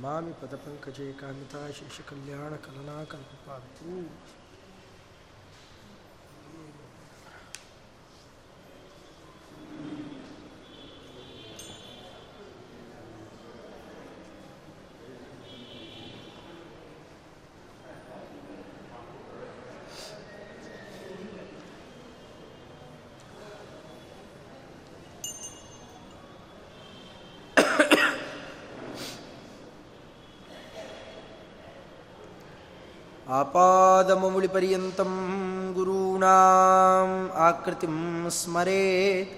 ನಮಾಮಿ ಪದಪಂಕಜೆ ಕಾಮಿತಾ ಶೇಷಕಲ್ಯಾಣ ಕಲನಾ आपादमौलिपर्यन्तं गुरूणाम् आकृतिं स्मरेत्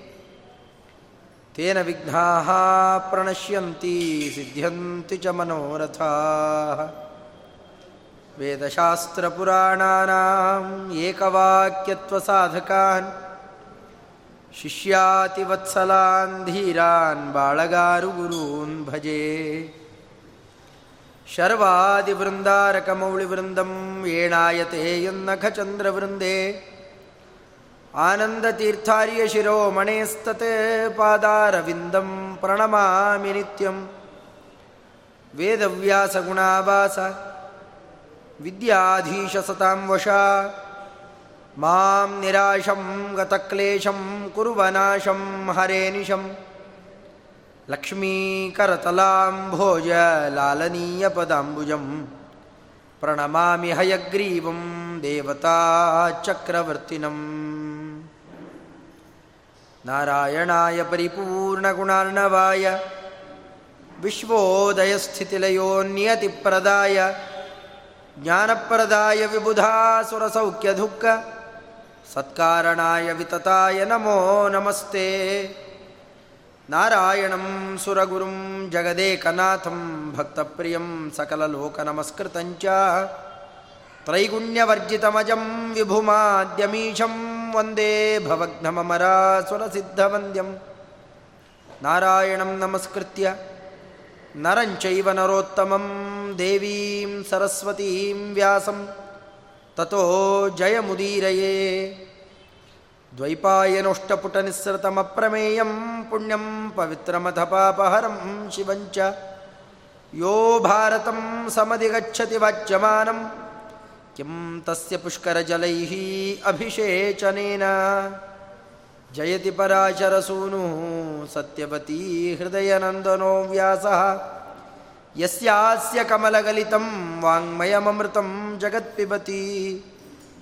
तेन विघ्नाः प्रणश्यन्ति सिद्ध्यन्ति च मनोरथाः वेदशास्त्रपुराणानाम् एकवाक्यत्वसाधकान् शिष्यातिवत्सलान् धीरान् बाळगारुगुरून् भजे ಶರ್ವಾದಿವೃಂದಾರಕಮೌಳಿವೃಂದಂ ಏಣಾಯತೆ ಯನ್ನಖಚಂದ್ರವೃಂದೇ ಆನಂದತೀರ್ಥಾರ್ಯ ಶಿರೋ ಮಣೇಸ್ತತೆ ಪಾದಾರವಿಂದಂ ಪ್ರಣಮಾಮಿ ನಿತ್ಯಂ. ವೇದವ್ಯಾಸಗುಣಾವಾಸ ವಿದ್ಯಾಧೀಶ ಸತಾಂ ವಶ ಮಾಂ ನಿರಾಶಂ ಗತಕ್ಲೇಶಂ ಕುರುವನಾಶಂ ಹರೇನಿಶಂ ಲಕ್ಷ್ಮೀಕರತಲಾಂಭೋಜ ಲಾಲನೀಯ ಪದಾಂಬುಜಂ ಪ್ರಣಮಾಮಿ ಹಯಗ್ರೀವಂ ದೇವತಾ ಚಕ್ರವರ್ತಿನಂ ನಾರಾಯಣಾಯ ಪರಿಪೂರ್ಣಗುಣಾರ್ಣವಾಯ ವಿಶ್ವೋದಯಸ್ಥಿತಿಲಯೋನ್ಯತಿಪ್ರದಾಯ ಜ್ಞಾನಪ್ರದಾಯ ವಿಬುಧಾಸುರಸೌಖ್ಯದುಃಖ ಸತ್ಕಾರಣಾಯ ವಿತತಾಯ ನಮೋ ನಮಸ್ತೆ ನಾರಾಯಣಂ ಸುರಗುರುಂ ಜಗದೇಕನಾಥಂ ಭಕ್ತಪ್ರಿಯಂ ಸಕಲಲೋಕನಮಸ್ಕೃತಂಚ ತ್ರೈಗುಣ್ಯವರ್ಜಿತಮಜಂ ವಿಭುಮಾದ್ಯಮೀಶಂ ವಂದೇ ಭವಘ್ನಮರಾಸುರಸಿದ್ಧವಂದ್ಯಂ ನಾರಾಯಣಂ ನಮಸ್ಕೃತ್ಯ. ನರಂಚೈವ ನರೋತ್ತಮಂ ದೇವೀಂ ಸರಸ್ವತೀಂ ವ್ಯಾಸಂ. ತತೋ ಜಯಮುದೀರಯೇ. द्वैपायनोष्टपुटनिःसृतमप्रमेयं पुण्यं पवित्रमथ पापहरं शिवञ्च यो भारतं समधिगच्छति वाच्यमानं किं तस्य पुष्करजलैः अभिषेचनेन जयति पराशरसूनुः सत्यवती हृदयनन्दनो व्यासः यस्यास्य कमलगलितं वाङ्मयममृतं जगत्पिबति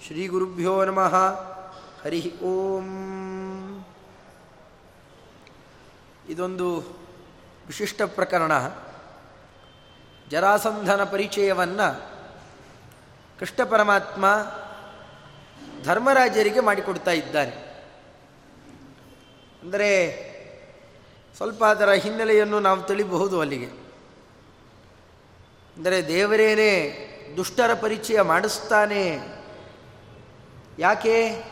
श्रीगुरुभ्यो नमः ಹರಿ ಓಂ. ಇದೊಂದು ವಿಶಿಷ್ಟ ಪ್ರಕರಣ. ಜರಾಸಂಧನ ಪರಿಚಯವನ್ನು ಕೃಷ್ಣ ಪರಮಾತ್ಮ ಧರ್ಮರಾಜರಿಗೆ ಮಾಡಿಕೊಡ್ತಾ ಇದ್ದಾನೆ ಅಂದರೆ ಸ್ವಲ್ಪ ಅದರ ಹಿನ್ನೆಲೆಯನ್ನು ನಾವು ತಿಳಿಬಹುದು ಅಲ್ಲಿಗೆ. ಅಂದರೆ ದೇವರೇನೇ ದುಷ್ಟರ ಪರಿಚಯ ಮಾಡಿಸ್ತಾನೆ. ಯಾಕೆ?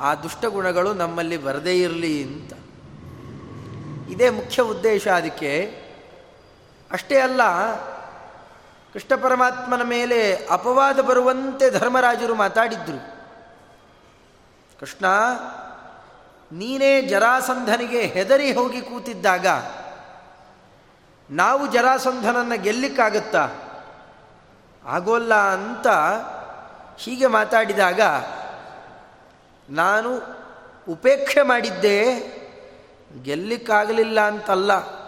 ಆ ದುಷ್ಟಗುಣಗಳು ನಮ್ಮಲ್ಲಿ ಬರದೇ ಇರಲಿ ಅಂತ. ಇದೇ ಮುಖ್ಯ ಉದ್ದೇಶ ಅದಕ್ಕೆ. ಅಷ್ಟೇ ಅಲ್ಲ, ಕೃಷ್ಣ ಪರಮಾತ್ಮನ ಮೇಲೆ ಅಪವಾದ ಬರುವಂತೆ ಧರ್ಮರಾಜರು ಮಾತಾಡಿದ್ರು. ಕೃಷ್ಣ, ನೀನೇ ಜರಾಸಂಧನಿಗೆ ಹೆದರಿ ಹೋಗಿ ಕೂತಿದ್ದಾಗ ನಾವು ಜರಾಸಂಧನನ್ನು ಗೆಲ್ಲಿಕ್ಕಾಗತ್ತಾ? ಆಗೋಲ್ಲ ಅಂತ ಹೀಗೆ ಮಾತಾಡಿದಾಗ ನಾನು ಉಪೇಕ್ಷೆ ಮಾಡಿದ್ದೆ, ಗೆಲ್ಲಿಕ್ಕಾಗಲಿಲ್ಲ ಅಂತಲ್ಲ.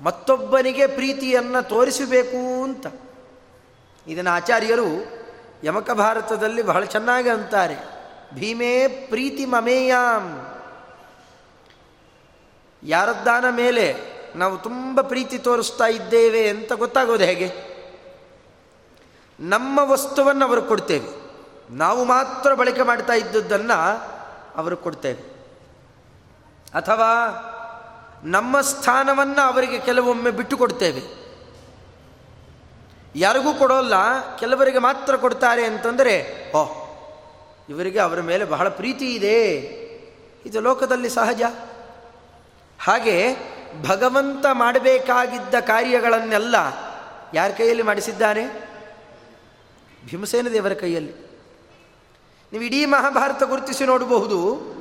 ಮತ್ತೊಬ್ಬನಿಗೆ ಪ್ರೀತಿಯನ್ನು ತೋರಿಸಬೇಕು ಅಂತ. ಇದನ್ನು ಆಚಾರ್ಯರು ಯಮಕ ಭಾರತದಲ್ಲಿ ಬಹಳ ಚೆನ್ನಾಗಿ ಅಂತಾರೆ. ಭೀಮೇ ಪ್ರೀತಿ ಮಮೇಯಾಮ್ ಯಾರದ್ದಾನ ಮೇಲೆ ನಾವು ತುಂಬ ಪ್ರೀತಿ ತೋರಿಸ್ತಾ ಇದ್ದೇವೆ ಅಂತ ಗೊತ್ತಾಗೋದು ಹೇಗೆ? ನಮ್ಮ ವಸ್ತುವನ್ನು ಅವರು ಕೊಡ್ತೇವೆ. ನಾವು ಮಾತ್ರ ಬಳಕೆ ಮಾಡ್ತಾ ಇದ್ದದ್ದನ್ನು ಅವರು ಕೊಡ್ತೇವೆ. ಅಥವಾ ನಮ್ಮ ಸ್ಥಾನವನ್ನು ಅವರಿಗೆ ಕೆಲವೊಮ್ಮೆ ಬಿಟ್ಟು ಕೊಡ್ತೇವೆ. ಯಾರಿಗೂ ಕೊಡೋಲ್ಲ, ಕೆಲವರಿಗೆ ಮಾತ್ರ ಕೊಡ್ತಾರೆ ಅಂತಂದರೆ ಓಹ್ ಇವರಿಗೆ ಅವರ ಮೇಲೆ ಬಹಳ ಪ್ರೀತಿ ಇದೆ. ಇದು ಲೋಕದಲ್ಲಿ ಸಹಜ. ಹಾಗೆ ಭಗವಂತ ಮಾಡಬೇಕಾಗಿದ್ದ ಕಾರ್ಯಗಳನ್ನೆಲ್ಲ ಯಾರ ಕೈಯಲ್ಲಿ ಮಾಡಿಸಿದ್ದಾನೆ ಭೀಮಸೇನ ದೇವರ ಕೈಯಲ್ಲಿ. ನೀವು ಇಡೀ ಮಹಾಭಾರತ ಗುರುತಿಸಿ ನೋಡಬಹುದು.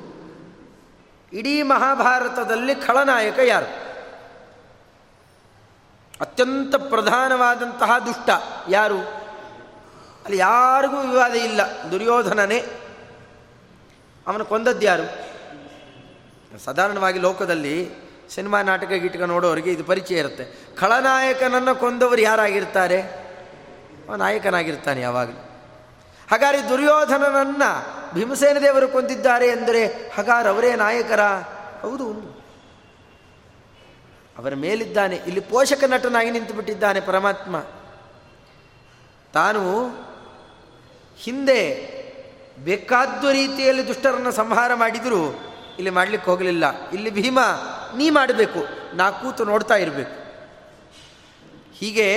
ಇಡೀ ಮಹಾಭಾರತದಲ್ಲಿ ಖಳನಾಯಕ ಯಾರು? ಅತ್ಯಂತ ಪ್ರಧಾನವಾದಂತಹ ದುಷ್ಟ ಯಾರು? ಅಲ್ಲಿ ಯಾರಿಗೂ ವಿವಾದ ಇಲ್ಲ. ದುರ್ಯೋಧನನೇ. ಅವನು ಕೊಂದದ್ದು ಯಾರು? ಸಾಧಾರಣವಾಗಿ ಲೋಕದಲ್ಲಿ ಸಿನಿಮಾ ನಾಟಕ ಗೀಟಕ ನೋಡೋರಿಗೆ ಇದು ಪರಿಚಯ ಇರುತ್ತೆ. ಖಳನಾಯಕನನ್ನು ಕೊಂದವರು ಯಾರಾಗಿರ್ತಾರೆ? ನಾಯಕನಾಗಿರ್ತಾನೆ ಯಾವಾಗಲೂ. ಹಾಗಾದ್ರೆ ದುರ್ಯೋಧನನನ್ನು ಭೀಮಸೇನ ದೇವರು ಕೊಂದಿದ್ದಾರೆ ಎಂದರೆ ಹಾಗಾದ್ರೆ ಅವರೇ ನಾಯಕರ? ಹೌದು ಅವರ ಮೇಲಿದ್ದಾನೆ, ಇಲ್ಲಿ ಪೋಷಕ ನಟನಾಗಿ ನಿಂತು ಬಿಟ್ಟಿದ್ದಾನೆ ಪರಮಾತ್ಮ. ತಾನು ಹಿಂದೆ ಬೇಕಾದ ರೀತಿಯಲ್ಲಿ ದುಷ್ಟರನ್ನು ಸಂಹಾರ ಮಾಡಿದರೂ, ಇಲ್ಲಿ ಮಾಡಲಿಕ್ಕೆ ಹೋಗಲಿಲ್ಲ. ಇಲ್ಲಿ ಭೀಮ, ನೀ ಮಾಡಬೇಕು, ನಾ ಕೂತು ನೋಡ್ತಾ ಇರಬೇಕು. ಹೀಗೆ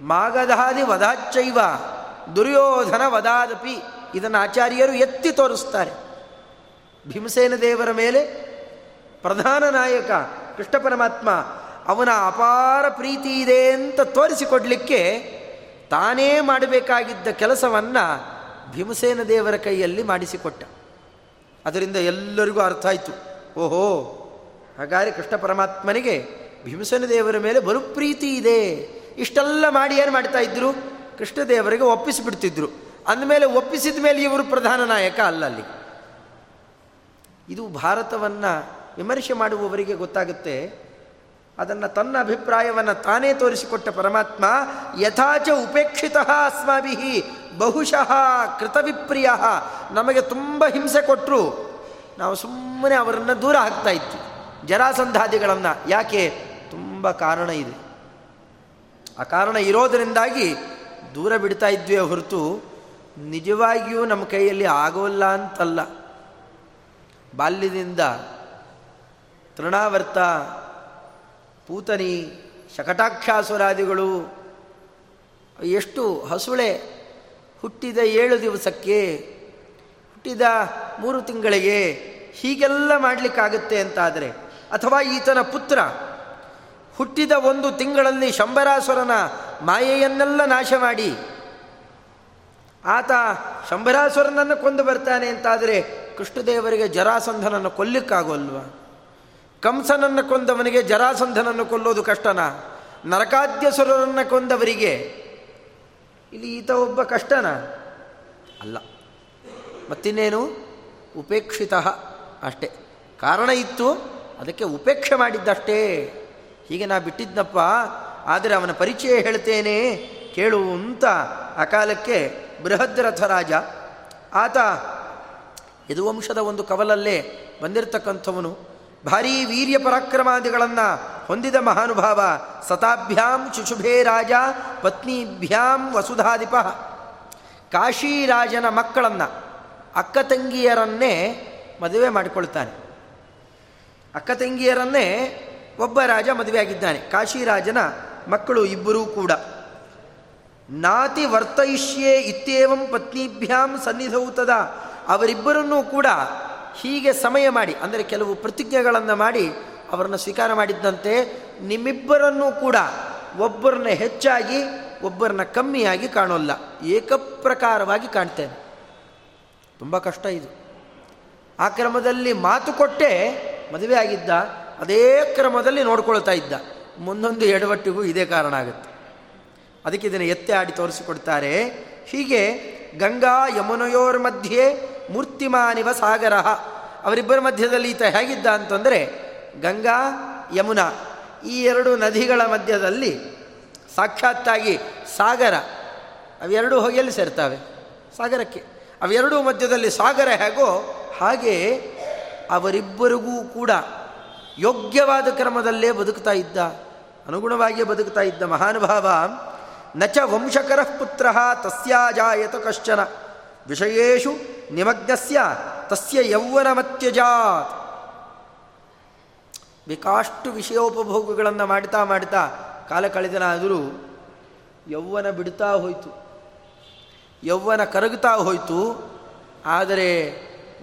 ಮಾಗಧಾದಿ ವದಾಚೈವ ದುರ್ಯೋಧನ ವದಾದಪಿ ಇದನ್ನು ಆಚಾರ್ಯರು ಎತ್ತಿ ತೋರಿಸ್ತಾರೆ. ಭೀಮಸೇನ ದೇವರ ಮೇಲೆ ಪ್ರಧಾನ ನಾಯಕ ಕೃಷ್ಣ ಪರಮಾತ್ಮ ಅವನ ಅಪಾರ ಪ್ರೀತಿ ಇದೆ ಅಂತ ತೋರಿಸಿಕೊಡ್ಲಿಕ್ಕೆ ತಾನೇ ಮಾಡಬೇಕಾಗಿದ್ದ ಕೆಲಸವನ್ನು ಭೀಮಸೇನ ದೇವರ ಕೈಯಲ್ಲಿ ಮಾಡಿಸಿಕೊಟ್ಟ. ಅದರಿಂದ ಎಲ್ಲರಿಗೂ ಅರ್ಥ ಆಯಿತು. ಓಹೋ, ಹಾಗಾದರೆ ಕೃಷ್ಣ ಪರಮಾತ್ಮನಿಗೆ ಭೀಮಸೇನ ದೇವರ ಮೇಲೆ ಬಲು ಪ್ರೀತಿ ಇದೆ. ಇಷ್ಟೆಲ್ಲ ಮಾಡಿ ಏನು ಮಾಡ್ತಾ ಇದ್ರು? ಕೃಷ್ಣದೇವರಿಗೆ ಒಪ್ಪಿಸಿಬಿಡ್ತಿದ್ರು. ಅಂದಮೇಲೆ ಒಪ್ಪಿಸಿದ ಮೇಲೆ ಇವರು ಪ್ರಧಾನ ನಾಯಕ ಅಲ್ಲ ಅಲ್ಲಿ. ಇದು ಭಾರತವನ್ನು ವಿಮರ್ಶೆ ಮಾಡುವವರಿಗೆ ಗೊತ್ತಾಗುತ್ತೆ. ಅದನ್ನು ತನ್ನ ಅಭಿಪ್ರಾಯವನ್ನು ತಾನೇ ತೋರಿಸಿಕೊಟ್ಟ ಪರಮಾತ್ಮ, ಯಥಾಚ ಉಪೇಕ್ಷಿತ ಅಸ್ಮಾಭಿ ಬಹುಶಃ ಕೃತವಿಪ್ರಿಯ. ನಮಗೆ ತುಂಬ ಹಿಂಸೆ ಕೊಟ್ಟರು ನಾವು ಸುಮ್ಮನೆ ಅವರನ್ನು ದೂರ ಹಾಕ್ತಾ ಇತ್ತು ಜರಾಸಂಧಾದಿಗಳನ್ನು. ಯಾಕೆ? ತುಂಬ ಕಾರಣ ಇದೆ. ಆ ಕಾರಣ ಇರೋದರಿಂದಾಗಿ ದೂರ ಬಿಡ್ತಾ ಇದ್ವಿ ಹೊರತು ನಿಜವಾಗಿಯೂ ನಮ್ಮ ಕೈಯಲ್ಲಿ ಆಗೋಲ್ಲ ಅಂತಲ್ಲ. ಬಾಲ್ಯದಿಂದ ತೃಣಾವರ್ತ, ಪೂತನಿ, ಶಕಟಾಕ್ಷಾಸುರಾದಿಗಳು ಎಷ್ಟು ಹಸುಳೆ ಹುಟ್ಟಿದ ಏಳು ದಿವಸಕ್ಕೆ, ಹುಟ್ಟಿದ ಮೂರು ತಿಂಗಳಿಗೆ ಹೀಗೆಲ್ಲ ಮಾಡಲಿಕ್ಕಾಗತ್ತೆ ಅಂತಾದರೆ, ಅಥವಾ ಈತನ ಪುತ್ರ ಹುಟ್ಟಿದ ಒಂದು ತಿಂಗಳಲ್ಲಿ ಶಂಬರಾಸುರನ ಮಾಯೆಯನ್ನೆಲ್ಲ ನಾಶ ಮಾಡಿ ಆತ ಶಂಬರಾಸುರನನ್ನು ಕೊಂದು ಬರ್ತಾನೆ ಅಂತಾದರೆ ಕೃಷ್ಣದೇವರಿಗೆ ಜರಾಸಂಧನನ್ನು ಕೊಲ್ಲಿಕ್ಕಾಗೋಲ್ವ? ಕಂಸನನ್ನು ಕೊಂದವನಿಗೆ ಜರಾಸಂಧನನ್ನು ಕೊಲ್ಲೋದು ಕಷ್ಟನಾ? ನರಕಾದ್ಯಸುರರನ್ನು ಕೊಂದವರಿಗೆ? ಇಲ್ಲಿ ಈತ ಒಬ್ಬ ಕಷ್ಟನ? ಅಲ್ಲ. ಮತ್ತಿನ್ನೇನು? ಉಪೇಕ್ಷಿತ ಅಷ್ಟೇ. ಕಾರಣ ಇತ್ತು, ಅದಕ್ಕೆ ಉಪೇಕ್ಷೆ ಮಾಡಿದ್ದಷ್ಟೇ. ಹೀಗೆ ನಾ ಬಿಟ್ಟಿದ್ನಪ್ಪ, ಆದರೆ ಅವನ ಪರಿಚಯ ಹೇಳ್ತೇನೆ, ಕೇಳು ಅಂತ ಆ ಕಾಲಕ್ಕೆ ಬೃಹದ್ರಥರಾಜ. ಆತ ಯದುವಂಶದ ಒಂದು ಕವಲಲ್ಲೇ ಬಂದಿರತಕ್ಕಂಥವನು. ಭಾರೀ ವೀರ್ಯ ಪರಾಕ್ರಮಾದಿಗಳನ್ನು ಹೊಂದಿದ ಮಹಾನುಭಾವ, ಸತಾಭ್ಯಾಂ ಶುಶುಭೇ ರಾಜ, ಪತ್ನಿಭ್ಯಾಂ ವಸುಧಾಧಿಪ. ಕಾಶಿರಾಜನ ಮಕ್ಕಳನ್ನು, ಅಕ್ಕ ತಂಗಿಯರನ್ನೇ ಮದುವೆ ಮಾಡಿಕೊಳ್ತಾನೆ. ಅಕ್ಕ ತಂಗಿಯರನ್ನೇ ಒಬ್ಬ ರಾಜ ಮದುವೆಯಾಗಿದ್ದಾನೆ ಕಾಶಿರಾಜನ ಮಕ್ಕಳು ಇಬ್ಬರೂ ಕೂಡ. ನಾತಿ ವರ್ತಯಿಷ್ಯೇ ಇತ್ಯೇವಂ ಪತ್ನಿಭ್ಯಾಂ ಸನ್ನಿಧೌತದ. ಅವರಿಬ್ಬರನ್ನೂ ಕೂಡ ಹೀಗೆ ಸಮಯ ಮಾಡಿ, ಅಂದರೆ ಕೆಲವು ಪ್ರತಿಜ್ಞೆಗಳನ್ನು ಮಾಡಿ ಅವರನ್ನು ಸ್ವೀಕಾರ ಮಾಡಿದ್ದಂತೆ ನಿಮ್ಮಿಬ್ಬರನ್ನೂ ಕೂಡ ಒಬ್ಬರನ್ನ ಹೆಚ್ಚಾಗಿ, ಒಬ್ಬರನ್ನ ಕಮ್ಮಿಯಾಗಿ ಕಾಣೋಲ್ಲ. ಏಕಪ್ರಕಾರವಾಗಿ ಕಾಣ್ತೇನೆ. ತುಂಬ ಕಷ್ಟ ಇದು. ಆ ಕ್ರಮದಲ್ಲಿ ಮಾತು ಕೊಟ್ಟೆ ಮದುವೆ ಆಗಿದ್ದ ಅದೇ ಕ್ರಮದಲ್ಲಿ ನೋಡ್ಕೊಳ್ತಾ ಇದ್ದ. ಮುಂದೊಂದು ಎಡವಟ್ಟಿಗೂ ಇದೇ ಕಾರಣ ಆಗುತ್ತೆ. ಅದಕ್ಕೆ ಇದನ್ನು ಎತ್ತೆ ಆಡಿ ತೋರಿಸಿಕೊಡ್ತಾರೆ. ಹೀಗೆ ಗಂಗಾ ಯಮುನೆಯೋರ್ ಮಧ್ಯೆ ಮೂರ್ತಿಮಾನಿವ ಸಾಗರ. ಅವರಿಬ್ಬರ ಮಧ್ಯದಲ್ಲಿ ಈತ ಹೇಗಿದ್ದ ಅಂತಂದರೆ ಗಂಗಾ, ಯಮುನಾ ಈ ಎರಡು ನದಿಗಳ ಮಧ್ಯದಲ್ಲಿ ಸಾಕ್ಷಾತ್ತಾಗಿ ಸಾಗರ. ಅವೆರಡೂ ಹೋಗಿ ಎಲ್ಲಿ ಸೇರ್ತಾವೆ. ಸಾಗರಕ್ಕೆ. ಅವೆರಡೂ ಮಧ್ಯದಲ್ಲಿ ಸಾಗರ ಹೇಗೋ ಹಾಗೆ ಅವರಿಬ್ಬರಿಗೂ ಕೂಡ ಯೋಗ್ಯವಾದ ಕ್ರಮದಲ್ಲೇ ಬದುಕ್ತಾ ಇದ್ದ, ಅನುಗುಣವಾಗಿಯೇ ಬದುಕ್ತಾ ಇದ್ದ ಮಹಾನುಭಾವ, ನಚ ವಂಶಕರ ಪುತ್ರ ತಸ್ಯಾಜಾಯತ ಕಶ್ಚನ. ವಿಷಯೇಶು ನಿಮಗ್ನಸ್ಯ ತಸ್ಯ ಯೌವನಮತ್ಯಜಾತ್. ಬೇಕಾಷ್ಟು ವಿಷಯೋಪಭೋಗಗಳನ್ನು ಮಾಡ್ತಾ ಮಾಡ್ತಾ ಕಾಲ ಕಳೆದನಾದರೂ ಯೌವನ ಬಿಡ್ತಾ ಹೋಯಿತು. ಯೌವನ ಕರಗುತ್ತಾ ಹೋಯಿತು. ಆದರೆ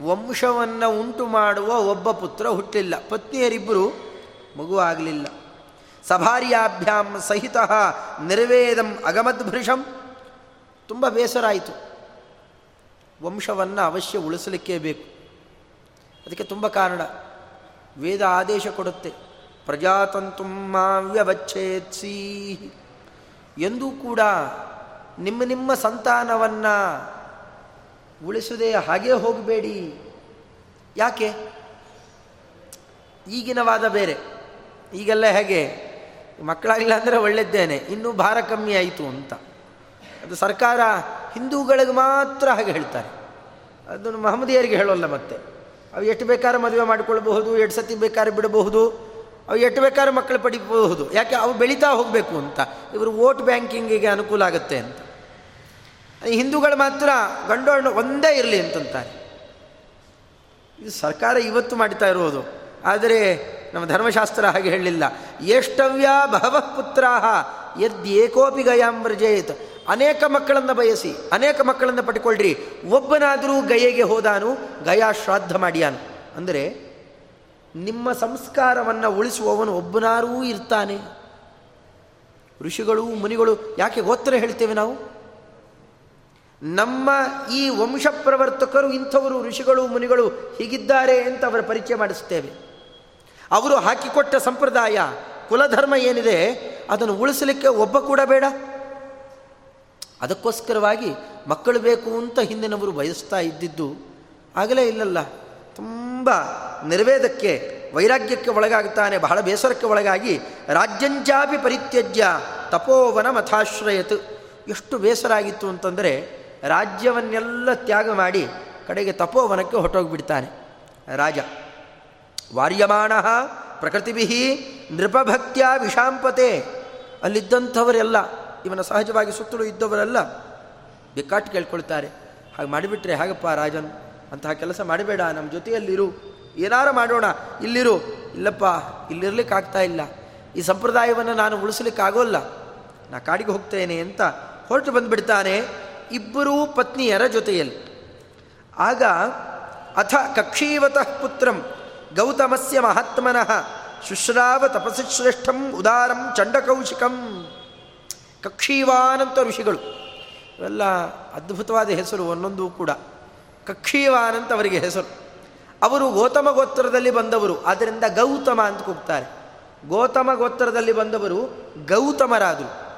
ವಂಶವನ್ನು ಉಂಟು ಮಾಡುವ ಒಬ್ಬ ಪುತ್ರ ಹುಟ್ಟಲಿಲ್ಲ ಪತ್ನಿಯರಿಬ್ಬರು ಮಗು ಆಗಲಿಲ್ಲ. ಸಭಾರ್ಯಾಭ್ಯಾಂ ಸಹಿತ ನಿರ್ವೇದಂ ಅಗಮದ್ಭೃಷಂ ತುಂಬ ಬೇಸರ ಆಯಿತು ವಂಶವನ್ನು ಅವಶ್ಯ ಉಳಿಸಲಿಕ್ಕೇ ಬೇಕು. ಅದಕ್ಕೆ ತುಂಬ ಕಾರಣ. ವೇದ ಆದೇಶ ಕೊಡುತ್ತೆ. ಪ್ರಜಾತಂತು ಮಾವ್ಯವಚ್ಛೇತ್ಸಿ ಎಂದೂ ಕೂಡ ನಿಮ್ಮ ನಿಮ್ಮ ಸಂತಾನವನ್ನು ಉಳಿಸದೆ ಹಾಗೇ ಹೋಗಬೇಡಿ. ಯಾಕೆ? ಈಗಿನ ವಾದ ಬೇರೆ. ಈಗೆಲ್ಲ ಹೇಗೆ? ಮಕ್ಕಳಾಗಿಲ್ಲ ಅಂದರೆ ಒಳ್ಳೆದ್ದೇನೆ, ಇನ್ನೂ ಭಾರ ಕಮ್ಮಿ ಆಯಿತು ಅಂತ. ಅದು ಸರ್ಕಾರ ಹಿಂದೂಗಳಿಗೆ ಮಾತ್ರ ಹಾಗೆ ಹೇಳ್ತಾರೆ. ಅದನ್ನು ಮಹಮ್ಮದಿಯರಿಗೆ ಹೇಳೋಲ್ಲ ಮತ್ತೆ. ಅವು ಎಷ್ಟು ಬೇಕಾದ್ರೆ ಮದುವೆ ಮಾಡಿಕೊಳ್ಬಹುದು, ಎಷ್ಟು ಸತಿ ಬೇಕಾದ್ರೆ ಬಿಡಬಹುದು, ಅವು ಎಷ್ಟು ಬೇಕಾದ್ರೆ ಮಕ್ಕಳು ಪಡಿಬಹುದು. ಯಾಕೆ? ಅವು ಬೆಳೀತಾ ಹೋಗಬೇಕು ಅಂತ. ಇವರು ವೋಟ್ ಬ್ಯಾಂಕಿಂಗಿಗೆ ಅನುಕೂಲ ಆಗುತ್ತೆ ಅಂತ. ಹಿಂದೂಗಳು ಮಾತ್ರ ಗಂಡು ಒಂದೇ ಇರಲಿ ಅಂತಂತಾರೆ. ಇದು ಸರ್ಕಾರ ಇವತ್ತು ಮಾಡ್ತಾ ಇರೋದು ಆದರೆ ನಮ್ಮ ಧರ್ಮಶಾಸ್ತ್ರ ಹಾಗೆ ಹೇಳಲಿಲ್ಲ. ಎಷ್ಟವ್ಯ ಬಹವ ಪುತ್ರಾಹ ಏಕೋಪಿ ಗಯಾಂಬ್ರಜೇತ್ ಅನೇಕ ಮಕ್ಕಳನ್ನು ಬಯಸಿ, ಅನೇಕ ಮಕ್ಕಳನ್ನು ಪಟ್ಕೊಳ್ರಿ ಒಬ್ಬನಾದರೂ ಗಯೆಗೆ ಹೋದಾನು, ಗಯಾ ಶ್ರಾದ್ದ ಮಾಡಿಯಾನು. ಅಂದರೆ ನಿಮ್ಮ ಸಂಸ್ಕಾರವನ್ನು ಉಳಿಸುವವನು ಒಬ್ಬನಾರೂ ಇರ್ತಾನೆ. ಋಷಿಗಳು ಮುನಿಗಳು ಯಾಕೆ ಗೋತ್ರ ಹೇಳ್ತೇವೆ ನಾವು? ನಮ್ಮ ಈ ವಂಶ ಪ್ರವರ್ತಕರು ಇಂಥವರು ಋಷಿಗಳು, ಮುನಿಗಳು ಹೀಗಿದ್ದಾರೆ ಅಂತ ಅವರ ಪರಿಚಯ ಮಾಡಿಸ್ತೇವೆ ಅವರು ಹಾಕಿಕೊಟ್ಟ ಸಂಪ್ರದಾಯ, ಕುಲಧರ್ಮ ಏನಿದೆ, ಅದನ್ನು ಉಳಿಸಲಿಕ್ಕೆ ಒಬ್ಬ ಕೂಡ ಬೇಡ. ಅದಕ್ಕೋಸ್ಕರವಾಗಿ ಮಕ್ಕಳು ಬೇಕು ಅಂತ ಹಿಂದಿನವರು ಬಯಸ್ತಾ ಇದ್ದಿದ್ದು, ಆಗಲೇ ಇಲ್ಲಲ್ಲ. ತುಂಬ ನಿರ್ವೇದಕ್ಕೆ, ವೈರಾಗ್ಯಕ್ಕೆ ಒಳಗಾಗ್ತಾನೆ, ಬಹಳ ಬೇಸರಕ್ಕೆ ಒಳಗಾಗಿ ರಾಜ್ಯಂಚಾಪಿ ಪರಿತ್ಯಜ್ಯ ತಪೋವನ ಮಥಾಶ್ರಯತ್ ಎಷ್ಟು ಬೇಸರ ಆಗಿತ್ತು ಅಂತಂದರೆ ರಾಜ್ಯವನ್ನೆಲ್ಲ ತ್ಯಾಗ ಮಾಡಿ ಕಡೆಗೆ ತಪೋವನಕ್ಕೆ ಹೊಟ್ಟೋಗಿಬಿಡ್ತಾನೆ ರಾಜ ವಾರ್ಯಮಾಣ ಪ್ರಕೃತಿಭಿ ನೃಪಭಕ್ತಿಯ ವಿಷಾಂಪತೆ. ಅಲ್ಲಿದ್ದಂಥವರೆಲ್ಲ, ಇವನ ಸಹಜವಾಗಿ ಸುತ್ತಲೂ ಇದ್ದವರೆಲ್ಲ ಬಿಕ್ಕಾಟು ಕೇಳ್ಕೊಳ್ತಾರೆ. ಹಾಗೆ ಮಾಡಿಬಿಟ್ರೆ ಹಾಗಪ್ಪ ರಾಜನ್? ಅಂತಹ ಕೆಲಸ ಮಾಡಬೇಡ, ನಮ್ಮ ಜೊತೆಯಲ್ಲಿರು. ಏನಾರು ಮಾಡೋಣ, ಇಲ್ಲಿರು. ಇಲ್ಲಪ್ಪ, ಇಲ್ಲಿರ್ಲಿಕ್ಕೆ ಆಗ್ತಾ ಇಲ್ಲ. ಈ ಸಂಪ್ರದಾಯವನ್ನು ನಾನು ಉಳಿಸ್ಲಿಕ್ಕಾಗೋಲ್ಲ. ನಾ ಕಾಡಿಗೆ ಹೋಗ್ತೇನೆ ಅಂತ ಹೊರಟು ಬಂದುಬಿಡ್ತಾನೆ. ಇಬ್ಬರೂ ಪತ್ನಿಯರ ಜೊತೆಯಲ್ಲಿ. ಆಗ ಅಥ ಕಕ್ಷೀವತಃ ಪುತ್ರಂ ಗೌತಮಸ್ಯ ಮಹಾತ್ಮನಃ ಶುಶ್ರಾವ ತಪಸಿ ಶ್ರೇಷ್ಠಂ ಉದಾರಂ ಚಂಡಕೌಶಿಕಂ. ಕಕ್ಷೀವಾನಂತ ಋಷಿಗಳು. ಇವೆಲ್ಲ ಅದ್ಭುತವಾದ ಹೆಸರು ಒಂದೊಂದು ಕೂಡ. ಕಕ್ಷೀವಾನಂತ ಅವರಿಗೆ ಹೆಸರು. ಅವರು ಗೌತಮ ಗೋತ್ರದಲ್ಲಿ ಬಂದವರು ಆದ್ದರಿಂದ ಗೌತಮ ಅಂತ ಕೂಗ್ತಾರೆ. ಗೌತಮ ಗೋತ್ರದಲ್ಲಿ ಬಂದವರು ಗೌತಮರಾದರು.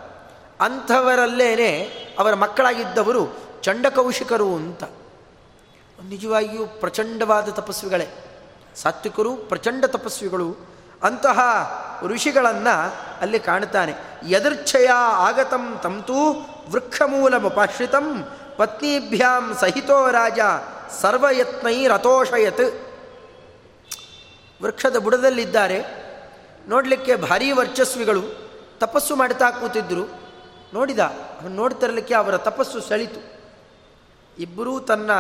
ಅಂಥವರಲ್ಲೇನೆ ಅವರ ಮಕ್ಕಳಾಗಿದ್ದವರು ಚಂಡಕೌಶಿಕರು ಅಂತ. ನಿಜವಾಗಿಯೂ ಪ್ರಚಂಡವಾದ ತಪಸ್ವಿಗಳೇ. ಸಾತ್ವಿಕರು ಪ್ರಚಂಡ ತಪಸ್ವಿಗಳು. ಅಂತಹ ಋಷಿಗಳನ್ನು ಅಲ್ಲಿ ಕಾಣುತ್ತಾನೆ. ಯದರ್ಚ್ಛೆಯ ಆಗತಂ ತಂತೂ ವೃಕ್ಷಮೂಲಮುಪಾಶ್ರಿತಂ ಪತ್ನಿಭ್ಯಾಂ ಸಹಿತೋ ರಾಜ ಸರ್ವಯತ್ನೈ ರಥೋಷಯತ್ ವೃಕ್ಷದ ಬುಡದಲ್ಲಿದ್ದಾರೆ. ನೋಡಲಿಕ್ಕೆ ಭಾರೀ ವರ್ಚಸ್ವಿಗಳು. ತಪಸ್ಸು ಮಾಡುತ್ತಾ ಕೂತಿದ್ದರು ನೋಡಿದ ನೋಡ್ತಿರಲಿಕ್ಕೆ ಅವರ ತಪಸ್ಸು ಸೆಳಿತು. ಇಬ್ಬರೂ ತನ್ನ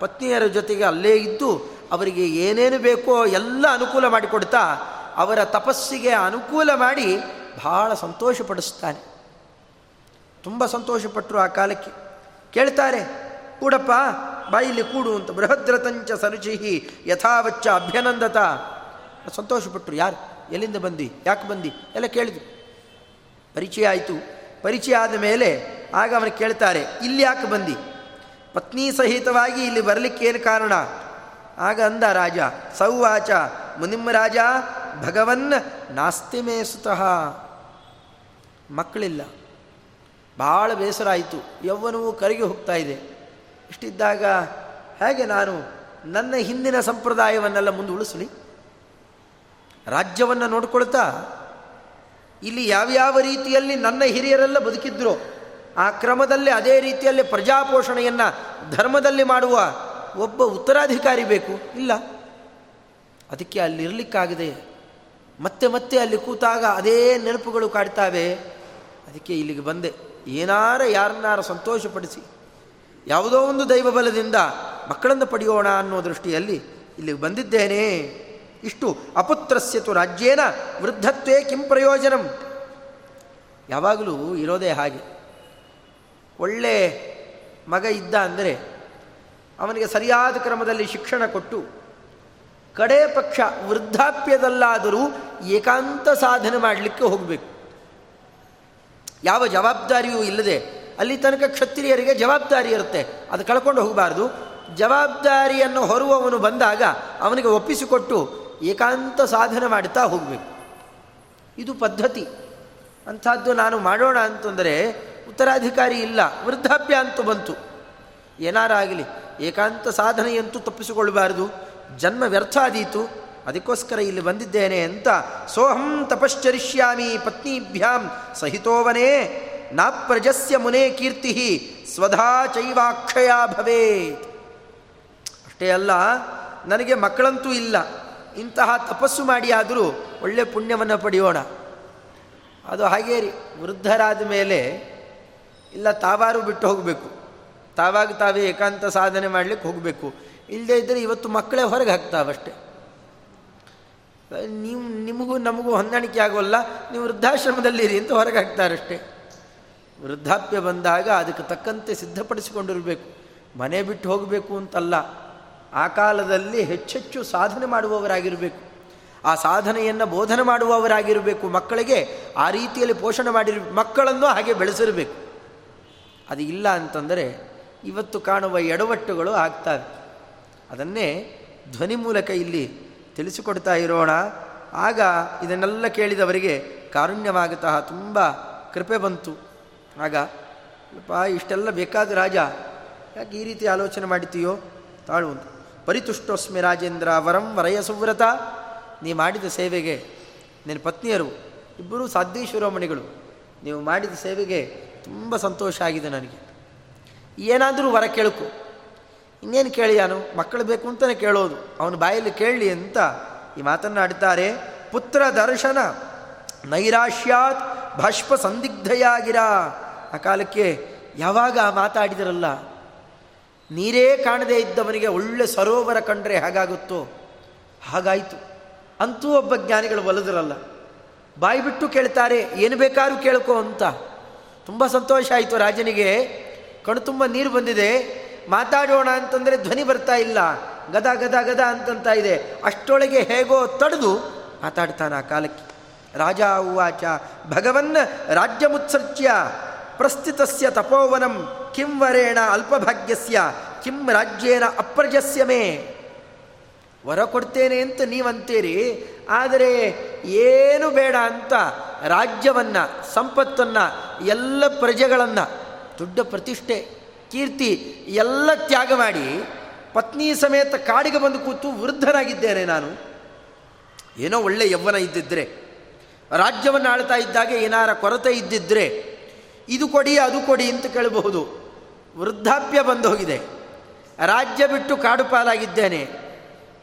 ಪತ್ನಿಯರ ಜೊತೆಗೆ ಅಲ್ಲೇ ಇದ್ದು, ಅವರಿಗೆ ಏನೇನು ಬೇಕೋ ಎಲ್ಲ ಅನುಕೂಲ ಮಾಡಿಕೊಡ್ತಾ, ಅವರ ತಪಸ್ಸಿಗೆ ಅನುಕೂಲ ಮಾಡಿ ಬಹಳ ಸಂತೋಷಪಡಿಸ್ತಾನೆ. ತುಂಬ ಸಂತೋಷಪಟ್ಟರು ಆ ಕಾಲಕ್ಕೆ. ಕೇಳ್ತಾರೆ, ಕೂಡಪ್ಪ ಬಾಯಿಲಿ ಕೂಡು ಅಂತ ಬೃಹದ್ರತಂಚ ಸರುಚಿಹಿ ಯಥಾವಚ್ಚ ಅಭ್ಯನಂದತ. ಸಂತೋಷಪಟ್ಟರು ಯಾರು? ಎಲ್ಲಿಂದ ಬಂದಿ? ಯಾಕೆ ಬಂದಿ? ಎಲ್ಲ ಕೇಳಿದ್ರು. ಪರಿಚಯ ಆಯಿತು. ಪರಿಚಯ ಆದ ಮೇಲೆ ಆಗ ಅವನು ಕೇಳ್ತಾರೆ, ಇಲ್ಲಿ ಯಾಕೆ ಬಂದಿ? ಪತ್ನಿ ಸಹಿತವಾಗಿ ಇಲ್ಲಿ ಬರಲಿಕ್ಕೇನು ಕಾರಣ? ಆಗ ಅಂದ ರಾಜ, ಸೌವಾಚ, ಮುನಿಮ್ಮ ರಾಜ, ಭಗವನ್ ನಾಸ್ತಿ ಮೇಸುತಃ ಮಕ್ಕಳಿಲ್ಲ. ಭಾಳ ಬೇಸರ ಆಯಿತು ಯೌವನವು ಕರಗಿ ಹೋಗ್ತಾ ಇದೆ. ಇಷ್ಟಿದ್ದಾಗ, ಹೇಗೆ ನಾನು ನನ್ನ ಹಿಂದಿನ ಸಂಪ್ರದಾಯವನ್ನೆಲ್ಲ ಮುಂದುವಳಿಸಲಿ ರಾಜ್ಯವನ್ನು ನೋಡ್ಕೊಳ್ತಾ ಇಲ್ಲಿ ಯಾವ್ಯಾವ ರೀತಿಯಲ್ಲಿ ನನ್ನ ಹಿರಿಯರೆಲ್ಲ ಬದುಕಿದ್ರು, ಆ ಕ್ರಮದಲ್ಲಿ ಅದೇ ರೀತಿಯಲ್ಲಿ ಪ್ರಜಾಪೋಷಣೆಯನ್ನು ಧರ್ಮದಲ್ಲಿ ಮಾಡುವ ಒಬ್ಬ ಉತ್ತರಾಧಿಕಾರಿ ಬೇಕು? ಇಲ್ಲ. ಅದಕ್ಕೆ ಅಲ್ಲಿರಲಿಕ್ಕಾಗದೆ ಮತ್ತೆ ಮತ್ತೆ ಅಲ್ಲಿ ಕೂತಾಗ ಅದೇ ನೆನಪುಗಳು ಕಾಡ್ತಾವೆ. ಅದಕ್ಕೆ ಇಲ್ಲಿಗೆ ಬಂದೆ. ಏನಾರ ಯಾರನ್ನಾರ ಸಂತೋಷಪಡಿಸಿ, ಯಾವುದೋ ಒಂದು ದೈವ ಬಲದಿಂದ ಮಕ್ಕಳನ್ನು ಪಡೆಯೋಣ ಅನ್ನೋ ದೃಷ್ಟಿಯಲ್ಲಿ ಇಲ್ಲಿಗೆ ಬಂದಿದ್ದೇನೆ. ಇಷ್ಟು ಅಪುತ್ರಸ್ಯತು ರಾಜ್ಯೇನ ವೃದ್ಧತ್ವೇ ಕಿಂ ಪ್ರಯೋಜನಂ. ಯಾವಾಗಲೂ ಇರೋದೇ ಹಾಗೆ. ಒಳ್ಳೆ ಮಗ ಇದ್ದ ಅಂದರೆ ಅವನಿಗೆ ಸರಿಯಾದ ಕ್ರಮದಲ್ಲಿ ಶಿಕ್ಷಣ ಕೊಟ್ಟು ಕಡೇ ಪಕ್ಷ ವೃದ್ಧಾಪ್ಯದಲ್ಲಾದರೂ ಏಕಾಂತ ಸಾಧನೆ ಮಾಡಲಿಕ್ಕೆ ಹೋಗಬೇಕು. ಯಾವ ಜವಾಬ್ದಾರಿಯೂ ಇಲ್ಲದೆ ಅಲ್ಲಿ ತನಕ ಕ್ಷತ್ರಿಯರಿಗೆ ಜವಾಬ್ದಾರಿ ಇರುತ್ತೆ. ಅದು ಕಳ್ಕೊಂಡು ಹೋಗಬಾರ್ದು. ಜವಾಬ್ದಾರಿಯನ್ನು ಹೊರುವವನು ಬಂದಾಗ ಅವನಿಗೆ ಒಪ್ಪಿಸಿಕೊಟ್ಟು ಏಕಾಂತ ಸಾಧನೆ ಮಾಡ್ತಾ ಹೋಗಬೇಕು. ಇದು ಪದ್ಧತಿ. ಅಂಥದ್ದು ನಾನು ಮಾಡೋಣ ಅಂತಂದರೆ ಉತ್ತರಾಧಿಕಾರಿ ಇಲ್ಲ, ವೃದ್ಧಾಪ್ಯ ಅಂತೂ ಬಂತು. ಏನಾರಾಗಲಿ ಏಕಾಂತ ಸಾಧನೆಯಂತೂ ತಪ್ಪಿಸಿಕೊಳ್ಳಬಾರದು. ಜನ್ಮ ವ್ಯರ್ಥ ಆದೀತು, ಅದಕ್ಕೋಸ್ಕರ ಇಲ್ಲಿ ಬಂದಿದ್ದೇನೆ ಅಂತ ಸೋಹಂ ತಪಶ್ಚರಿಷ್ಯಾಮಿ ಪತ್ನಿಭ್ಯಾಂ ಸಹಿತೋವನೇ ನಾಪ್ರಜಸ್ಯ ಮುನೇ ಕೀರ್ತಿ ಸ್ವಧಾ ಚೈವಾಕ್ಷಯ ಭವೇ ಅಷ್ಟೇ ಅಲ್ಲ, ನನಗೆ ಮಕ್ಕಳಂತೂ ಇಲ್ಲ. ಇಂತಹ ತಪಸ್ಸು ಮಾಡಿ ಆದರೂ ಒಳ್ಳೆ ಪುಣ್ಯವನ್ನು ಪಡೆಯೋಣ. ಅದು ಹಾಗೇ ರೀ, ವೃದ್ಧರಾದ ಮೇಲೆ ಇಲ್ಲ ತಾವಾರು ಬಿಟ್ಟು ಹೋಗಬೇಕು. ತಾವಾಗ ತಾವೇ ಏಕಾಂತ ಸಾಧನೆ ಮಾಡಲಿಕ್ಕೆ ಹೋಗಬೇಕು. ಇಲ್ಲದೇ ಇದ್ದರೆ ಇವತ್ತು ಮಕ್ಕಳೇ ಹೊರಗೆ ಹಾಕ್ತಾವಷ್ಟೆ. ನೀವು, ನಿಮಗೂ ನಮಗೂ ಹೊಂದಾಣಿಕೆ ಆಗೋಲ್ಲ, ನೀವು ವೃದ್ಧಾಶ್ರಮದಲ್ಲಿರಿ ಅಂತ ಹೊರಗೆ ಹಾಕ್ತಾರಷ್ಟೇ. ವೃದ್ಧಾಪ್ಯ ಬಂದಾಗ ಅದಕ್ಕೆ ತಕ್ಕಂತೆ ಸಿದ್ಧಪಡಿಸಿಕೊಂಡಿರಬೇಕು. ಮನೆ ಬಿಟ್ಟು ಹೋಗಬೇಕು ಅಂತಲ್ಲ. ಆ ಕಾಲದಲ್ಲಿ ಹೆಚ್ಚೆಚ್ಚು ಸಾಧನೆ ಮಾಡುವವರಾಗಿರಬೇಕು. ಆ ಸಾಧನೆಯನ್ನು ಬೋಧನೆ ಮಾಡುವವರಾಗಿರಬೇಕು. ಮಕ್ಕಳಿಗೆ ಆ ರೀತಿಯಲ್ಲಿ ಪೋಷಣೆ ಮಾಡಿರ, ಮಕ್ಕಳನ್ನು ಹಾಗೆ ಬೆಳೆಸಿರಬೇಕು. ಅದು ಇಲ್ಲ ಅಂತಂದರೆ ಇವತ್ತು ಕಾಣುವ ಎಡವಟ್ಟುಗಳು ಆಗ್ತವೆ. ಅದನ್ನೇ ಧ್ವನಿ ಮೂಲಕ ಇಲ್ಲಿ ತಿಳಿಸಿಕೊಡ್ತಾ ಇರೋಣ. ಆಗ ಇದನ್ನೆಲ್ಲ ಕೇಳಿದವರಿಗೆ ಕಾರುಣ್ಯವಾಗತಃ ತುಂಬ ಕೃಪೆ ಬಂತು. ಆಗ ಇಷ್ಟೆಲ್ಲ ಬೇಕಾದ ರಾಜ, ಯಾಕೆ ಈ ರೀತಿ ಆಲೋಚನೆ ಮಾಡಿತೀಯೋ ತಾಳು ಪರಿತುಷ್ಟೋಸ್ಮಿ ರಾಜೇಂದ್ರ ವರಂ ವರಯ ಸುವ್ರತ. ನೀ ಮಾಡಿದ ಸೇವೆಗೆ ನಿನ್ನ ಪತ್ನಿಯರು ಇಬ್ಬರೂ ಸಾಧ್ಯೇಶ್ವರಮಣಿಗಳು ನೀವು ಮಾಡಿದ ಸೇವೆಗೆ ತುಂಬ ಸಂತೋಷ ಆಗಿದೆ ನನಗೆ. ಏನಾದರೂ ವರ ಕೇಳಕು. ಇನ್ನೇನು ಕೇಳಿಯಾನು ಮಕ್ಕಳು ಬೇಕು ಅಂತಲೇ ಕೇಳೋದು. ಅವನು ಬಾಯಲ್ಲಿ ಕೇಳಲಿ ಅಂತ ಈ ಮಾತನ್ನಾಡ್ತಾರೆ ಪುತ್ರ ದರ್ಶನ ನೈರಾಶ್ಯಾತ್ ಭಾಷ್ಪ ಸಂದಿಗ್ಧಯಾಗಿರ. ಆ ಕಾಲಕ್ಕೆ ಯಾವಾಗ ಮಾತಾಡಿದರಲ್ಲ? ನೀರೇ ಕಾಣದೇ ಇದ್ದವನಿಗೆ ಒಳ್ಳೆ ಸರೋವರ ಕಂಡ್ರೆ ಹಾಗಾಗುತ್ತೋ? ಹಾಗಾಯಿತು. ಅಂತೂ ಒಬ್ಬ ಜ್ಞಾನಿಗಳು ಒಲದಿರಲ್ಲ. ಬಾಯಿ ಬಿಟ್ಟು ಕೇಳ್ತಾರೆ, ಏನು ಬೇಕಾದ್ರೂ ಕೇಳ್ಕೋ ಅಂತ. ತುಂಬ ಸಂತೋಷ ಆಯಿತು ರಾಜನಿಗೆ. ಕಣ್ಣು ತುಂಬ ನೀರು ಬಂದಿದೆ. ಮಾತಾಡೋಣ ಅಂತಂದರೆ ಧ್ವನಿ ಬರ್ತಾ ಇಲ್ಲ. ಗದ ಗದ ಗದ ಅಂತಂತ ಇದೆ. ಅಷ್ಟೊಳಗೆ ಹೇಗೋ ತಡೆದು ಮಾತಾಡ್ತಾನೆ ಆ ಕಾಲಕ್ಕೆ. ರಾಜ, ಉವಾಚ ಭಗವನ್ ರಾಜ್ಯಮುತ್ಸರ್ಚ್ಯ. ಪ್ರಸ್ಥಿತಸ್ಯ ತಪೋವನಂ, ಕಿಂ ವರೇಣ ಅಲ್ಪಭಾಗ್ಯಸ್ಯ, ಕಿಂ ರಾಜ್ಯೇನ ಅಪ್ರಜಸ್ಯ ಮೇ. ವರ ಕೊಡ್ತೇನೆ ಅಂತ ನೀವಂತೀರಿ, ಆದರೆ ಏನು ಬೇಡ ಅಂತ ರಾಜ್ಯವನ್ನು, ಸಂಪತ್ತನ್ನು, ಎಲ್ಲ ಪ್ರಜೆಗಳನ್ನು, ದೊಡ್ಡ ಪ್ರತಿಷ್ಠೆ, ಕೀರ್ತಿ, ಎಲ್ಲ ತ್ಯಾಗ ಮಾಡಿ, ಪತ್ನಿ ಸಮೇತ ಕಾಡಿಗೆ ಬಂದು ಕೂತು ವೃದ್ಧನಾಗಿದ್ದೇನೆ ನಾನು. ಏನೋ ಒಳ್ಳೆ ಯೌವನ ಇದ್ದಿದ್ದರೆ ರಾಜ್ಯವನ್ನು ಆಳ್ತಾ ಇದ್ದಾಗ ಏನಾರ ಕೊರತೆ ಇದ್ದಿದ್ದರೆ ಇದು ಕೊಡಿ, ಅದು ಕೊಡಿ ಅಂತ ಕೇಳಬಹುದು. ವೃದ್ಧಾಪ್ಯ ಬಂದು ಹೋಗಿದೆ ರಾಜ್ಯ ಬಿಟ್ಟು ಕಾಡುಪಾಲಾಗಿದ್ದೇನೆ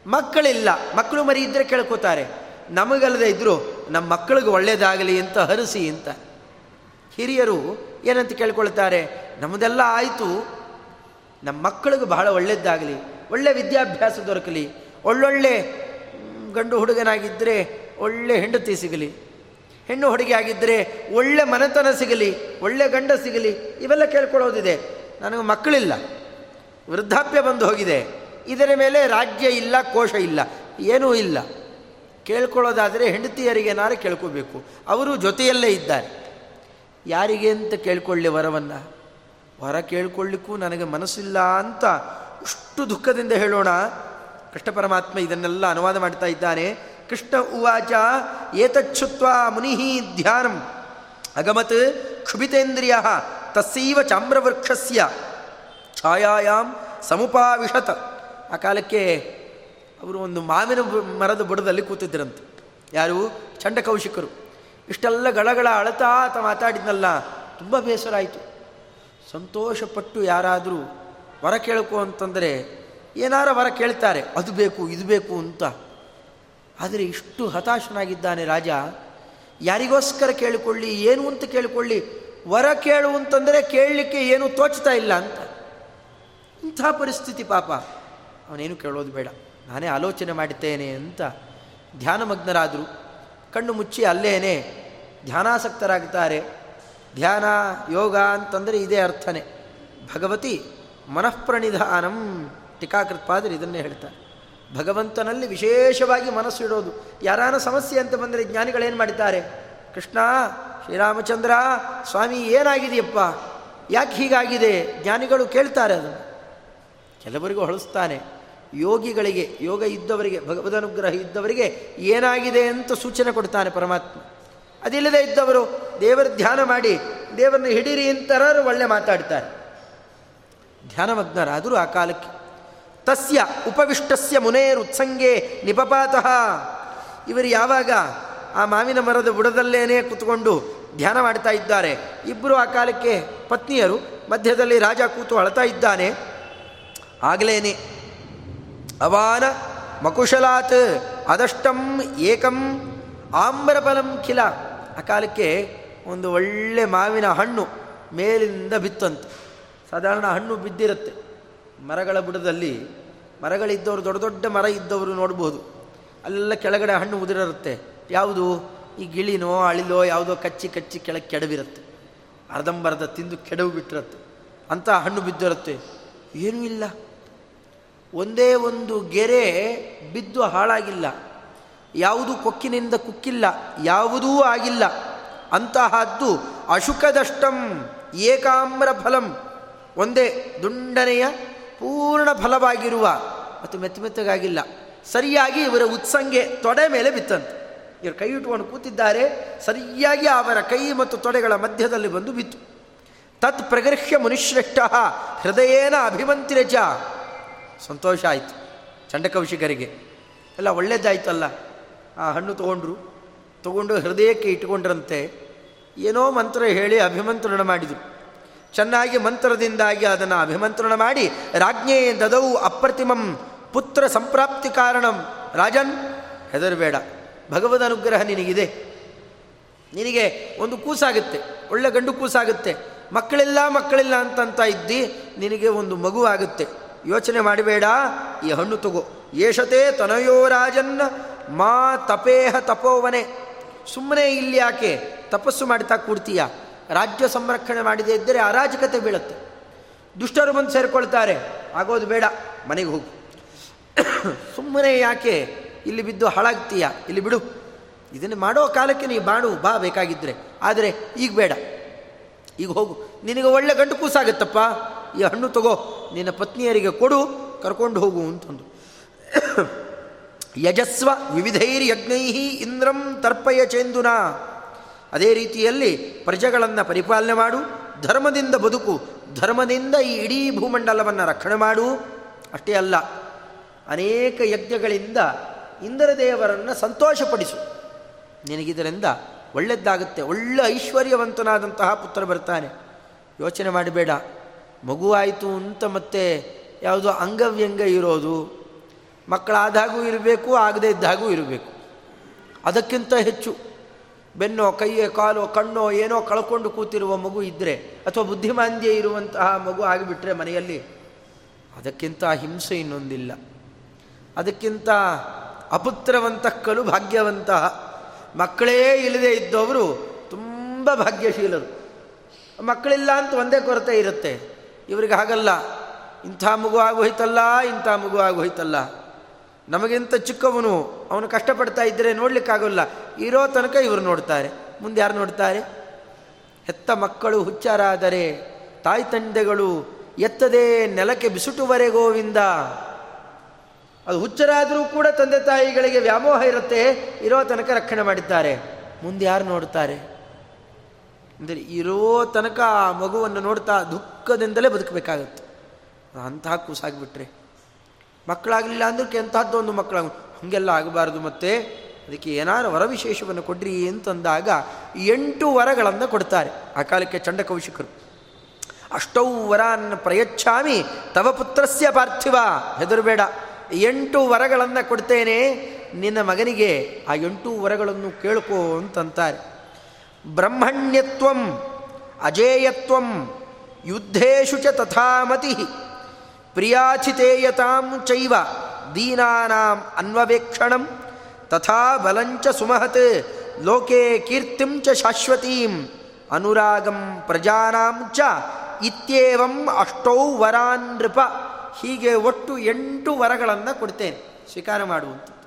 ಮಕ್ಕಳಿಲ್ಲ. ಮಕ್ಕಳು ಮರಿ ಇದ್ದರೆ ಕೇಳ್ಕೋತಾರೆ. ನಮಗಲ್ಲದೆ ಇದ್ದರೂ ನಮ್ಮ ಮಕ್ಕಳಿಗೆ ಒಳ್ಳೆಯದಾಗಲಿ ಅಂತ ಹರಿಸಿ ಅಂತ. ಹಿರಿಯರು ಏನಂತ ಕೇಳ್ಕೊಳ್ತಾರೆ? ನಮ್ಮದೆಲ್ಲ ಆಯಿತು. ನಮ್ಮ ಮಕ್ಕಳಿಗೆ ಬಹಳ ಒಳ್ಳೆಯದಾಗಲಿ ಒಳ್ಳೆ ವಿದ್ಯಾಭ್ಯಾಸ ದೊರಕಲಿ. ಒಳ್ಳೊಳ್ಳೆ ಗಂಡು ಹುಡುಗನಾಗಿದ್ದರೆ ಒಳ್ಳೆ ಹೆಂಡತಿ ಸಿಗಲಿ. ಹೆಣ್ಣು ಹುಡುಗಿ ಆಗಿದ್ದರೆ ಒಳ್ಳೆ ಮನೆತನ ಸಿಗಲಿ, ಒಳ್ಳೆ ಗಂಡ ಸಿಗಲಿ, ಇವೆಲ್ಲ ಕೇಳ್ಕೊಳ್ಳೋದಿದೆ. ನನಗೆ ಮಕ್ಕಳಿಲ್ಲ. ವೃದ್ಧಾಪ್ಯ ಬಂದು ಹೋಗಿದೆ. ಇದರ ಮೇಲೆ ರಾಜ್ಯ ಇಲ್ಲ, ಕೋಶ ಇಲ್ಲ, ಏನೂ ಇಲ್ಲ. ಕೇಳ್ಕೊಳ್ಳೋದಾದರೆ ಹೆಂಡತಿಯರಿಗೇನಾರು ಕೇಳ್ಕೋಬೇಕು. ಅವರು ಜೊತೆಯಲ್ಲೇ ಇದ್ದಾರೆ. ಯಾರಿಗೆ ಅಂತ ಕೇಳ್ಕೊಳ್ಳಿ ವರವನ್ನು? ವರ ಕೇಳ್ಕೊಳ್ಳಿಕ್ಕೂ ನನಗೆ ಮನಸ್ಸಿಲ್ಲ ಅಂತ ಅಷ್ಟು ದುಃಖದಿಂದ ಹೇಳೋಣ. ಕೃಷ್ಣ ಪರಮಾತ್ಮ ಇದನ್ನೆಲ್ಲ ಅನುವಾದ ಮಾಡ್ತಾ ಇದ್ದಾನೆ. ಕೃಷ್ಣ ಉವಾಚ ಏತಚ್ಛುತ್ವ ಮುನಿ ಧ್ಯಾನಂ. ಅಗಮತ್ ಕ್ಷುಭಿತೇಂದ್ರಿಯ ತಸ್ಸೈವ ಚಾಮ್ರವೃಕ್ಷಸ್ಯ. ಛಾಯಾಯಾಮ್ ಸಮುಪಾವಿಷತ ಆ ಕಾಲಕ್ಕೆ ಅವರು ಒಂದು ಮಾವಿನ ಮರದ ಬುಡದಲ್ಲಿ ಕೂತಿದ್ದರಂತೆ ಯಾರು? ಚಂಡಕೌಶಿಕರು. ಇಷ್ಟೆಲ್ಲ ಗಳಗಳ ಅಳತಾ ಆತ ಮಾತಾಡಿದ್ನಲ್ಲ, ತುಂಬ ಬೇಸರ ಆಯಿತು ಸಂತೋಷಪಟ್ಟು ಯಾರಾದರೂ ವರ ಕೇಳಕು ಅಂತಂದರೆ ಏನಾರ ವರ ಕೇಳ್ತಾರೆ, ಅದು ಬೇಕು, ಇದು ಬೇಕು ಅಂತ. ಆದರೆ ಇಷ್ಟು ಹತಾಶನಾಗಿದ್ದಾನೆ ರಾಜ. ಯಾರಿಗೋಸ್ಕರ ಕೇಳಿಕೊಳ್ಳಿ, ಏನು ಅಂತ ಕೇಳಿಕೊಳ್ಳಿ, ವರ ಕೇಳು ಅಂತಂದರೆ ಕೇಳಲಿಕ್ಕೆ ಏನೂ ತೋಚ್ತಾ ಇಲ್ಲ ಅಂತ. ಇಂಥ ಪರಿಸ್ಥಿತಿ ಪಾಪ. ಅವನೇನು ಕೇಳೋದು ಬೇಡ. ನಾನೇ ಆಲೋಚನೆ ಮಾಡುತ್ತೇನೆ ಅಂತ ಧ್ಯಾನಮಗ್ನರಾದರು ಕಣ್ಣು ಮುಚ್ಚಿ ಅಲ್ಲೇನೆ ಧ್ಯಾನಾಸಕ್ತರಾಗ್ತಾರೆ. ಧ್ಯಾನ, ಯೋಗ ಅಂತಂದರೆ ಇದೇ ಅರ್ಥನೇ. ಭಗವತಿ ಮನಃಪ್ರಣಿಧಾನಂ ಟೀಕಾಕೃತ್ಪಾದರೆ ಇದನ್ನೇ ಹೇಳ್ತಾರೆ. ಭಗವಂತನಲ್ಲಿ ವಿಶೇಷವಾಗಿ ಮನಸ್ಸು ಇಡೋದು. ಯಾರಾನ ಸಮಸ್ಯೆ ಅಂತ ಬಂದರೆ ಜ್ಞಾನಿಗಳೇನು ಮಾಡಿದ್ದಾರೆ? ಕೃಷ್ಣ, ಶ್ರೀರಾಮಚಂದ್ರ, ಸ್ವಾಮಿ, ಏನಾಗಿದೆಯಪ್ಪ? ಯಾಕೆ ಹೀಗಾಗಿದೆ? ಜ್ಞಾನಿಗಳು ಕೇಳ್ತಾರೆ ಅದು ಕೆಲವರಿಗೂ ಹೊಳಿಸ್ತಾನೆ. ಯೋಗಿಗಳಿಗೆ, ಯೋಗ ಇದ್ದವರಿಗೆ ಭಗವದನುಗ್ರಹ ಇದ್ದವರಿಗೆ ಏನಾಗಿದೆ ಅಂತ ಸೂಚನೆ ಕೊಡ್ತಾನೆ ಪರಮಾತ್ಮ. ಅದಿಲ್ಲದೆ ಇದ್ದವರು ದೇವರ ಧ್ಯಾನ ಮಾಡಿ, ದೇವರನ್ನು ಹಿಡೀರಿ ಅಂತಾರು ಒಳ್ಳೆ ಮಾತಾಡ್ತಾರೆ. ಧ್ಯಾನಮಗ್ನರಾದರೂ ಆ ಕಾಲಕ್ಕೆ ತಸ್ಯ ಉಪವಿಷ್ಟಸ್ಯ ಮುನೇರುತ್ಸಂಗೆ ನಿಪಪಾತಃ. ಇವರು ಯಾವಾಗ ಆ ಮಾವಿನ ಮರದ ಬುಡದಲ್ಲೇನೇ ಕೂತ್ಕೊಂಡು ಧ್ಯಾನ ಮಾಡ್ತಾ ಇದ್ದಾರೆ. ಇಬ್ಬರು ಆ ಕಾಲಕ್ಕೆ ಪತ್ನಿಯರು, ಮಧ್ಯದಲ್ಲಿ ರಾಜ ಕೂತು ಅಳ್ತಾ ಇದ್ದಾನೆ. ಆಗಲೇನೆ, ಅವಾನ ಮಕುಶಲಾತ್ ಅದಷ್ಟಂ ಏಕಂ ಆಮ್ರಫಲಂ ಖಿಲ. ಆ ಕಾಲಕ್ಕೆ ಒಂದು ಒಳ್ಳೆ ಮಾವಿನ ಹಣ್ಣು ಮೇಲಿಂದ ಬಿತ್ತಂತೆ. ಸಾಧಾರಣ ಹಣ್ಣು ಬಿದ್ದಿರುತ್ತೆ. ಮರಗಳ ಬುಡದಲ್ಲಿ ಮರಗಳಿದ್ದವರು, ದೊಡ್ಡ ದೊಡ್ಡ ಮರ ಇದ್ದವರು ನೋಡ್ಬೋದು. ಅಲ್ಲೆಲ್ಲ ಕೆಳಗಡೆ ಹಣ್ಣು ಉದುರಿರುತ್ತೆ. ಯಾವುದು? ಈ ಗಿಳಿನೋ, ಅಳಿಲೋ, ಯಾವುದೋ ಕಚ್ಚಿ ಕಚ್ಚಿ ಕೆಳಗೆ ಕೆಡವಿರುತ್ತೆ. ಅರ್ಧಂಬರ್ಧ ತಿಂದು ಕೆಡವು ಬಿಟ್ಟಿರುತ್ತೆ. ಅಂತ ಹಣ್ಣು ಬಿದ್ದಿರುತ್ತೆ. ಏನೂ ಇಲ್ಲ. ಒಂದೇ ಒಂದು ಗೆರೆ ಬಿದ್ದು ಹಾಳಾಗಿಲ್ಲ. ಯಾವುದು ಕೊಕ್ಕಿನಿಂದ ಕುಕ್ಕಿಲ್ಲ. ಯಾವುದೂ ಆಗಿಲ್ಲ. ಅಂತಹದ್ದು ಅಶುಕದಷ್ಟಂ ಏಕಾಮ್ರ ಫಲಂ ಒಂದೇ ದುಂಡನೆಯ ಪೂರ್ಣ ಫಲವಾಗಿರುವ ಮತ್ತು ಮೆತ್ತ ಮೆತ್ತಗಾಗಿಲ್ಲ. ಸರಿಯಾಗಿ ಇವರ ಉತ್ಸಂಗೆ ತೊಡೆ ಮೇಲೆ ಬಿತ್ತಂತೆ. ಇವರು ಕೈ ಇಟ್ಕೊಂಡು ಕೂತಿದ್ದಾರೆ. ಸರಿಯಾಗಿ ಅವರ ಕೈ ಮತ್ತು ತೊಡೆಗಳ ಮಧ್ಯದಲ್ಲಿ ಬಂದು ಬಿತ್ತು. ತತ್ ಪ್ರಗೃಹ್ಯ ಮುನಿಶ್ರೇಷ್ಠ ಹೃದಯೇನ ಅಭಿಮಂತಿರಜ ಸಂತೋಷ ಆಯಿತು ಚಂಡಕೌಶಿಕರಿಗೆ. ಎಲ್ಲ ಒಳ್ಳೇದಾಯ್ತಲ್ಲ. ಆ ಹಣ್ಣು ತಗೊಂಡ್ರು. ತಗೊಂಡು ಹೃದಯಕ್ಕೆ ಇಟ್ಟುಕೊಂಡ್ರಂತೆ ಏನೋ ಮಂತ್ರ ಹೇಳಿ ಅಭಿಮಂತ್ರಣ ಮಾಡಿದರು. ಚೆನ್ನಾಗಿ ಮಂತ್ರದಿಂದಾಗಿ ಅದನ್ನು ಅಭಿಮಂತ್ರಣ ಮಾಡಿ, ರಾಜ್ಞೆ ದದೌ ಅಪ್ರತಿಮಂ ಪುತ್ರ ಸಂಪ್ರಾಪ್ತಿ ಕಾರಣಂ. ರಾಜನ್, ಹೆದರಬೇಡ. ಭಗವದ್ ಅನುಗ್ರಹ ನಿನಗಿದೆ. ನಿನಗೆ ಒಂದು ಕೂಸಾಗುತ್ತೆ, ಒಳ್ಳೆ ಗಂಡು ಕೂಸಾಗುತ್ತೆ. ಮಕ್ಕಳಿಲ್ಲ ಮಕ್ಕಳಿಲ್ಲ ಅಂತಂತ ಇದ್ದಿ, ನಿನಗೆ ಒಂದು ಮಗು ಆಗುತ್ತೆ. ಯೋಚನೆ ಮಾಡಬೇಡ, ಈ ಹಣ್ಣು ತಗೋ. ಏಷತೆ ತನಯೋ ರಾಜನ್ನ ಮಾ ತಪೇಹ ತಪೋವನೆ. ಸುಮ್ಮನೆ ಇಲ್ಲಿ ಯಾಕೆ ತಪಸ್ಸು ಮಾಡ್ತಾ ಕೂಡ್ತೀಯ? ರಾಜ್ಯ ಸಂರಕ್ಷಣೆ ಮಾಡದೇ ಇದ್ದರೆ ಅರಾಜಕತೆ ಬೀಳುತ್ತೆ. ದುಷ್ಟರು ಬಂದು ಸೇರಿಕೊಳ್ತಾರೆ. ಆಗೋದು ಬೇಡ, ಮನೆಗೆ ಹೋಗು. ಸುಮ್ಮನೆ ಯಾಕೆ? ಇಲ್ಲಿ ಬಿದ್ದು ಹಾಳಾಗ್ತೀಯ? ಇಲ್ಲಿ ಬಿಡು. ಇದನ್ನು ಮಾಡೋ ಕಾಲಕ್ಕೆ ನೀ ಬಾಡು ಬಾ ಬೇಕಾಗಿದ್ದರೆ ಆದರೆ ಈಗ ಬೇಡ. ಈಗ ಹೋಗು. ನಿನಗೆ ಒಳ್ಳೆ ಗಂಟು ಕೂಸಾಗತ್ತಪ್ಪ. ಈ ಹಣ್ಣು ತಗೋ. ನಿನ್ನ ಪತ್ನಿಯರಿಗೆ ಕೊಡು, ಕರ್ಕೊಂಡು ಹೋಗು ಅಂತಂದು. ಯಜಸ್ವ ವಿವಿಧೈರ್ಯಜ್ಞೈ ಇಂದ್ರಂ ತರ್ಪಯ ಚೇಂದುನ ಅದೇ ರೀತಿಯಲ್ಲಿ ಪ್ರಜೆಗಳನ್ನು ಪರಿಪಾಲನೆ ಮಾಡು, ಧರ್ಮದಿಂದ ಬದುಕು, ಧರ್ಮದಿಂದ ಈ ಇಡೀ ಭೂಮಂಡಲವನ್ನು ರಕ್ಷಣೆ ಮಾಡು. ಅಷ್ಟೇ ಅಲ್ಲ, ಅನೇಕ ಯಜ್ಞಗಳಿಂದ ಇಂದ್ರದೇವರನ್ನು ಸಂತೋಷಪಡಿಸು. ನಿನಗಿದರಿಂದ ಒಳ್ಳೆಯದಾಗುತ್ತೆ ಒಳ್ಳೆ ಐಶ್ವರ್ಯವಂತನಾದಂತಹ ಪುತ್ರ ಬರ್ತಾನೆ. ಯೋಚನೆ ಮಾಡಬೇಡ, ಮಗುವಾಯಿತು ಅಂತ ಮತ್ತೆ ಯಾವುದೋ ಅಂಗವ್ಯಂಗ ಇರೋದು, ಮಕ್ಕಳಾದಾಗೂ ಇರಬೇಕು, ಆಗದೇ ಇದ್ದಾಗೂ ಇರಬೇಕು. ಅದಕ್ಕಿಂತ ಹೆಚ್ಚು. ಬೆನ್ನೋ ಕೈಯೋ ಕಾಲೋ ಕಣ್ಣೋ ಏನೋ ಕಳ್ಕೊಂಡು ಕೂತಿರುವ ಮಗು ಇದ್ದರೆ ಅಥವಾ ಬುದ್ಧಿಮಾಂದ್ಯ ಇರುವಂತಹ ಮಗು ಆಗಿಬಿಟ್ರೆ ಮನೆಯಲ್ಲಿ ಅದಕ್ಕಿಂತ ಹಿಂಸೆ ಇನ್ನೊಂದಿಲ್ಲ. ಅದಕ್ಕಿಂತ ಅಪುತ್ರವಂತಕ್ಕಲು ಭಾಗ್ಯವಂತಹ ಮಕ್ಕಳೇ ಇಲ್ಲದೆ ಇದ್ದವರು ತುಂಬ ಭಾಗ್ಯಶೀಲರು. ಮಕ್ಕಳಿಲ್ಲ ಅಂತ ಒಂದೇ ಕೊರತೆ ಇರುತ್ತೆ. ಇವರಿಗೆ ಹಾಗಲ್ಲ. ಇಂಥ ಮಗು ಆಗೋಯ್ತಲ್ಲ, ಇಂಥ ಮಗು ಆಗೋಯ್ತಲ್ಲ. ನಮಗಿಂತ ಚಿಕ್ಕವನು, ಅವನು ಕಷ್ಟಪಡ್ತಾ ಇದ್ದರೆ ನೋಡಲಿಕ್ಕಾಗೋಲ್ಲ. ಇರೋ ತನಕ ಇವರು ನೋಡ್ತಾರೆ. ಮುಂದೆ ಯಾರು ನೋಡ್ತಾರೆ? ಹೆತ್ತ ಮಕ್ಕಳು ಹುಚ್ಚಾರಾದರೆ ತಾಯಿ ತಂದೆಗಳು ಎತ್ತದೇ ನೆಲಕ್ಕೆ ಬಿಸುಟುವರೆ ಗೋವಿಂದ. ಅದು ಹುಚ್ಚರಾದರೂ ಕೂಡ ತಂದೆ ತಾಯಿಗಳಿಗೆ ವ್ಯಾಮೋಹ ಇರುತ್ತೆ. ಇರೋ ತನಕ ರಕ್ಷಣೆ ಮಾಡಿದ್ದಾರೆ. ಮುಂದೆ ಯಾರು ನೋಡ್ತಾರೆ? ಅಂದರೆ ಇರೋ ತನಕ ಆ ಮಗುವನ್ನು ನೋಡ್ತಾ ದುಃಖದಿಂದಲೇ ಬದುಕಬೇಕಾಗುತ್ತೆ. ಅಂತಹ ಕೂಸಾಗಿಬಿಟ್ರೆ. ಮಕ್ಕಳಾಗಲಿಲ್ಲ ಅಂದ್ರೆ ಎಂತಹದ್ದು ಒಂದು ಮಕ್ಕಳಾಗ ಹಾಗೆಲ್ಲ ಆಗಬಾರ್ದು ಮತ್ತೆ. ಅದಕ್ಕೆ ಏನಾರು ವರವಿಶೇಷವನ್ನು ಕೊಡ್ರಿ ಅಂತಂದಾಗ ಎಂಟು ವರಗಳನ್ನು ಕೊಡ್ತಾರೆ ಆ ಕಾಲಕ್ಕೆ ಚಂಡಕೌಶಿಕರು. ಅಷ್ಟೌ ವರಾನ್ ಪ್ರಯಚ್ಛಾಮಿ ತವ ಪುತ್ರಸ್ಯ ಪಾರ್ಥಿವ, ಹೆದರಬೇಡ. ಎಂಟು ವರಗಳನ್ನು ಕೊಡ್ತೇನೆ, ನಿನ್ನ ಮಗನಿಗೆ ಆ ಎಂಟು ವರಗಳನ್ನು ಕೇಳ್ಕೋ ಅಂತಂತಾರೆ. ಬ್ರಹ್ಮಣ್ಯತ್ವಂ, ಅಜೇಯತ್ವಂ, ಯುದ್ಧೇಶು ಚ ತಥಾಮತಿ ಪ್ರಿಯಾಚಿತೇಯತಾಂ ಚೈವ, ದೀನಾನಾಂ ಅನ್ವವೇಕ್ಷಣಂ. ತಥಾ ಬಲಂಚ ಸುಮಹತ್ ಲೋಕೆ ಕೀರ್ತಿಂ ಚ ಶಾಶ್ವತೀಂ ಅನುರಾಗಂ ಪ್ರಜಾನಾಂ ಚ ಇತ್ಯೇವಂ ಅಷ್ಟೌ ವರಾನ್ ನೃಪ ಹೀಗೆ ಒಟ್ಟು ಎಂಟು ವರಗಳನ್ನು ಕೊಡ್ತೇನೆ, ಸ್ವೀಕಾರ ಮಾಡುವಂಥದ್ದು.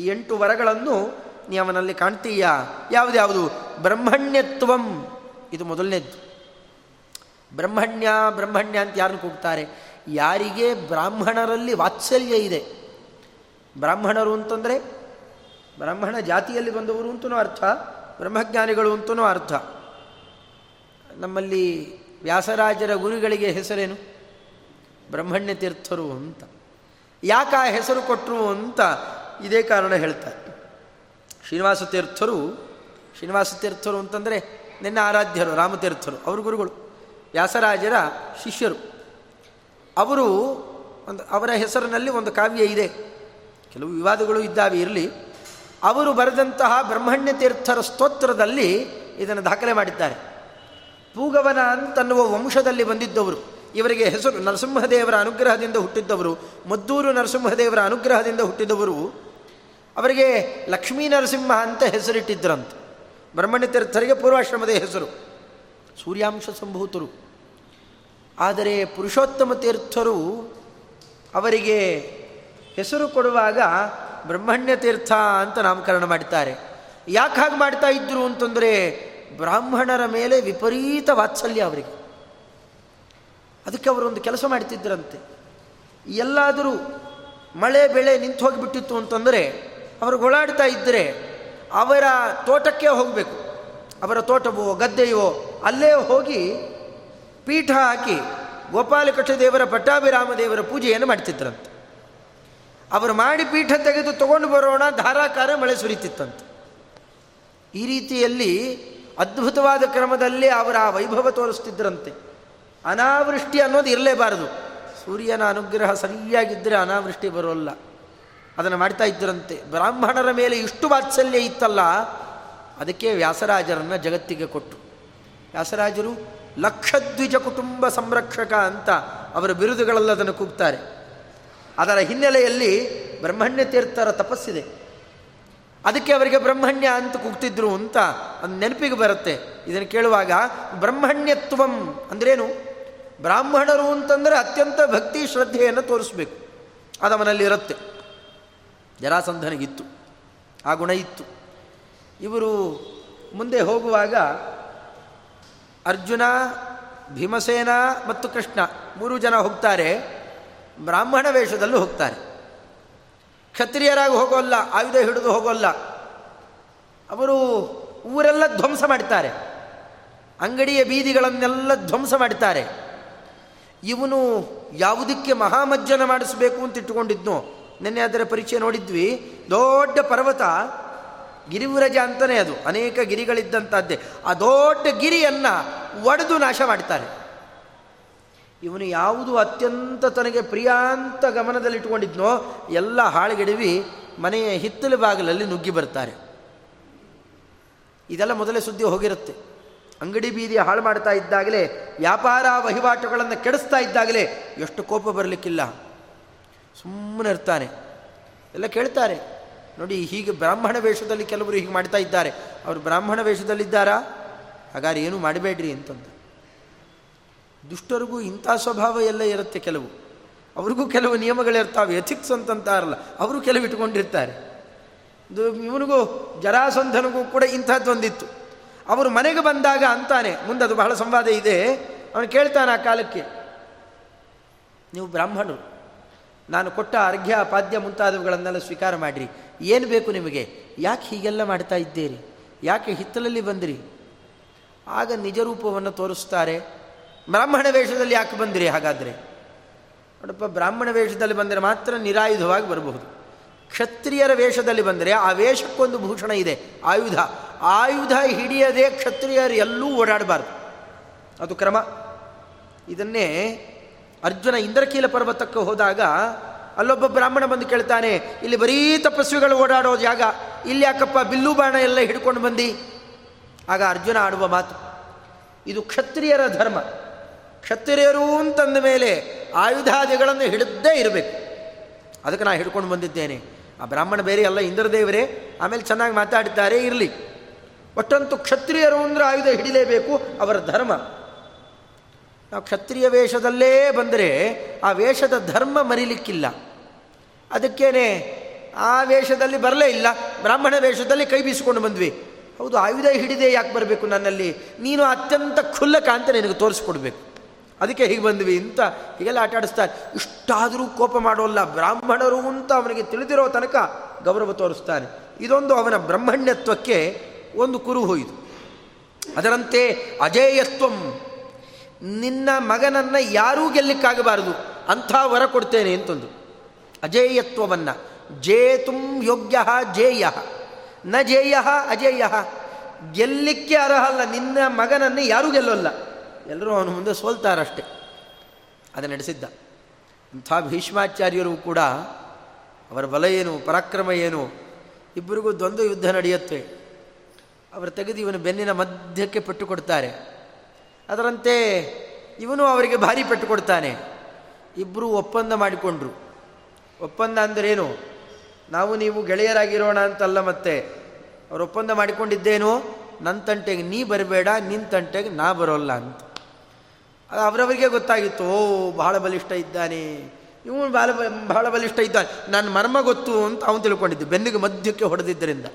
ಈ ಎಂಟು ವರಗಳನ್ನು ನೀ ಅವನಲ್ಲಿ ಕಾಣ್ತೀಯ? ಯಾವುದ್ಯಾವುದು ಬ್ರಹ್ಮಣ್ಯತ್ವಂ, ಇದು ಮೊದಲನೇದ್ದು. ಬ್ರಹ್ಮಣ್ಯ ಬ್ರಹ್ಮಣ್ಯ ಅಂತ ಯಾರನ್ನು ಕೂಗ್ತಾರೆ? ಯಾರಿಗೆ ಬ್ರಾಹ್ಮಣರಲ್ಲಿ ವಾತ್ಸಲ್ಯ ಇದೆ. ಬ್ರಾಹ್ಮಣರು ಅಂತಂದರೆ ಬ್ರಾಹ್ಮಣ ಜಾತಿಯಲ್ಲಿ ಬಂದವರು ಅಂತನೂ ಅರ್ಥ, ಬ್ರಹ್ಮಜ್ಞಾನಿಗಳು ಅಂತಲೂ ಅರ್ಥ. ನಮ್ಮಲ್ಲಿ ವ್ಯಾಸರಾಜರ ಗುರುಗಳಿಗೆ ಹೆಸರೇನು? ಬ್ರಹ್ಮಣ್ಯ ತೀರ್ಥರು ಅಂತ. ಯಾಕೆ ಆ ಹೆಸರು ಕೊಟ್ಟರು ಅಂತ ಇದೇ ಕಾರಣ ಹೇಳ್ತಾರೆ. ಶ್ರೀನಿವಾಸ ತೀರ್ಥರು ಶ್ರೀನಿವಾಸ ತೀರ್ಥರು ಅಂತಂದರೆ ನಿನ್ನ ಆರಾಧ್ಯರು, ರಾಮತೀರ್ಥರು, ಅವ್ರ ಗುರುಗಳು, ವ್ಯಾಸರಾಜರ ಶಿಷ್ಯರು. ಅವರು ಒಂದು, ಅವರ ಹೆಸರಿನಲ್ಲಿ ಒಂದು ಕಾವ್ಯ ಇದೆ. ಕೆಲವು ವಿವಾದಗಳು ಇದ್ದಾವೆ, ಇರಲಿ. ಅವರು ಬರೆದಂತಹ ಬ್ರಹ್ಮಣ್ಯ ತೀರ್ಥರ ಸ್ತೋತ್ರದಲ್ಲಿ ಇದನ್ನು ದಾಖಲೆ ಮಾಡಿದ್ದಾರೆ. ಪೂಗವನ ಅಂತನ್ನುವ ವಂಶದಲ್ಲಿ ಬಂದಿದ್ದವರು. ಇವರಿಗೆ ಹೆಸರು ನರಸಿಂಹದೇವರ ಅನುಗ್ರಹದಿಂದ ಹುಟ್ಟಿದ್ದವರು, ಮದ್ದೂರು ನರಸಿಂಹದೇವರ ಅನುಗ್ರಹದಿಂದ ಹುಟ್ಟಿದವರು, ಅವರಿಗೆ ಲಕ್ಷ್ಮೀ ನರಸಿಂಹ ಅಂತ ಹೆಸರಿಟ್ಟಿದ್ದರಂತೆ ಬ್ರಹ್ಮಣ್ಯ ತೀರ್ಥರಿಗೆ ಪೂರ್ವಾಶ್ರಮದ ಹೆಸರು. ಸೂರ್ಯಾಂಶ ಸಂಭೂತರು. ಆದರೆ ಪುರುಷೋತ್ತಮ ತೀರ್ಥರು ಅವರಿಗೆ ಹೆಸರು ಕೊಡುವಾಗ ಬ್ರಹ್ಮಣ್ಯ ತೀರ್ಥ ಅಂತ ನಾಮಕರಣ ಮಾಡ್ತಾರೆ ಯಾಕೆ ಹಾಗೆ ಮಾಡ್ತಾ ಇದ್ರು ಅಂತಂದರೆ ಬ್ರಾಹ್ಮಣರ ಮೇಲೆ ವಿಪರೀತ ವಾತ್ಸಲ್ಯ ಅವರಿಗೆ. ಅದಕ್ಕೆ ಅವರೊಂದು ಕೆಲಸ ಮಾಡ್ತಿದ್ದರಂತೆ. ಎಲ್ಲಾದರೂ ಮಳೆ, ಬೆಳೆ ನಿಂತು ಹೋಗಿಬಿಟ್ಟಿತ್ತು ಅಂತಂದರೆ ಅವರು ಗೋಳಾಡ್ತಾ ಇದ್ದರೆ ಅವರ ತೋಟಕ್ಕೆ ಹೋಗಬೇಕು. ಅವರ ತೋಟವೋ, ಗದ್ದೆಯೋ, ಅಲ್ಲೇ ಹೋಗಿ ಪೀಠ ಹಾಕಿ ಗೋಪಾಲಕೃಷ್ಣ ದೇವರ ಪಟ್ಟಾಭಿರಾಮ ದೇವರ ಪೂಜೆಯನ್ನು ಮಾಡ್ತಿದ್ರಂತೆ ಅವರು ಮಾಡಿ ಪೀಠ ತೆಗೆದು ತಗೊಂಡು ಬರೋಣ, ಧಾರಾಕಾರ ಮಳೆ ಸುರಿತಿತ್ತಂತೆ. ಈ ರೀತಿಯಲ್ಲಿ ಅದ್ಭುತವಾದ ಕ್ರಮದಲ್ಲಿ ಅವರ ಆ ವೈಭವ ತೋರಿಸ್ತಿದ್ರಂತೆ. ಅನಾವೃಷ್ಟಿ ಅನ್ನೋದು ಇರಲೇಬಾರದು. ಸೂರ್ಯನ ಅನುಗ್ರಹ ಸರಿಯಾಗಿದ್ದರೆ ಅನಾವೃಷ್ಟಿ ಬರೋಲ್ಲ. ಅದನ್ನು ಮಾಡ್ತಾ ಇದ್ದರಂತೆ ಬ್ರಾಹ್ಮಣರ ಮೇಲೆ ಇಷ್ಟು ವಾತ್ಸಲ್ಯ ಇತ್ತಲ್ಲ, ಅದಕ್ಕೆ ವ್ಯಾಸರಾಜರನ್ನು ಜಗತ್ತಿಗೆ ಕೊಟ್ಟು ವ್ಯಾಸರಾಜರು ಲಕ್ಷದ್ವಿಜ ಕುಟುಂಬ ಸಂರಕ್ಷಕ ಅಂತ ಅವರ ಬಿರುದುಗಳೆಲ್ಲದನ್ನು ಕೂಗ್ತಾರೆ. ಅದರ ಹಿನ್ನೆಲೆಯಲ್ಲಿ ಬ್ರಹ್ಮಣ್ಯ ತೀರ್ಥರ ತಪಸ್ಸಿದೆ. ಅದಕ್ಕೆ ಅವರಿಗೆ ಬ್ರಹ್ಮಣ್ಯ ಅಂತ ಕೂಗ್ತಿದ್ರು ಅಂತ ಅದು ನೆನಪಿಗೆ ಬರುತ್ತೆ. ಇದನ್ನು ಕೇಳುವಾಗ ಬ್ರಹ್ಮಣ್ಯತ್ವಂ ಅಂದ್ರೇನು? ಬ್ರಾಹ್ಮಣರು ಅಂತಂದರೆ ಅತ್ಯಂತ ಭಕ್ತಿ ಶ್ರದ್ಧೆಯನ್ನು ತೋರಿಸ್ಬೇಕು. ಅದು ಅವನಲ್ಲಿ ಇರುತ್ತೆ. ಜರಾಸಂಧನಿಗಿತ್ತು. ಆ ಗುಣ ಇತ್ತು. ಇವರು ಮುಂದೆ ಹೋಗುವಾಗ ಅರ್ಜುನ, ಭೀಮಸೇನ ಮತ್ತು ಕೃಷ್ಣ ಮೂರು ಜನ ಹೋಗ್ತಾರೆ. ಬ್ರಾಹ್ಮಣ ವೇಷದಲ್ಲೂ ಹೋಗ್ತಾರೆ. ಕ್ಷತ್ರಿಯರಾಗಿ ಹೋಗೋಲ್ಲ, ಆಯುಧ ಹಿಡಿದು ಹೋಗೋಲ್ಲ. ಅವರು ಊರೆಲ್ಲ ಧ್ವಂಸ ಮಾಡ್ತಾರೆ. ಅಂಗಡಿಯ ಬೀದಿಗಳನ್ನೆಲ್ಲ ಧ್ವಂಸ ಮಾಡ್ತಾರೆ. ಇವನು ಯಾವುದಕ್ಕೆ ಮಹಾಮಜ್ಜನ ಮಾಡಿಸಬೇಕು ಅಂತ ಇಟ್ಟುಕೊಂಡಿದ್ನೋ, ನಿನ್ನೆ ಅದರ ಪರಿಚಯ ನೋಡಿದ್ವಿ. ದೊಡ್ಡ ಪರ್ವತ, ಗಿರಿವ್ರಜ ಅಂತಲೇ ಅದು, ಅನೇಕ ಗಿರಿಗಳಿದ್ದಂಥದ್ದೇ ಆ ದೊಡ್ಡ ಗಿರಿಯನ್ನು ಒಡೆದು ನಾಶ ಮಾಡ್ತಾರೆ. ಇವನು ಯಾವುದು ಅತ್ಯಂತ ತನಗೆ ಪ್ರಿಯಾಂತ ಗಮನದಲ್ಲಿಟ್ಟುಕೊಂಡಿದ್ನೋ ಎಲ್ಲ ಹಾಳುಗೆಡವಿ ಮನೆಯ ಹಿತ್ತಲು ಬಾಗಿಲಲ್ಲಿ ನುಗ್ಗಿ ಬರ್ತಾರೆ. ಇದೆಲ್ಲ ಮೊದಲೇ ಸುದ್ದಿ ಹೋಗಿರುತ್ತೆ. ಅಂಗಡಿ ಬೀದಿ ಹಾಳು ಮಾಡ್ತಾ ಇದ್ದಾಗಲೇ, ವ್ಯಾಪಾರ ವಹಿವಾಟುಗಳನ್ನು ಕೆಡಿಸ್ತಾ ಇದ್ದಾಗಲೇ ಎಷ್ಟು ಕೋಪ ಬರಲಿಕ್ಕಿಲ್ಲ. ಸುಮ್ಮನೆ ಇರ್ತಾನೆ. ಎಲ್ಲ ಕೇಳ್ತಾರೆ. ನೋಡಿ, ಹೀಗೆ ಬ್ರಾಹ್ಮಣ ವೇಷದಲ್ಲಿ ಕೆಲವರು ಹೀಗೆ ಮಾಡ್ತಾ ಇದ್ದಾರೆ. ಅವರು ಬ್ರಾಹ್ಮಣ ವೇಷದಲ್ಲಿದ್ದಾರಾ? ಹಾಗಾದ್ರೆ ಏನು ಮಾಡಬೇಡ್ರಿ ಅಂತಂದ ದುಷ್ಟರಿಗೂ ಇಂಥ ಸ್ವಭಾವ ಎಲ್ಲ ಇರುತ್ತೆ ಕೆಲವು. ಅವ್ರಿಗೂ ಕೆಲವು ನಿಯಮಗಳಿರ್ತಾವೆ ಎಥಿಕ್ಸ್ ಅಂತಂತಾರಲ್ಲ ಅವರು ಕೆಲವು ಇಟ್ಕೊಂಡಿರ್ತಾರೆ. ಇವನಿಗೂ, ಜರಾಸಂಧನಿಗೂ ಕೂಡ ಇಂಥದ್ದೊಂದಿತ್ತು ಅವರು ಮನೆಗೆ ಬಂದಾಗ ಅಂತಾನೆ, ಮುಂದೆ ಅದು ಬಹಳ ಸಂವಾದ ಇದೆ. ಅವನು ಕೇಳ್ತಾನೆ ಆ ಕಾಲಕ್ಕೆ, ನೀವು ಬ್ರಾಹ್ಮಣರು. ನಾನು ಕೊಟ್ಟ ಅರ್ಘ್ಯ, ಪಾದ್ಯ ಮುಂತಾದವುಗಳನ್ನೆಲ್ಲ ಸ್ವೀಕಾರ ಮಾಡಿರಿ. ಏನು ಬೇಕು ನಿಮಗೆ? ಯಾಕೆ ಹೀಗೆಲ್ಲ ಮಾಡ್ತಾ ಇದ್ದೀರಿ? ಯಾಕೆ ಹಿತ್ತಲಲ್ಲಿ ಬಂದಿರಿ? ಆಗ ನಿಜರೂಪವನ್ನು ತೋರಿಸ್ತಾರೆ. ಬ್ರಾಹ್ಮಣ ವೇಷದಲ್ಲಿ ಯಾಕೆ ಬಂದಿರಿ ಹಾಗಾದರೆ? ನೋಡಪ್ಪ, ಬ್ರಾಹ್ಮಣ ವೇಷದಲ್ಲಿ ಬಂದರೆ ಮಾತ್ರ ನಿರಾಯುಧವಾಗಿ ಬರಬಹುದು. ಕ್ಷತ್ರಿಯರ ವೇಷದಲ್ಲಿ ಬಂದರೆ ಆ ವೇಷಕ್ಕೊಂದು ಭೂಷಣ ಇದೆ, ಆಯುಧ. ಆಯುಧ ಹಿಡಿಯದೆ ಕ್ಷತ್ರಿಯರು ಎಲ್ಲೂ ಓಡಾಡಬಾರ್ದು. ಅದು ಕ್ರಮ. ಇದನ್ನೇ ಅರ್ಜುನ ಇಂದ್ರಕೀಲ ಪರ್ವತಕ್ಕೆ ಹೋದಾಗ ಅಲ್ಲೊಬ್ಬ ಬ್ರಾಹ್ಮಣ ಬಂದು ಕೇಳ್ತಾನೆ, ಇಲ್ಲಿ ಬರೀ ತಪಸ್ವಿಗಳು ಓಡಾಡೋ ಜಾಗ, ಇಲ್ಲಿ ಯಾಕಪ್ಪ ಬಿಲ್ಲು ಬಾಣ ಎಲ್ಲ ಹಿಡ್ಕೊಂಡು ಬಂದು? ಆಗ ಅರ್ಜುನ ಆಡುವ ಮಾತು, ಇದು ಕ್ಷತ್ರಿಯರ ಧರ್ಮ. ಕ್ಷತ್ರಿಯರು ಅಂತಂದ ಮೇಲೆ ಆಯುಧಾದಿಗಳನ್ನು ಹಿಡಿದೇ ಇರಬೇಕು. ಅದಕ್ಕೆ ನಾನು ಹಿಡ್ಕೊಂಡು ಬಂದಿದ್ದೇನೆ. ಆ ಬ್ರಾಹ್ಮಣ ಬೇರೆ ಎಲ್ಲ ಇಂದ್ರದೇವರೇ. ಆಮೇಲೆ ಚೆನ್ನಾಗಿ ಮಾತಾಡ್ತಾರೆ ಇರಲಿ. ಒಟ್ಟಂತೂ ಕ್ಷತ್ರಿಯರು ಅಂದರೆ ಆಯುಧ ಹಿಡಿಲೇಬೇಕು, ಅವರ ಧರ್ಮ. ನಾವು ಕ್ಷತ್ರಿಯ ವೇಷದಲ್ಲೇ ಬಂದರೆ ಆ ವೇಷದ ಧರ್ಮ ಮರಿಲಿಕ್ಕಿಲ್ಲ. ಅದಕ್ಕೇನೆ ಆ ವೇಷದಲ್ಲಿ ಬರಲೇ ಇಲ್ಲ. ಬ್ರಾಹ್ಮಣ ವೇಷದಲ್ಲಿ ಕೈ ಬೀಸಿಕೊಂಡು ಬಂದ್ವಿ. ಹೌದು, ಆಯುಧ ಹಿಡಿದೇ ಯಾಕೆ ಬರಬೇಕು ನನ್ನಲ್ಲಿ? ನೀನು ಅತ್ಯಂತ ಖುಲ್ಲಕ ಅಂತ ನಿನಗೆ ತೋರಿಸ್ಕೊಡ್ಬೇಕು. ಅದಕ್ಕೆ ಹೀಗೆ ಬಂದ್ವಿ ಅಂತ ಹೀಗೆಲ್ಲ ಆಟ ಆಡಿಸ್ತಾರೆ ಇಷ್ಟಾದರೂ ಕೋಪ ಮಾಡೋಲ್ಲ, ಬ್ರಾಹ್ಮಣರು ಅಂತ ಅವನಿಗೆ ತಿಳಿದಿರೋ ತನಕ ಗೌರವ ತೋರಿಸ್ತಾನೆ. ಇದೊಂದು ಅವನ ಬ್ರಹ್ಮಣ್ಯತ್ವಕ್ಕೆ ಒಂದು ಕುರು ಹೋಯಿತು ಅದರಂತೆ ಅಜೇಯತ್ವಂ, ನಿನ್ನ ಮಗನನ್ನು ಯಾರೂ ಗೆಲ್ಲಿಕ್ಕಾಗಬಾರದು, ಅಂಥ ವರ ಕೊಡ್ತೇನೆ ಅಂತಂದು ಅಜೇಯತ್ವವನ್ನು, ಜೇತುಂ ಯೋಗ್ಯ ಜೇಯ, ನ ಜೇಯ ಅಜೇಯ, ಗೆಲ್ಲಿಕ್ಕೆ ಅರ್ಹ ಅಲ್ಲ ನಿನ್ನ ಮಗನನ್ನು ಯಾರೂ ಗೆಲ್ಲೋಲ್ಲ. ಎಲ್ಲರೂ ಅವನ ಮುಂದೆ ಸೋಲ್ತಾರಷ್ಟೆ. ಅದು ನಡೆಸಿದ್ದ. ಇಂಥ ಭೀಷ್ಮಾಚಾರ್ಯರು ಕೂಡ ಅವರ ಬಲ ಏನು, ಪರಾಕ್ರಮ ಏನು, ಇಬ್ಬರಿಗೂ ದ್ವಂದ್ವ ಯುದ್ಧ ನಡೆಯುತ್ತೆ. ಅವರು ತೆಗೆದು ಇವನು ಬೆನ್ನಿನ ಮಧ್ಯಕ್ಕೆ ಪೆಟ್ಟು ಕೊಡ್ತಾರೆ ಅದರಂತೆ ಇವನು ಅವರಿಗೆ ಭಾರಿ ಪೆಟ್ಟು ಕೊಡ್ತಾನೆ ಇಬ್ಬರು ಒಪ್ಪಂದ ಮಾಡಿಕೊಂಡ್ರು. ಒಪ್ಪಂದ ಅಂದರೇನು? ನಾವು ನೀವು ಗೆಳೆಯರಾಗಿರೋಣ ಅಂತಲ್ಲ ಮತ್ತೆ. ಅವರು ಒಪ್ಪಂದ ಮಾಡಿಕೊಂಡಿದ್ದೇನು? ನನ್ನ ತಂಟೆಗೆ ನೀ ಬರಬೇಡ ನಿನ್ನ ತಂಟೆಗೆ ನಾ ಬರೋಲ್ಲ ಅಂತ. ಅವರವರಿಗೆ ಗೊತ್ತಾಗಿತ್ತು, ಓ, ಬಹಳ ಬಲಿಷ್ಠ ಇದ್ದಾನೆ. ಇವನು ಬಹಳ ಬಹಳ ಬಲಿಷ್ಠ ಇದ್ದಾನೆ. ನನ್ನ ಮರ್ಮ ಗೊತ್ತು ಅಂತ ಅವನು ತಿಳ್ಕೊಂಡಿದ್ದು, ಬೆನ್ನಿಗೆ ಮಧ್ಯಕ್ಕೆ ಹೊಡೆದಿದ್ದರಿಂದ.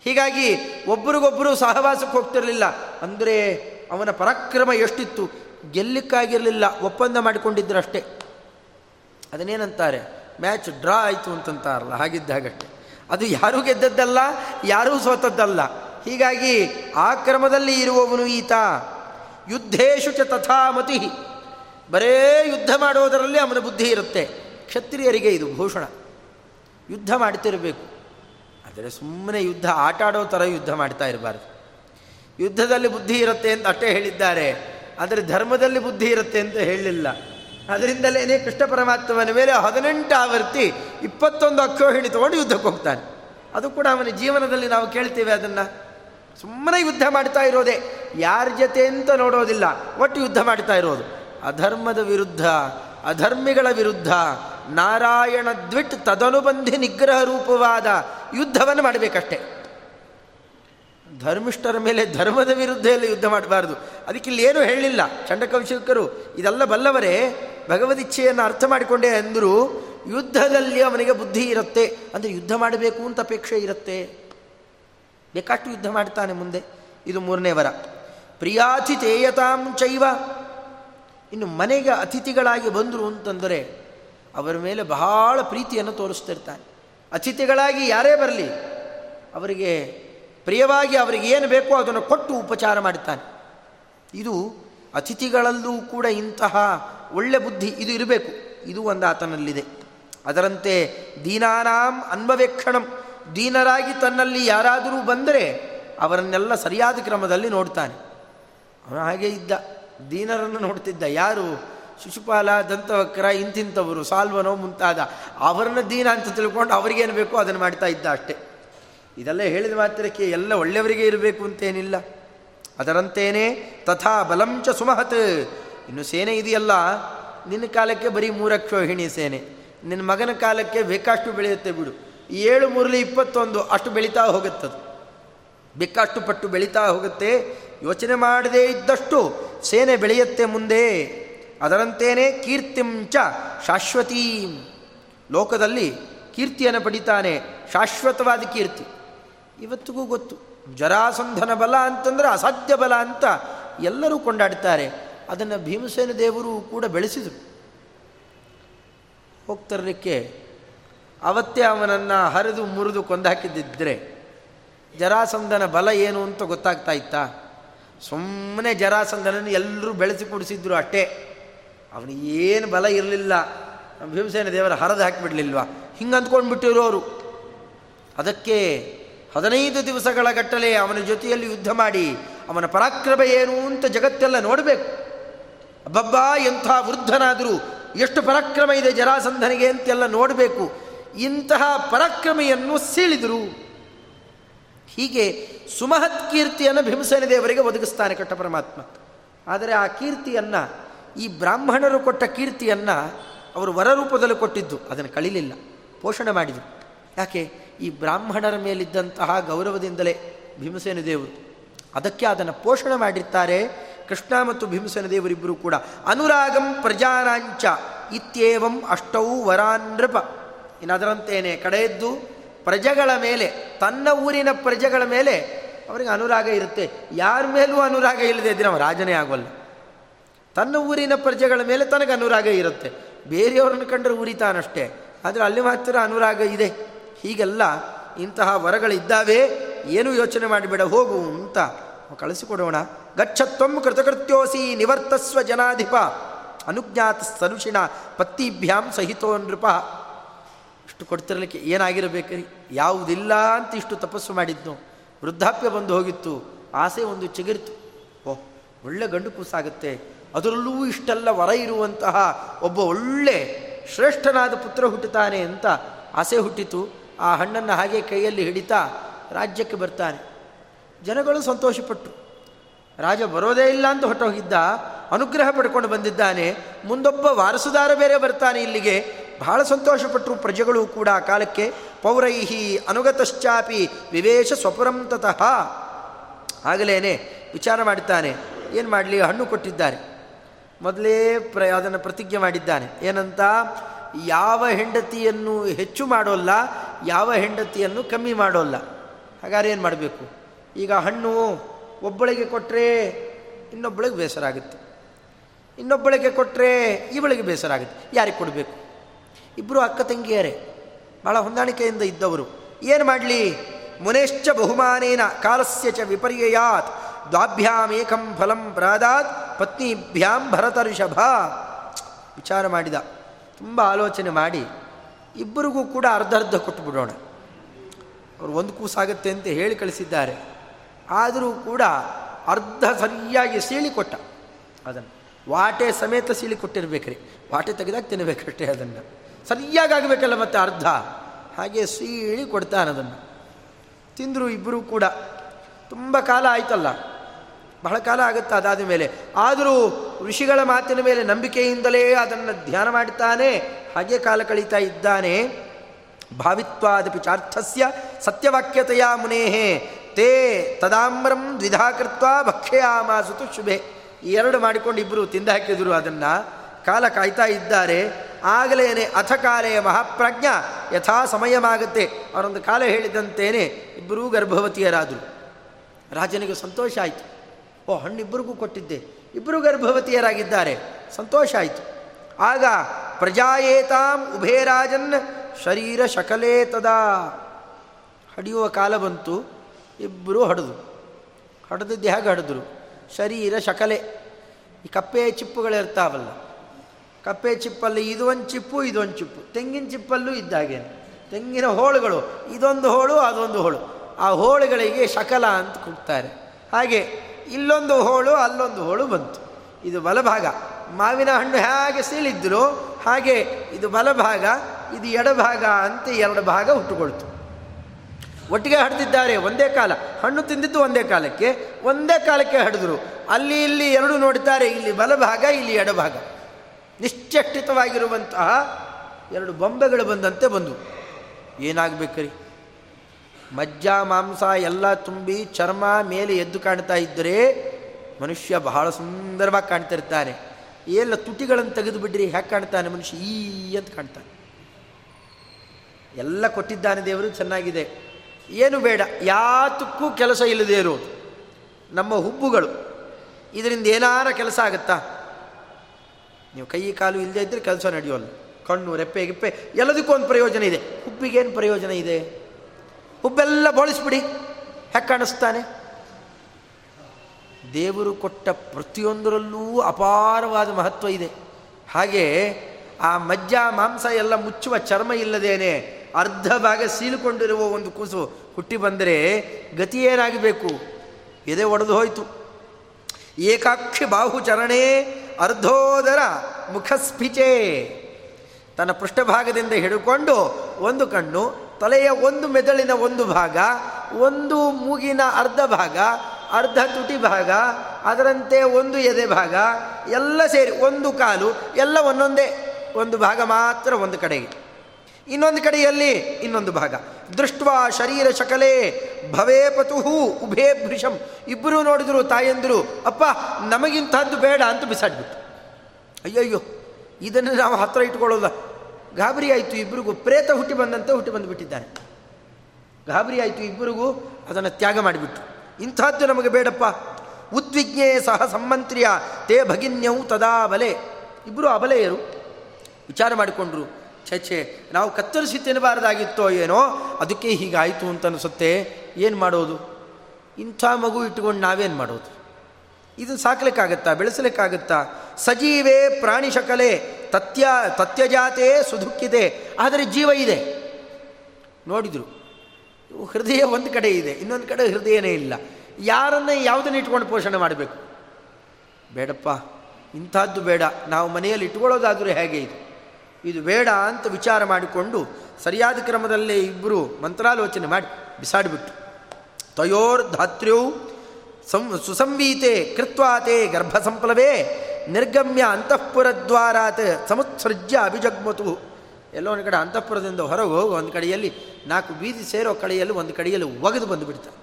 ಹೀಗಾಗಿ ಒಬ್ಬರಿಗೊಬ್ಬರು ಸಹವಾಸಕ್ಕೆ ಹೋಗ್ತಿರಲಿಲ್ಲ. ಅಂದರೆ ಅವನ ಪರಾಕ್ರಮ ಎಷ್ಟಿತ್ತು? ಗೆಲ್ಲಿಕ್ಕಾಗಿರಲಿಲ್ಲ, ಒಪ್ಪಂದ ಮಾಡಿಕೊಂಡಿದ್ದರಷ್ಟೇ ಅದನ್ನೇನಂತಾರೆ? ಮ್ಯಾಚ್ ಡ್ರಾ ಆಯಿತು ಅಂತಂತಾರಲ್ಲ ಹಾಗಿದ್ದ ಹಾಗಷ್ಟೆ ಅದು ಯಾರೂ ಗೆದ್ದದ್ದಲ್ಲ, ಯಾರೂ ಸೋತದ್ದಲ್ಲ. ಹೀಗಾಗಿ ಆ ಕ್ರಮದಲ್ಲಿ ಇರುವವನು ಈತ. ಯುದ್ಧೇಶು ಚ ತಥಾಮತಿ ಬರೇ ಯುದ್ಧ ಮಾಡೋದರಲ್ಲಿ ಅವನ ಬುದ್ಧಿ ಇರುತ್ತೆ. ಕ್ಷತ್ರಿಯರಿಗೆ ಇದು ಭೂಷಣ. ಯುದ್ಧ ಮಾಡ್ತಿರಬೇಕು. ಆದರೆ ಸುಮ್ಮನೆ ಯುದ್ಧ ಆಟಾಡೋ ಥರ ಯುದ್ಧ ಮಾಡ್ತಾ ಇರಬಾರ್ದು. ಯುದ್ಧದಲ್ಲಿ ಬುದ್ಧಿ ಇರುತ್ತೆ ಅಂತ ಅಷ್ಟೇ ಹೇಳಿದ್ದಾರೆ. ಆದರೆ ಧರ್ಮದಲ್ಲಿ ಬುದ್ಧಿ ಇರುತ್ತೆ ಅಂತ ಹೇಳಲಿಲ್ಲ ಅದರಿಂದಲೇ ಕೃಷ್ಣ ಪರಮಾತ್ಮನ ಮೇಲೆ ಹದಿನೆಂಟು ಆವರ್ತಿ ಇಪ್ಪತ್ತೊಂದು ಅಕ್ಷೋಹಿಣಿ ತಗೊಂಡು ಯುದ್ಧಕ್ಕೆ ಹೋಗ್ತಾನೆ. ಅದು ಕೂಡ ಅವನ ಜೀವನದಲ್ಲಿ ನಾವು ಕೇಳ್ತೇವೆ ಅದನ್ನು. ಸುಮ್ಮನೆ ಯುದ್ಧ ಮಾಡ್ತಾ ಇರೋದೇ. ಯಾರ ಜೊತೆ ಅಂತ ನೋಡೋದಿಲ್ಲ, ಒಟ್ಟು ಯುದ್ಧ ಮಾಡ್ತಾ ಇರೋದು. ಅಧರ್ಮದ ವಿರುದ್ಧ, ಅಧರ್ಮಿಗಳ ವಿರುದ್ಧ, ನಾರಾಯಣ ದ್ವಿಟ್ ತದನುಬಂಧಿ ನಿಗ್ರಹ ರೂಪವಾದ ಯುದ್ಧವನ್ನು ಮಾಡಬೇಕಷ್ಟೆ. ಧರ್ಮಿಷ್ಠರ ಮೇಲೆ ಧರ್ಮದ ವಿರುದ್ಧ ಎಲ್ಲ ಯುದ್ಧ ಮಾಡಬಾರ್ದು. ಅದಕ್ಕೆ ಇಲ್ಲಿ ಏನೂ ಹೇಳಲಿಲ್ಲ ಚಂಡಕೌಶಿಕರು ಇದೆಲ್ಲ ಬಲ್ಲವರೇ ಭಗವದಿಚ್ಛೆಯನ್ನು ಅರ್ಥ ಮಾಡಿಕೊಂಡೇ ಅಂದರೂ, ಯುದ್ಧದಲ್ಲಿ ಅವನಿಗೆ ಬುದ್ಧಿ ಇರುತ್ತೆ, ಅಂದರೆ ಯುದ್ಧ ಮಾಡಬೇಕು ಅಂತ ಅಪೇಕ್ಷೆ ಇರುತ್ತೆ. ಬೇಕಾಷ್ಟು ಯುದ್ಧ ಮಾಡ್ತಾನೆ ಮುಂದೆ. ಇದು ಮೂರನೇ ವರ. ಪ್ರಿಯಾತಿಥೇಯತಾಂ ಚೈವ. ಇನ್ನು ಮನೆಗೆ ಅತಿಥಿಗಳಾಗಿ ಬಂದರು ಅಂತಂದರೆ ಅವರ ಮೇಲೆ ಬಹಳ ಪ್ರೀತಿಯನ್ನು ತೋರಿಸ್ತಿರ್ತಾನೆ. ಅತಿಥಿಗಳಾಗಿ ಯಾರೇ ಬರಲಿ, ಅವರಿಗೆ ಪ್ರಿಯವಾಗಿ ಅವರಿಗೆ ಏನು ಬೇಕೋ ಅದನ್ನು ಕೊಟ್ಟು ಉಪಚಾರ ಮಾಡ್ತಾನೆ ಇದು ಅತಿಥಿಗಳಲ್ಲೂ ಕೂಡ ಇಂತಹ ಒಳ್ಳೆ ಬುದ್ಧಿ ಇದು ಇರಬೇಕು. ಇದು ಒಂದು ಆತನಲ್ಲಿದೆ. ಅದರಂತೆ ದೀನಾನಾಂ ಅನ್ವವೇಕ್ಷಣಂ. ದೀನರಾಗಿ ತನ್ನಲ್ಲಿ ಯಾರಾದರೂ ಬಂದರೆ ಅವರನ್ನೆಲ್ಲ ಸರಿಯಾದ ಕ್ರಮದಲ್ಲಿ ನೋಡ್ತಾನೆ. ಅವನು ಹಾಗೆ ಇದ್ದ. ದೀನರನ್ನು ನೋಡ್ತಿದ್ದ. ಯಾರು? ಶಿಶುಪಾಲ, ದಂತವಕ್ರ, ಇಂತಿಂಥವರು, ಸಾಲ್ವನೋ ಮುಂತಾದ. ಅವರನ್ನ ದೀನ ಅಂತ ತಿಳ್ಕೊಂಡು ಅವರಿಗೇನು ಬೇಕೋ ಅದನ್ನು ಮಾಡ್ತಾ ಇದ್ದ ಅಷ್ಟೇ. ಇದೆಲ್ಲ ಹೇಳಿದ ಮಾತ್ರಕ್ಕೆ ಎಲ್ಲ ಒಳ್ಳೆಯವರಿಗೆ ಇರಬೇಕು ಅಂತೇನಿಲ್ಲ. ಅದರಂತೇನೆ ತಥಾ ಬಲಂಚ ಸುಮಹತ್. ಇನ್ನು ಸೇನೆ ಇದೆಯಲ್ಲ? ನಿನ್ನ ಕಾಲಕ್ಕೆ ಬರೀ ಮೂರಕ್ಷೋಹಿಣಿ ಸೇನೆ. ನಿನ್ನ ಮಗನ ಕಾಲಕ್ಕೆ ಬೇಕಷ್ಟು ಬೆಳೆಯುತ್ತೆ ಬಿಡು. ಏಳು ಮೂರಲಿ ಇಪ್ಪತ್ತೊಂದು ಅಷ್ಟು ಬೆಳೀತಾ ಹೋಗುತ್ತದು. ಬೆಕ್ಕಷ್ಟು ಪಟ್ಟು ಬೆಳೀತಾ ಹೋಗುತ್ತೆ. ಯೋಚನೆ ಮಾಡದೇ ಇದ್ದಷ್ಟು ಸೇನೆ ಬೆಳೆಯುತ್ತೆ ಮುಂದೆ. ಅದರಂತೇನೆ ಕೀರ್ತಿಂಚ ಶಾಶ್ವತೀ. ಲೋಕದಲ್ಲಿ ಕೀರ್ತಿಯನ್ನು ಪಡಿತಾನೆ. ಶಾಶ್ವತವಾದ ಕೀರ್ತಿ. ಇವತ್ತಿಗೂ ಗೊತ್ತು. ಜರಾಸಂಧನ ಬಲ ಅಂತಂದರೆ ಅಸಾಧ್ಯ ಬಲ ಅಂತ ಎಲ್ಲರೂ ಕೊಂಡಾಡ್ತಾರೆ. ಅದನ್ನು ಭೀಮಸೇನ ದೇವರು ಕೂಡ ಬೆಳೆಸಿದರು. ಹೋಗ್ತಿರಲಿಕ್ಕೆ ಅವತ್ತೇ ಅವನನ್ನು ಹರಿದು ಮುರಿದು ಕೊಂದಾಕಿದ್ದಿದ್ರೆ ಜರಾಸಂಧನ ಬಲ ಏನು ಅಂತ ಗೊತ್ತಾಗ್ತಾ ಇತ್ತಾ? ಸುಮ್ಮನೆ ಜರಾಸಂಧನನ್ನು ಎಲ್ಲರೂ ಬೆಳೆಸಿ ಕುಡಿಸಿದ್ರು ಅಷ್ಟೇ. ಅವನಿಗೆ ಏನು ಬಲ ಇರಲಿಲ್ಲ. ಭೀಮಸೇನ ದೇವರ ಹರದು ಹಾಕಿಬಿಡ್ಲಿಲ್ವಾ? ಹಿಂಗೆ ಅಂದ್ಕೊಂಡ್ಬಿಟ್ಟಿರೋರು ಅದಕ್ಕೆ ಹದಿನೈದು ದಿವಸಗಳ ಗಟ್ಟಲೆ ಅವನ ಜೊತೆಯಲ್ಲಿ ಯುದ್ಧ ಮಾಡಿ ಅವನ ಪರಾಕ್ರಮ ಏನು ಅಂತ ಜಗತ್ತೆಲ್ಲ ನೋಡಬೇಕು. ಅಬ್ಬಬ್ಬಾ, ಎಂಥ ವೃದ್ಧನಾದರೂ ಎಷ್ಟು ಪರಾಕ್ರಮ ಇದೆ ಜರಾಸಂಧನಿಗೆ ಅಂತೆಲ್ಲ ನೋಡಬೇಕು. ಇಂತಹ ಪರಾಕ್ರಮೆಯನ್ನು ಸೀಳಿದರು. ಹೀಗೆ ಸುಮಹತ್ ಕೀರ್ತಿಯನ್ನು ಭೀಮಸೇನ ದೇವರಿಗೆ ಒದಗಿಸ್ತಾನೆ ಕಟ್ಟ ಪರಮಾತ್ಮ. ಆದರೆ ಆ ಕೀರ್ತಿಯನ್ನು, ಈ ಬ್ರಾಹ್ಮಣರು ಕೊಟ್ಟ ಕೀರ್ತಿಯನ್ನು ಅವರು ವರರೂಪದಲ್ಲಿ ಕೊಟ್ಟಿದ್ದು, ಅದನ್ನು ಕಳಿಲಿಲ್ಲ, ಪೋಷಣೆ ಮಾಡಿದರು. ಯಾಕೆ? ಈ ಬ್ರಾಹ್ಮಣರ ಮೇಲಿದ್ದಂತಹ ಗೌರವದಿಂದಲೇ ಭೀಮಸೇನ ದೇವರು ಅದಕ್ಕೆ ಅದನ್ನು ಪೋಷಣೆ ಮಾಡಿರ್ತಾರೆ. ಕೃಷ್ಣ ಮತ್ತು ಭೀಮಸೇನ ದೇವರಿಬ್ಬರೂ ಕೂಡ ಅನುರಾಗಂ ಪ್ರಜಾರಾಂಚ ಇತ್ಯೇವಂ ಅಷ್ಟೌ ವರಾನ್ರಪ ಅದರಂತೇನೆ ಕಡೆಯದ್ದು ಪ್ರಜೆಗಳ ಮೇಲೆ, ತನ್ನ ಊರಿನ ಪ್ರಜೆಗಳ ಮೇಲೆ ಅವರಿಗೆ ಅನುರಾಗ ಇರುತ್ತೆ. ಯಾರ ಮೇಲೂ ಅನುರಾಗ ಇಲ್ಲದೆ ಇದ್ರೆ ಅವ ರಾಜನೇ ಆಗೋಲ್ಲ. ತನ್ನ ಊರಿನ ಪ್ರಜೆಗಳ ಮೇಲೆ ತನಗೆ ಅನುರಾಗ ಇರುತ್ತೆ. ಬೇರೆಯವ್ರನ್ನ ಕಂಡ್ರೆ ಉರಿತಾನಷ್ಟೇ. ಆದರೆ ಅಲ್ಲಿ ಮಾತ್ರ ಅನುರಾಗ ಇದೆ. ಹೀಗೆಲ್ಲ ಇಂತಹ ವರಗಳಿದ್ದಾವೆ. ಏನೂ ಯೋಚನೆ ಮಾಡಿಬೇಡ, ಹೋಗು ಅಂತ ಕಳಿಸಿಕೊಡೋಣ. ಗಚ್ಚತ್ವಂ ಕೃತಕೃತ್ಯೋಸಿ ನಿವರ್ತಸ್ವ ಜನಾಧಿಪ. ಅನುಜ್ಞಾತ ಸನುಷಿಣ ಪತ್ತಿಭ್ಯಾಂ ಸಹಿತೋ ನೃಪ ಇಷ್ಟು ಕೊಡ್ತಿರಲಿಕ್ಕೆ ಏನಾಗಿರಬೇಕ್ರಿ ಯಾವುದಿಲ್ಲ ಅಂತ ಇಷ್ಟು ತಪಸ್ಸು ಮಾಡಿದ್ನು. ವೃದ್ಧಾಪ್ಯ ಬಂದು ಹೋಗಿತ್ತು. ಆಸೆ ಒಂದು ಚಿಗಿರ್ತು. ಓಹ್, ಒಳ್ಳೆ ಗಂಡು ಕೂಸಾಗುತ್ತೆ. ಅದರಲ್ಲೂ ಇಷ್ಟೆಲ್ಲ ವರ ಇರುವಂತಹ ಒಬ್ಬ ಒಳ್ಳೆ, ಶ್ರೇಷ್ಠನಾದ ಪುತ್ರ ಹುಟ್ಟುತ್ತಾನೆ ಅಂತ ಆಸೆ ಹುಟ್ಟಿತು. ಆ ಹಣ್ಣನ್ನು ಹಾಗೆ ಕೈಯಲ್ಲಿ ಹಿಡಿತಾ ರಾಜ್ಯಕ್ಕೆ ಬರ್ತಾನೆ. ಜನಗಳು ಸಂತೋಷಪಟ್ಟು. ರಾಜ ಬರೋದೇ ಇಲ್ಲ ಅಂತ ಹೊಟ್ಟೋಗಿದ್ದ ಅನುಗ್ರಹ ಪಡ್ಕೊಂಡು ಬಂದಿದ್ದಾನೆ. ಮುಂದೊಬ್ಬ ವಾರಸುದಾರ ಬೇರೆ ಬರ್ತಾನೆ ಇಲ್ಲಿಗೆ. ಬಹಳ ಸಂತೋಷಪಟ್ಟರು ಪ್ರಜೆಗಳು ಕೂಡ ಕಾಲಕ್ಕೆ. ಪೌರೈಹಿ ಅನುಗತಶ್ಚಾಪಿ ವಿವೇಶ ಸ್ವಪುರಂ ತತಃ. ಆಗಲೇನೆ ವಿಚಾರ ಮಾಡುತ್ತಾನೆ ಏನು ಮಾಡಲಿ? ಹಣ್ಣು ಕೊಟ್ಟಿದ್ದಾರೆ. ಮೊದಲೇ ಪ್ರ, ಅದನ್ನು ಪ್ರತಿಜ್ಞೆ ಮಾಡಿದ್ದಾನೆ. ಏನಂತ? ಯಾವ ಹೆಂಡತಿಯನ್ನು ಹೆಚ್ಚು ಮಾಡೋಲ್ಲ, ಯಾವ ಹೆಂಡತಿಯನ್ನು ಕಮ್ಮಿ ಮಾಡೋಲ್ಲ. ಹಾಗಾದ್ರೆ ಏನು ಮಾಡಬೇಕು? ಈಗ ಹಣ್ಣು ಒಬ್ಬಳಿಗೆ ಕೊಟ್ಟರೆ ಇನ್ನೊಬ್ಬಳಿಗೆ ಬೇಸರ ಆಗುತ್ತೆ. ಇನ್ನೊಬ್ಬಳಿಗೆ ಕೊಟ್ಟರೆ ಇವಳಿಗೆ ಬೇಸರ ಆಗುತ್ತೆ. ಯಾರಿಗೆ ಕೊಡಬೇಕು? ಇಬ್ಬರು ಅಕ್ಕ ತಂಗಿಯರೇ ಭಾಳ ಹೊಂದಾಣಿಕೆಯಿಂದ ಇದ್ದವರು. ಏನು ಮಾಡಲಿ? ಮುನೇಶ್ಚ ಬಹುಮಾನೇನ, ಕಾಲಸ್ಯ ಚ ವಿಪರ್ಯಯಾತ್, ದ್ವಾಭ್ಯಾಮೇಕಂ ಫಲಂ ಪ್ರಾದಾತ್, ಪತ್ನಿಭ್ಯಾಂ ಭರತ ಋಷಭ ವಿಚಾರ ಮಾಡಿದ, ತುಂಬ ಆಲೋಚನೆ ಮಾಡಿ, ಇಬ್ಬರಿಗೂ ಕೂಡ ಅರ್ಧ ಅರ್ಧ ಕೊಟ್ಟು ಬಿಡೋಣ ಅವರು ಒಂದು ಕೂಸಾಗತ್ತೆ ಅಂತ ಹೇಳಿ ಕಳಿಸಿದ್ದಾರೆ. ಆದರೂ ಕೂಡ ಅರ್ಧ ಸರಿಯಾಗಿ ಸೀಳಿ ಕೊಟ್ಟ. ಅದನ್ನು ವಾಟೆ ಸಮೇತ ಸೀಳಿ ಕೊಟ್ಟಿರ್ಬೇಕ್ರಿ. ವಾಟೆ ತೆಗೆದಾಗ ತಿನ್ನಬೇಕಷ್ಟೇ ಅದನ್ನು. ಸರಿಯಾಗಿ ಆಗಬೇಕಲ್ಲ ಮತ್ತೆ ಅರ್ಧ? ಹಾಗೆ ಸೀಳಿ ಕೊಡ್ತಾನೆ ಅದನ್ನು. ತಿಂದರು ಇಬ್ಬರೂ ಕೂಡ. ತುಂಬ ಕಾಲ ಆಯ್ತಲ್ಲ. ಬಹಳ ಕಾಲ ಆಗುತ್ತೆ ಅದಾದ ಮೇಲೆ. ಆದರೂ ಋಷಿಗಳ ಮಾತಿನ ಮೇಲೆ ನಂಬಿಕೆಯಿಂದಲೇ ಅದನ್ನು ಧ್ಯಾನ ಮಾಡುತ್ತಾನೆ ಹಾಗೆ ಕಾಲ ಕಳೀತಾ ಇದ್ದಾನೆ. ಭಾವಿತ್ವಾದಪಿ ಚಾರ್ಥಸ್ಯ ಸತ್ಯವಾಕ್ಯತೆಯ ಮುನೇಹೇ. ತೇ ತದಾಮ್ರಂ ದ್ವಿಧಾಕೃತ್ವ ಭಕ್ಷ್ಯಾಮಾಸುತು ಶುಭೆ. ಎರಡು ಮಾಡಿಕೊಂಡು ಇಬ್ಬರು ತಿಂದು ಹಾಕಿದರು ಅದನ್ನು. ಕಾಲ ಕಾಯ್ತಾ ಇದ್ದಾರೆ. ಆಗಲೇನೆ ಅಥ ಕಾಲೇ ಮಹಾಪ್ರಾಜ್ಞ ಯಥಾ ಸಮಯವಾಗುತ್ತೆ. ಅವರೊಂದು ಕಾಲ ಹೇಳಿದಂತೇನೆ ಇಬ್ಬರೂ ಗರ್ಭವತಿಯರಾದರು. ರಾಜನಿಗೆ ಸಂತೋಷ ಆಯಿತು. ಓ, ಹಣ್ಣಿಬ್ಬರಿಗೂ ಕೊಟ್ಟಿದ್ದೆ. ಇಬ್ಬರು ಗರ್ಭವತಿಯರಾಗಿದ್ದಾರೆ. ಸಂತೋಷ ಆಯಿತು. ಆಗ ಪ್ರಜಾಯೇತಾಂ ಉಭೇರಾಜನ್ ಶರೀರ ಶಕಲೇ ತದಾ. ಹಡಿಯುವ ಕಾಲ ಬಂತು. ಇಬ್ಬರು ಹಡಿದು ಹಡಿದಿದ್ದು ಹೇಗೆ ಹಡಿದ್ರು? ಶರೀರ ಶಕಲೆ. ಈ ಕಪ್ಪೆ ಚಿಪ್ಪುಗಳಿರ್ತಾವಲ್ಲ ಕಪ್ಪೆ ಚಿಪ್ಪಲ್ಲಿ ಇದೊಂದು ಚಿಪ್ಪು ಇದೊಂದು ಚಿಪ್ಪು. ತೆಂಗಿನ ಚಿಪ್ಪಲ್ಲೂ ಇದ್ದಾಗೆ ತೆಂಗಿನ ಹೋಳುಗಳು. ಇದೊಂದು ಹೋಳು, ಅದೊಂದು ಹೋಳು. ಆ ಹೋಳುಗಳಿಗೆ ಶಕಲ ಅಂತ ಕೊಡ್ತಾರೆ ಹಾಗೆ ಇಲ್ಲೊಂದು ಹೋಳು, ಅಲ್ಲೊಂದು ಹೋಳು ಬಂತು. ಇದು ಬಲಭಾಗ. ಮಾವಿನ ಹಣ್ಣು ಹೇಗೆ ಸೀಳಿದ್ರು ಹಾಗೆ ಇದು ಬಲಭಾಗ, ಇದು ಎಡಭಾಗ ಅಂತ ಎರಡು ಭಾಗ ಹುಟ್ಟುಕೊಳ್ತು. ಒಟ್ಟಿಗೆ ಹಡ್ದಿದ್ದಾರೆ ಒಂದೇ ಕಾಲ. ಹಣ್ಣು ತಿಂದಿದ್ದು ಒಂದೇ ಕಾಲಕ್ಕೆ. ಒಂದೇ ಕಾಲಕ್ಕೆ ಹಡಿದ್ರು. ಅಲ್ಲಿ ಇಲ್ಲಿ ಎರಡು ನೋಡ್ತಾರೆ. ಇಲ್ಲಿ ಬಲಭಾಗ, ಇಲ್ಲಿ ಎಡಭಾಗ. ನಿಶ್ಚಷ್ಟಿತವಾಗಿರುವಂತಹ ಎರಡು ಬೊಂಬೆಗಳು ಬಂದಂತೆ ಬಂದವು. ಏನಾಗಬೇಕ್ರಿ? ಮಜ್ಜ, ಮಾಂಸ ಎಲ್ಲ ತುಂಬಿ ಚರ್ಮ ಮೇಲೆ ಎದ್ದು ಕಾಣ್ತಾ ಇದ್ದರೆ ಮನುಷ್ಯ ಬಹಳ ಸುಂದರವಾಗಿ ಕಾಣ್ತಿರ್ತಾನೆ. ಎಲ್ಲ ತುಟಿಗಳನ್ನು ತೆಗೆದುಬಿಡ್ರಿ ಹೇಗೆ ಕಾಣ್ತಾನೆ ಮನುಷ್ಯ? ಈ ಅಂತ ಕಾಣ್ತಾನೆ. ಎಲ್ಲ ಕೊಟ್ಟಿದ್ದಾನೆ ದೇವರು, ಚೆನ್ನಾಗಿದೆ. ಏನು ಬೇಡ, ಯಾತಕ್ಕೂ ಕೆಲಸ ಇಲ್ಲದೆ ಇರೋದು. ನಮ್ಮ ಹುಬ್ಬುಗಳು. ಇದರಿಂದ ಏನಾರ ಕೆಲಸ ಆಗುತ್ತಾ? ನೀವು ಕೈ ಕಾಲು ಇಲ್ಲದೆ ಇದ್ದರೆ ಕೆಲಸ ನಡೆಯೋಲ್ಲ ಕಣ್ಣು, ರೆಪ್ಪೆ, ಗಿಪ್ಪೆ, ಎಲ್ಲದಕ್ಕೂ ಒಂದು ಪ್ರಯೋಜನ ಇದೆ. ಹುಬ್ಬಿಗೇನು ಪ್ರಯೋಜನ ಇದೆ? ಹುಬ್ಬೆಲ್ಲ ಬೋಳಿಸ್ಬಿಡಿ. ಹೆಕ್ಕ ಕಾಣಿಸ್ತಾನೆ? ದೇವರು ಕೊಟ್ಟ ಪ್ರತಿಯೊಂದರಲ್ಲೂ ಅಪಾರವಾದ ಮಹತ್ವ ಇದೆ. ಹಾಗೆ ಆ ಮಜ್ಜ, ಮಾಂಸ ಎಲ್ಲ ಮುಚ್ಚುವ ಚರ್ಮ ಇಲ್ಲದೇನೆ ಅರ್ಧ ಭಾಗ ಸೀಲುಕೊಂಡಿರುವ ಒಂದು ಕೂಸು ಹುಟ್ಟಿ ಬಂದರೆ ಗತಿ ಏನಾಗಬೇಕು? ಎದೆ ಒಡೆದು ಹೋಯಿತು. ಏಕಾಕ್ಷಿ ಬಾಹು ಚರಣೆ ಅರ್ಧೋದರ ಮುಖಸ್ಫಿಚೆ ತನ್ನ ಪೃಷ್ಠಭಾಗದಿಂದ ಹಿಡ್ಕೊಂಡು ಒಂದು ಕಣ್ಣು, ತಲೆಯ ಒಂದು ಮೆದುಳಿನ ಒಂದು ಭಾಗ, ಒಂದು ಮೂಗಿನ ಅರ್ಧ ಭಾಗ, ಅರ್ಧ ತುಟಿ ಭಾಗ, ಅದರಂತೆ ಒಂದು ಎದೆ ಭಾಗ, ಎಲ್ಲ ಸೇರಿ ಒಂದು ಕಾಲು, ಎಲ್ಲ ಒಂದೊಂದೇ, ಒಂದು ಭಾಗ ಮಾತ್ರ ಒಂದು ಕಡೆಗೆ. ಇನ್ನೊಂದು ಕಡೆಯಲ್ಲಿ ಇನ್ನೊಂದು ಭಾಗ. ದೃಷ್ಟ ಶರೀರ ಶಕಲೇ ಭವೇ ಪತುಹು ಉಭೇ ಭೃಷಂ ಇಬ್ಬರೂ ನೋಡಿದ್ರು ತಾಯಂದಿರು ಅಪ್ಪ ನಮಗಿಂಥದ್ದು ಬೇಡ ಅಂತ ಬಿಸಾಡ್ಬಿಟ್ಟು ಅಯ್ಯಯ್ಯೋ, ಇದನ್ನು ನಾವು ಹತ್ರ ಇಟ್ಕೊಳ್ಳೋಲ್ಲ. ಗಾಬರಿ ಆಯಿತು ಇಬ್ಬರಿಗೂ ಪ್ರೇತ ಹುಟ್ಟಿ ಬಂದಂತೆ ಹುಟ್ಟಿ ಬಂದುಬಿಟ್ಟಿದ್ದಾನೆ ಗಾಬರಿ ಆಯಿತು ಇಬ್ಬರಿಗೂ ಅದನ್ನು ತ್ಯಾಗ ಮಾಡಿಬಿಟ್ಟು ಇಂಥದ್ದು ನಮಗೆ ಬೇಡಪ್ಪ. ಉದ್ವಿಜ್ಞೆ ಸಹ ಸಮ್ಮಂತ್ರಿಯ ತೇ ಭಗಿನ್ಯವು ತದಾ ಬಲೆ. ಇಬ್ಬರು ಅಬಲೆಯರು ವಿಚಾರ ಮಾಡಿಕೊಂಡ್ರು. ಛೇ ನಾವು ಕತ್ತರಿಸಿ ತಿನ್ನಬಾರ್ದಾಗಿತ್ತೋ ಏನೋ, ಅದಕ್ಕೆ ಹೀಗಾಯಿತು ಅಂತ ಅನಿಸುತ್ತೆ ಏನು ಮಾಡೋದು? ಇಂಥ ಮಗು ಇಟ್ಕೊಂಡು ನಾವೇನು ಮಾಡೋದು? ಇದನ್ನು ಸಾಕಲಿಕ್ಕಾಗತ್ತಾ, ಬೆಳೆಸಲಿಕ್ಕಾಗತ್ತಾ? ಸಜೀವೇ ಪ್ರಾಣಿ ಶಕಲೆ, ತತ್ಯ ತತ್ಯಜಾತೆಯೇ ಸುಧುಕ್ಕಿದೆ ಆದರೆ ಜೀವ ಇದೆ. ನೋಡಿದರು ಹೃದಯ ಒಂದು ಕಡೆ ಇದೆ, ಇನ್ನೊಂದು ಕಡೆ ಹೃದಯನೇ ಇಲ್ಲ. ಯಾರನ್ನು ಯಾವುದನ್ನು ಇಟ್ಕೊಂಡು ಪೋಷಣೆ ಮಾಡಬೇಕು? ಬೇಡಪ್ಪ, ಇಂಥದ್ದು ಬೇಡ. ನಾವು ಮನೆಯಲ್ಲಿ ಇಟ್ಕೊಳ್ಳೋದಾದರೂ ಹೇಗೆ ಇದು? ಇದು ಬೇಡ ಅಂತ ವಿಚಾರ ಮಾಡಿಕೊಂಡು ಸರಿಯಾದ ಕ್ರಮದಲ್ಲೇ ಇಬ್ಬರು ಮಂತ್ರಾಲೋಚನೆ ಮಾಡಿ ಬಿಸಾಡಿಬಿಟ್ಟು ತಯೋರ್ ಧಾತ್ರ್ಯೌ ಸಂ ಸುಸಂವೀತೆ ಕೃತ್ವಾತೆ ಗರ್ಭ ಸಂಪ್ಲವೇ ನಿರ್ಗಮ್ಯ ಅಂತಃಪುರದ್ವಾರಾತ್ ಸಮುತ್ಸೃಜ್ಯ ಅಭಿಜಗ್ಮತು. ಎಲ್ಲೋ ಒಂದು ಕಡೆ ಅಂತಃಪುರದಿಂದ ಹೊರಗೆ ಹೋಗಿ, ಒಂದು ಕಡೆಯಲ್ಲಿ ನಾಲ್ಕು ಬೀದಿ ಸೇರೋ ಕಡೆಯಲ್ಲಿ ಒಂದು ಕಡೆಯಲ್ಲಿ ಒಗೆದು ಬಂದುಬಿಡ್ತಾರೆ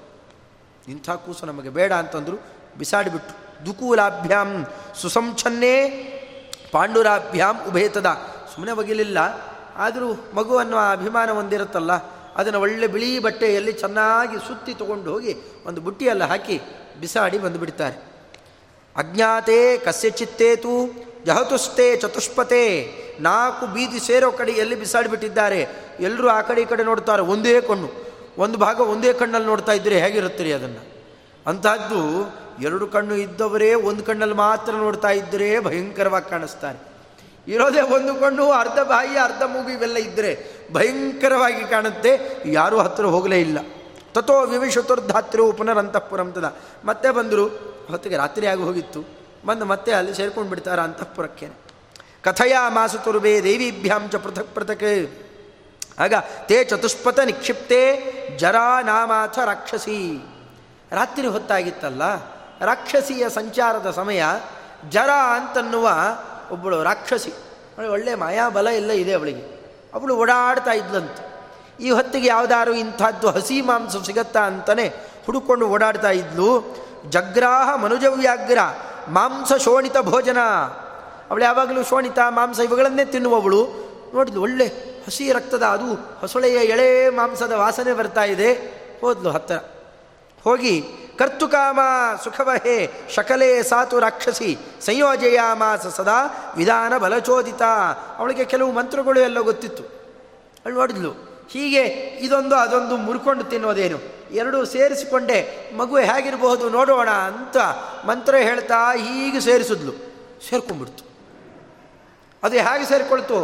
ಇಂಥ ಕೂಸು ನಮಗೆ ಬೇಡ ಅಂತಂದರು ಬಿಸಾಡಿಬಿಟ್ಟು ದುಕೂಲಾಭ್ಯಾಂ ಸುಸಂಚನ್ನೇ ಪಾಂಡುರಾಭ್ಯಾಂ ಉಭೇತದ. ಸುಮ್ಮನೆ ಒಗಿಲಿಲ್ಲ ಆದರೂ ಮಗು ಅನ್ನೋ ಅಭಿಮಾನ ಒಂದಿರುತ್ತಲ್ಲ, ಅದನ್ನು ಒಳ್ಳೆ ಬಿಳಿ ಬಟ್ಟೆಯಲ್ಲಿ ಚೆನ್ನಾಗಿ ಸುತ್ತಿ ತಗೊಂಡು ಹೋಗಿ ಒಂದು ಬುಟ್ಟಿಯೆಲ್ಲ ಹಾಕಿ ಬಿಸಾಡಿ ಬಂದುಬಿಡ್ತಾರೆ. ಅಜ್ಞಾತೆ ಕಸ್ಯ ಚಿತ್ತೇತು ಜಹತುಸ್ತೆ ಚತುಷ್ಪತೆ. ನಾಲ್ಕು ಬೀದಿ ಸೇರೋ ಕಡೆಯಲ್ಲಿ ಬಿಸಾಡಿಬಿಟ್ಟಿದ್ದಾರೆ. ಎಲ್ಲರೂ ಆ ಕಡೆ ಈ ಕಡೆ ನೋಡ್ತಾರೆ, ಒಂದೇ ಕಣ್ಣು. ಒಂದು ಭಾಗ ಒಂದೇ ಕಣ್ಣಲ್ಲಿ ನೋಡ್ತಾ ಇದ್ದರೆ ಹೇಗಿರುತ್ತೀರಿ ಅದನ್ನು? ಅಂತಹದ್ದು ಎರಡು ಕಣ್ಣು ಇದ್ದವರೇ ಒಂದು ಕಣ್ಣಲ್ಲಿ ಮಾತ್ರ ನೋಡ್ತಾ ಇದ್ದರೆ ಭಯಂಕರವಾಗಿ ಕಾಣಿಸ್ತಾರೆ. ಇರೋದೇ ಒಂದು ಅರ್ಧ ಬಾಯಿ, ಅರ್ಧ ಮೂಗು ಇವೆಲ್ಲ ಇದ್ದರೆ ಭಯಂಕರವಾಗಿ ಕಾಣುತ್ತೆ. ಯಾರೂ ಹತ್ತಿರ ಹೋಗಲೇ ಇಲ್ಲ. ತಥೋ ವಿವಿಶತುರ್ಧಾತ್ರು ತದ ಮತ್ತೆ ಬಂದರು, ಹೊತ್ತಿಗೆ ರಾತ್ರಿ ಆಗಿ ಹೋಗಿತ್ತು. ಬಂದು ಮತ್ತೆ ಅಲ್ಲಿ ಸೇರ್ಕೊಂಡು ಬಿಡ್ತಾರೆ ಅಂತಃಪುರಕ್ಕೆ. ಕಥೆಯ ಮಾಸುತುರುಬೇ ದೇವಿಭ್ಯಾಂ ಚ ಪೃಥಕ್ ಪೃಥಕ್. ಆಗ ತೇ ಚತುಷ್ಪಥ ನಿಕ್ಷಿಪ್ತೆ ಜರಾ ನಾಮಾಥ ರಾಕ್ಷಸಿ. ರಾತ್ರಿ ಹೊತ್ತಾಗಿತ್ತಲ್ಲ, ರಾಕ್ಷಸಿಯ ಸಂಚಾರದ ಸಮಯ ಜರ ಅಂತನ್ನುವ ಒಬ್ಬಳು ರಾಕ್ಷಸಿ. ಒಳ್ಳೆ ಮಾಯಾಬಲ ಎಲ್ಲ ಇದೆ ಅವಳಿಗೆ. ಅವಳು ಓಡಾಡ್ತಾ ಇದ್ಲಂತೆ. ಈ ಹೊತ್ತಿಗೆ ಯಾವುದಾದ್ರು ಇಂಥದ್ದು ಹಸಿ ಮಾಂಸ ಸಿಗತ್ತಾ ಅಂತಲೇ ಹುಡುಕೊಂಡು ಓಡಾಡ್ತಾ ಇದ್ಲು. ಜಗ್ರಾಹ ಮನುಜವ್ಯಾಗ್ರ ಮಾಂಸ ಶೋಣಿತ ಭೋಜನ. ಅವಳು ಯಾವಾಗಲೂ ಶೋಣಿತ ಮಾಂಸ ಇವುಗಳನ್ನೇ ತಿನ್ನುವವಳು. ನೋಡಿದ್ಲು ಒಳ್ಳೆ ಹಸಿ ರಕ್ತದ ಅದು ಹೊಸಳೆಯ ಎಳೆ ಮಾಂಸದ ವಾಸನೆ ಬರ್ತಾ ಇದೆ. ಹೋದ್ಲು ಹತ್ತಿರ. ಹೋಗಿ ಕರ್ತುಕಾಮ ಸುಖವಹೇ ಶಕಲೇ ಸಾತು ರಾಕ್ಷಸಿ ಸಂಯೋಜಯಾಮಾಸ ಸದಾ ವಿಧಾನ ಬಲಚೋದಿತ. ಅವಳಿಗೆ ಕೆಲವು ಮಂತ್ರಗಳು ಎಲ್ಲ ಗೊತ್ತಿತ್ತು. ಅವಳು ನೋಡಿದ್ಲು, ಹೀಗೆ ಇದೊಂದು ಅದೊಂದು ಮುರ್ಕೊಂಡು ತಿನ್ನೋದೇನು? ಎರಡೂ ಸೇರಿಸಿಕೊಂಡೆ ಮಗು ಹೇಗಿರಬಹುದು ನೋಡೋಣ ಅಂತ ಮಂತ್ರ ಹೇಳ್ತಾ ಹೀಗೆ ಸೇರಿಸಿದ್ಲು. ಸೇರ್ಕೊಂಡ್ಬಿಡ್ತು. ಅದು ಹೇಗೆ ಸೇರಿಕೊಳ್ತು?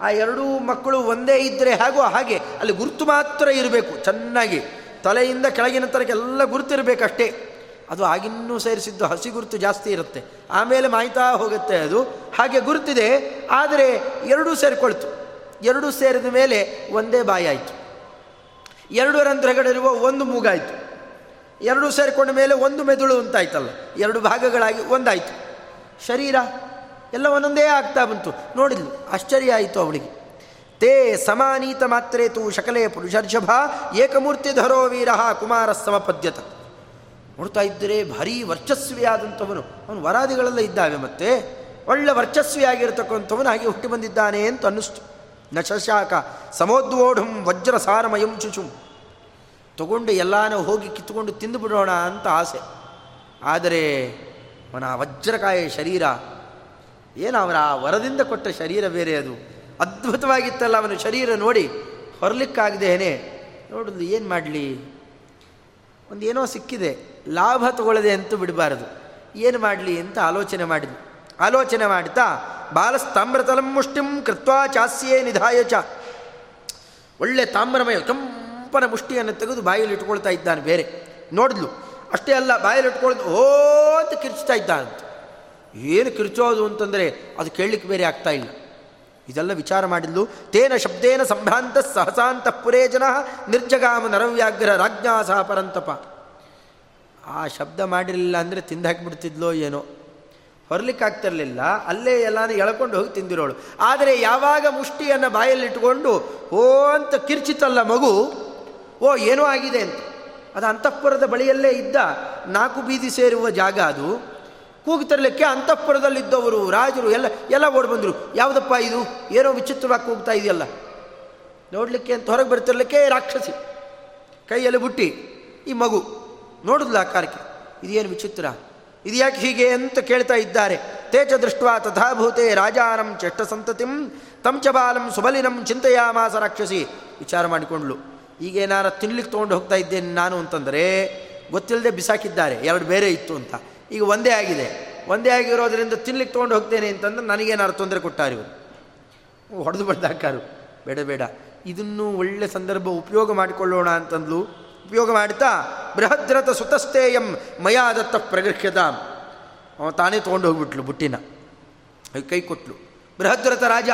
ಆ ಎರಡೂ ಮಕ್ಕಳು ಒಂದೇ ಇದ್ದರೆ ಹೇಗೋ ಹಾಗೆ, ಅಲ್ಲಿ ಗುರುತು ಮಾತ್ರ ಇರಬೇಕು, ಚೆನ್ನಾಗಿ. ತಲೆಯಿಂದ ಕೆಳಗಿನ ತನಕ ಗುರುತಿರಬೇಕಷ್ಟೇ. ಅದು ಆಗಿನ್ನೂ ಸೇರಿಸಿದ್ದು ಹಸಿ ಗುರುತು ಜಾಸ್ತಿ ಇರುತ್ತೆ. ಆಮೇಲೆ ಮಾಯ್ತಾ ಹೋಗುತ್ತೆ ಅದು. ಹಾಗೆ ಗುರುತಿದೆ, ಆದರೆ ಎರಡೂ ಸೇರಿಕೊಳ್ತು. ಎರಡೂ ಸೇರಿದ ಮೇಲೆ ಒಂದೇ ಬಾಯಿ ಆಯಿತು. ಎರಡು ರಂಧ್ರಗಳಿರುವ ಒಂದು ಮೂಗಾಯಿತು. ಎರಡು ಸೇರಿಕೊಂಡ ಮೇಲೆ ಒಂದು ಮೆದುಳು ಅಂತಾಯ್ತಲ್ಲ. ಎರಡು ಭಾಗಗಳಾಗಿ ಒಂದಾಯಿತು. ಶರೀರ ಎಲ್ಲ ಒಂದೊಂದೇ ಆಗ್ತಾ ಬಂತು. ನೋಡಿದ್ಲು, ಆಶ್ಚರ್ಯ ಆಯಿತು ಅವಳಿಗೆ. ತೇ ಸಮಾನೀತ ಮಾತ್ರೇತು ಶಕಲೇ ಪುರುಷರ್ಷಭ ಏಕಮೂರ್ತಿ ಧರೋ ವೀರ ಕುಮಾರ ಸಮಪದ್ಯತ. ನೋಡ್ತಾ ಇದ್ದರೆ ಭಾರೀ ವರ್ಚಸ್ವಿಯಾದಂಥವನು. ಅವನು ವರಾದಿಗಳೆಲ್ಲ ಇದ್ದಾವೆ ಮತ್ತೆ. ಒಳ್ಳೆ ವರ್ಚಸ್ವಿಯಾಗಿರ್ತಕ್ಕಂಥವನು ಹಾಗೆ ಹುಟ್ಟಿ ಬಂದಿದ್ದಾನೆ ಅಂತ ಅನ್ನಿಸ್ತು. ನ ಶಶಾಕ, ಸಮೋದ್ವೋಢುಂ ವಜ್ರ ಸಾರಮಯಂ ಚುಚುಂ. ತಗೊಂಡು ಎಲ್ಲಾನ ಹೋಗಿ ಕಿತ್ಕೊಂಡು ತಿಂದು ಬಿಡೋಣ ಅಂತ ಆಸೆ. ಆದರೆ ಅವನ ವಜ್ರಕಾಯ ಶರೀರ, ಏನು ಅವರ ಆ ವರದಿಂದ ಕೊಟ್ಟ ಶರೀರ ಬೇರೆ ಅದು. ಅದ್ಭುತವಾಗಿತ್ತಲ್ಲ ಅವನ ಶರೀರ ನೋಡಿ ಹೊರಲಿಕ್ಕಾಗದೇನೆ ನೋಡಿದ್ರು ಏನು ಮಾಡಲಿ? ಒಂದು ಏನೋ ಸಿಕ್ಕಿದೆ, ಲಾಭ ತಗೊಳ್ಳದೆ ಅಂತೂ ಬಿಡಬಾರದು. ಏನು ಮಾಡಲಿ ಅಂತ ಆಲೋಚನೆ ಮಾಡಿದ್ವಿ ಆಲೋಚನೆ ಮಾಡ್ತಾ, ಬಾಲಸ್ತಾಮ್ರತಲಂ ಮುಷ್ಟಿಂ ಕೃತ್ವಾ ಚಾಸ್ಯೇ ನಿಧಾಯ ಚ. ಒಳ್ಳೆ ತಾಮ್ರಮಯ ಕಂಪನ ಮುಷ್ಟಿಯನ್ನು ತೆಗೆದು ಬಾಯಲ್ಲಿ ಇಟ್ಕೊಳ್ತಾ ಇದ್ದಾನೆ ಬೇರೆ. ನೋಡಿದ್ಲು, ಅಷ್ಟೇ ಅಲ್ಲ, ಬಾಯಲ್ಲಿ ಇಟ್ಕೊಳ್ದು ಓ ಅಂತ ಕಿರ್ಚ್ತಾ ಇದ್ದಾನಂತ. ಏನು ಕಿರ್ಚೋದು ಅಂತಂದರೆ ಅದು ಕೇಳಲಿಕ್ಕೆ ಬೇರೆ ಆಗ್ತಾ ಇಲ್ಲ. ಇದೆಲ್ಲ ವಿಚಾರ ಮಾಡಿದ್ಲು. ತೇನ ಶಬ್ದೇನ ಸಂಭ್ರಾಂತ ಸಹಸಾಂತ ಪುರೇ ಜನ ನಿರ್ಜಗಾಮ ನರವ್ಯಾಘ್ರ ರಾಜ್ಞಾ ಸಹ ಪರಂತಪ. ಆ ಶಬ್ದ ಮಾಡಿರಲಿಲ್ಲ ಅಂದರೆ ತಿಂದು ಹಾಕಿಬಿಡ್ತಿದ್ಲೋ ಏನೋ. ಹೊರಲಿಕ್ಕಾಗ್ತಿರಲಿಲ್ಲ ಅಲ್ಲೇ ಎಲ್ಲಾನು ಎಳ್ಕೊಂಡು ಹೋಗಿ ತಿಂದಿರೋಳು. ಆದರೆ ಯಾವಾಗ ಮುಷ್ಟಿಯನ್ನು ಬಾಯಲ್ಲಿಟ್ಟುಕೊಂಡು, ಓ ಅಂತ ಕಿರ್ಚಿತಲ್ಲ ಮಗು. ಓ, ಏನೋ ಆಗಿದೆ ಅಂತ. ಅದು ಅಂತಃಪುರದ ಬಳಿಯಲ್ಲೇ ಇದ್ದ ನಾಲ್ಕು ಬೀದಿ ಸೇರುವ ಜಾಗ ಅದು. ಕೂಗ್ತಿರ್ಲಿಕ್ಕೆ ಅಂತಃಪುರದಲ್ಲಿದ್ದವರು, ರಾಜರು ಎಲ್ಲ ಎಲ್ಲ ಓಡಿ ಬಂದರು. ಯಾವುದಪ್ಪ ಇದು? ಏನೋ ವಿಚಿತ್ರವಾಗಿ ಕೂಗ್ತಾ ಇದೆಯಲ್ಲ. ನೋಡಲಿಕ್ಕೆ ಅಂತ ಹೊರಗೆ ಬರ್ತಿರ್ಲಿಕ್ಕೆ ರಾಕ್ಷಸಿ. ಕೈಯಲ್ಲಿ ಬುಟ್ಟಿ, ಈ ಮಗು. ನೋಡಿದ್ಲ ಆಕಾರಕ್ಕೆ ಇದೇನು ವಿಚಿತ್ರ? ಇದು ಯಾಕೆ ಹೀಗೆ ಅಂತ ಕೇಳ್ತಾ ಇದ್ದಾರೆ. ತೇಜ ದೃಷ್ಟ ತಥಾಭೂತೆ ರಾಜಾನಂ ಚೆಷ್ಟ ಸಂತತಿಂ ತಂಚ ಬಾಲಂ ಸುಬಲಿನಂ ಚಿಂತೆಯಾಮಾಸ ರಾಕ್ಷಸಿ. ವಿಚಾರ ಮಾಡಿಕೊಂಡ್ಲು. ಈಗ ಏನಾರ ತಿನ್ಲಿಕ್ಕೆ ತೊಗೊಂಡು ಹೋಗ್ತಾ ಇದ್ದೇನೆ ನಾನು ಅಂತಂದರೆ, ಗೊತ್ತಿಲ್ಲದೆ ಬಿಸಾಕಿದ್ದಾರೆ. ಎರಡು ಬೇರೆ ಇತ್ತು ಅಂತ. ಈಗ ಒಂದೇ ಆಗಿದೆ. ಒಂದೇ ಆಗಿರೋದ್ರಿಂದ ತಿನ್ಲಿಕ್ಕೆ ತೊಗೊಂಡು ಹೋಗ್ತೇನೆ ಅಂತಂದ್ರೆ ನನಗೇನಾರು ತೊಂದರೆ ಕೊಟ್ಟಾರ ಇವರು. ಹೊಡೆದು ಬಡ್ದಾಕಾರು ಬೇಡ ಬೇಡ. ಇದನ್ನು ಒಳ್ಳೆ ಸಂದರ್ಭ ಉಪಯೋಗ ಮಾಡಿಕೊಳ್ಳೋಣ ಅಂತಂದ್ಲು. ಉಪಯೋಗ ಮಾಡ್ತಾ, ಬೃಹದ್ರಥ ಸುತಸ್ತೇಯಂ ಮಯಾದತ್ತ ಪ್ರಗೃಹ್ಯದ. ಅವ ತಾನೇ ತೊಗೊಂಡು ಹೋಗ್ಬಿಟ್ಲು ಬುಟ್ಟಿನ. ಕೈ ಕೊಟ್ಲು. ಬೃಹದ್ರಥ ರಾಜ,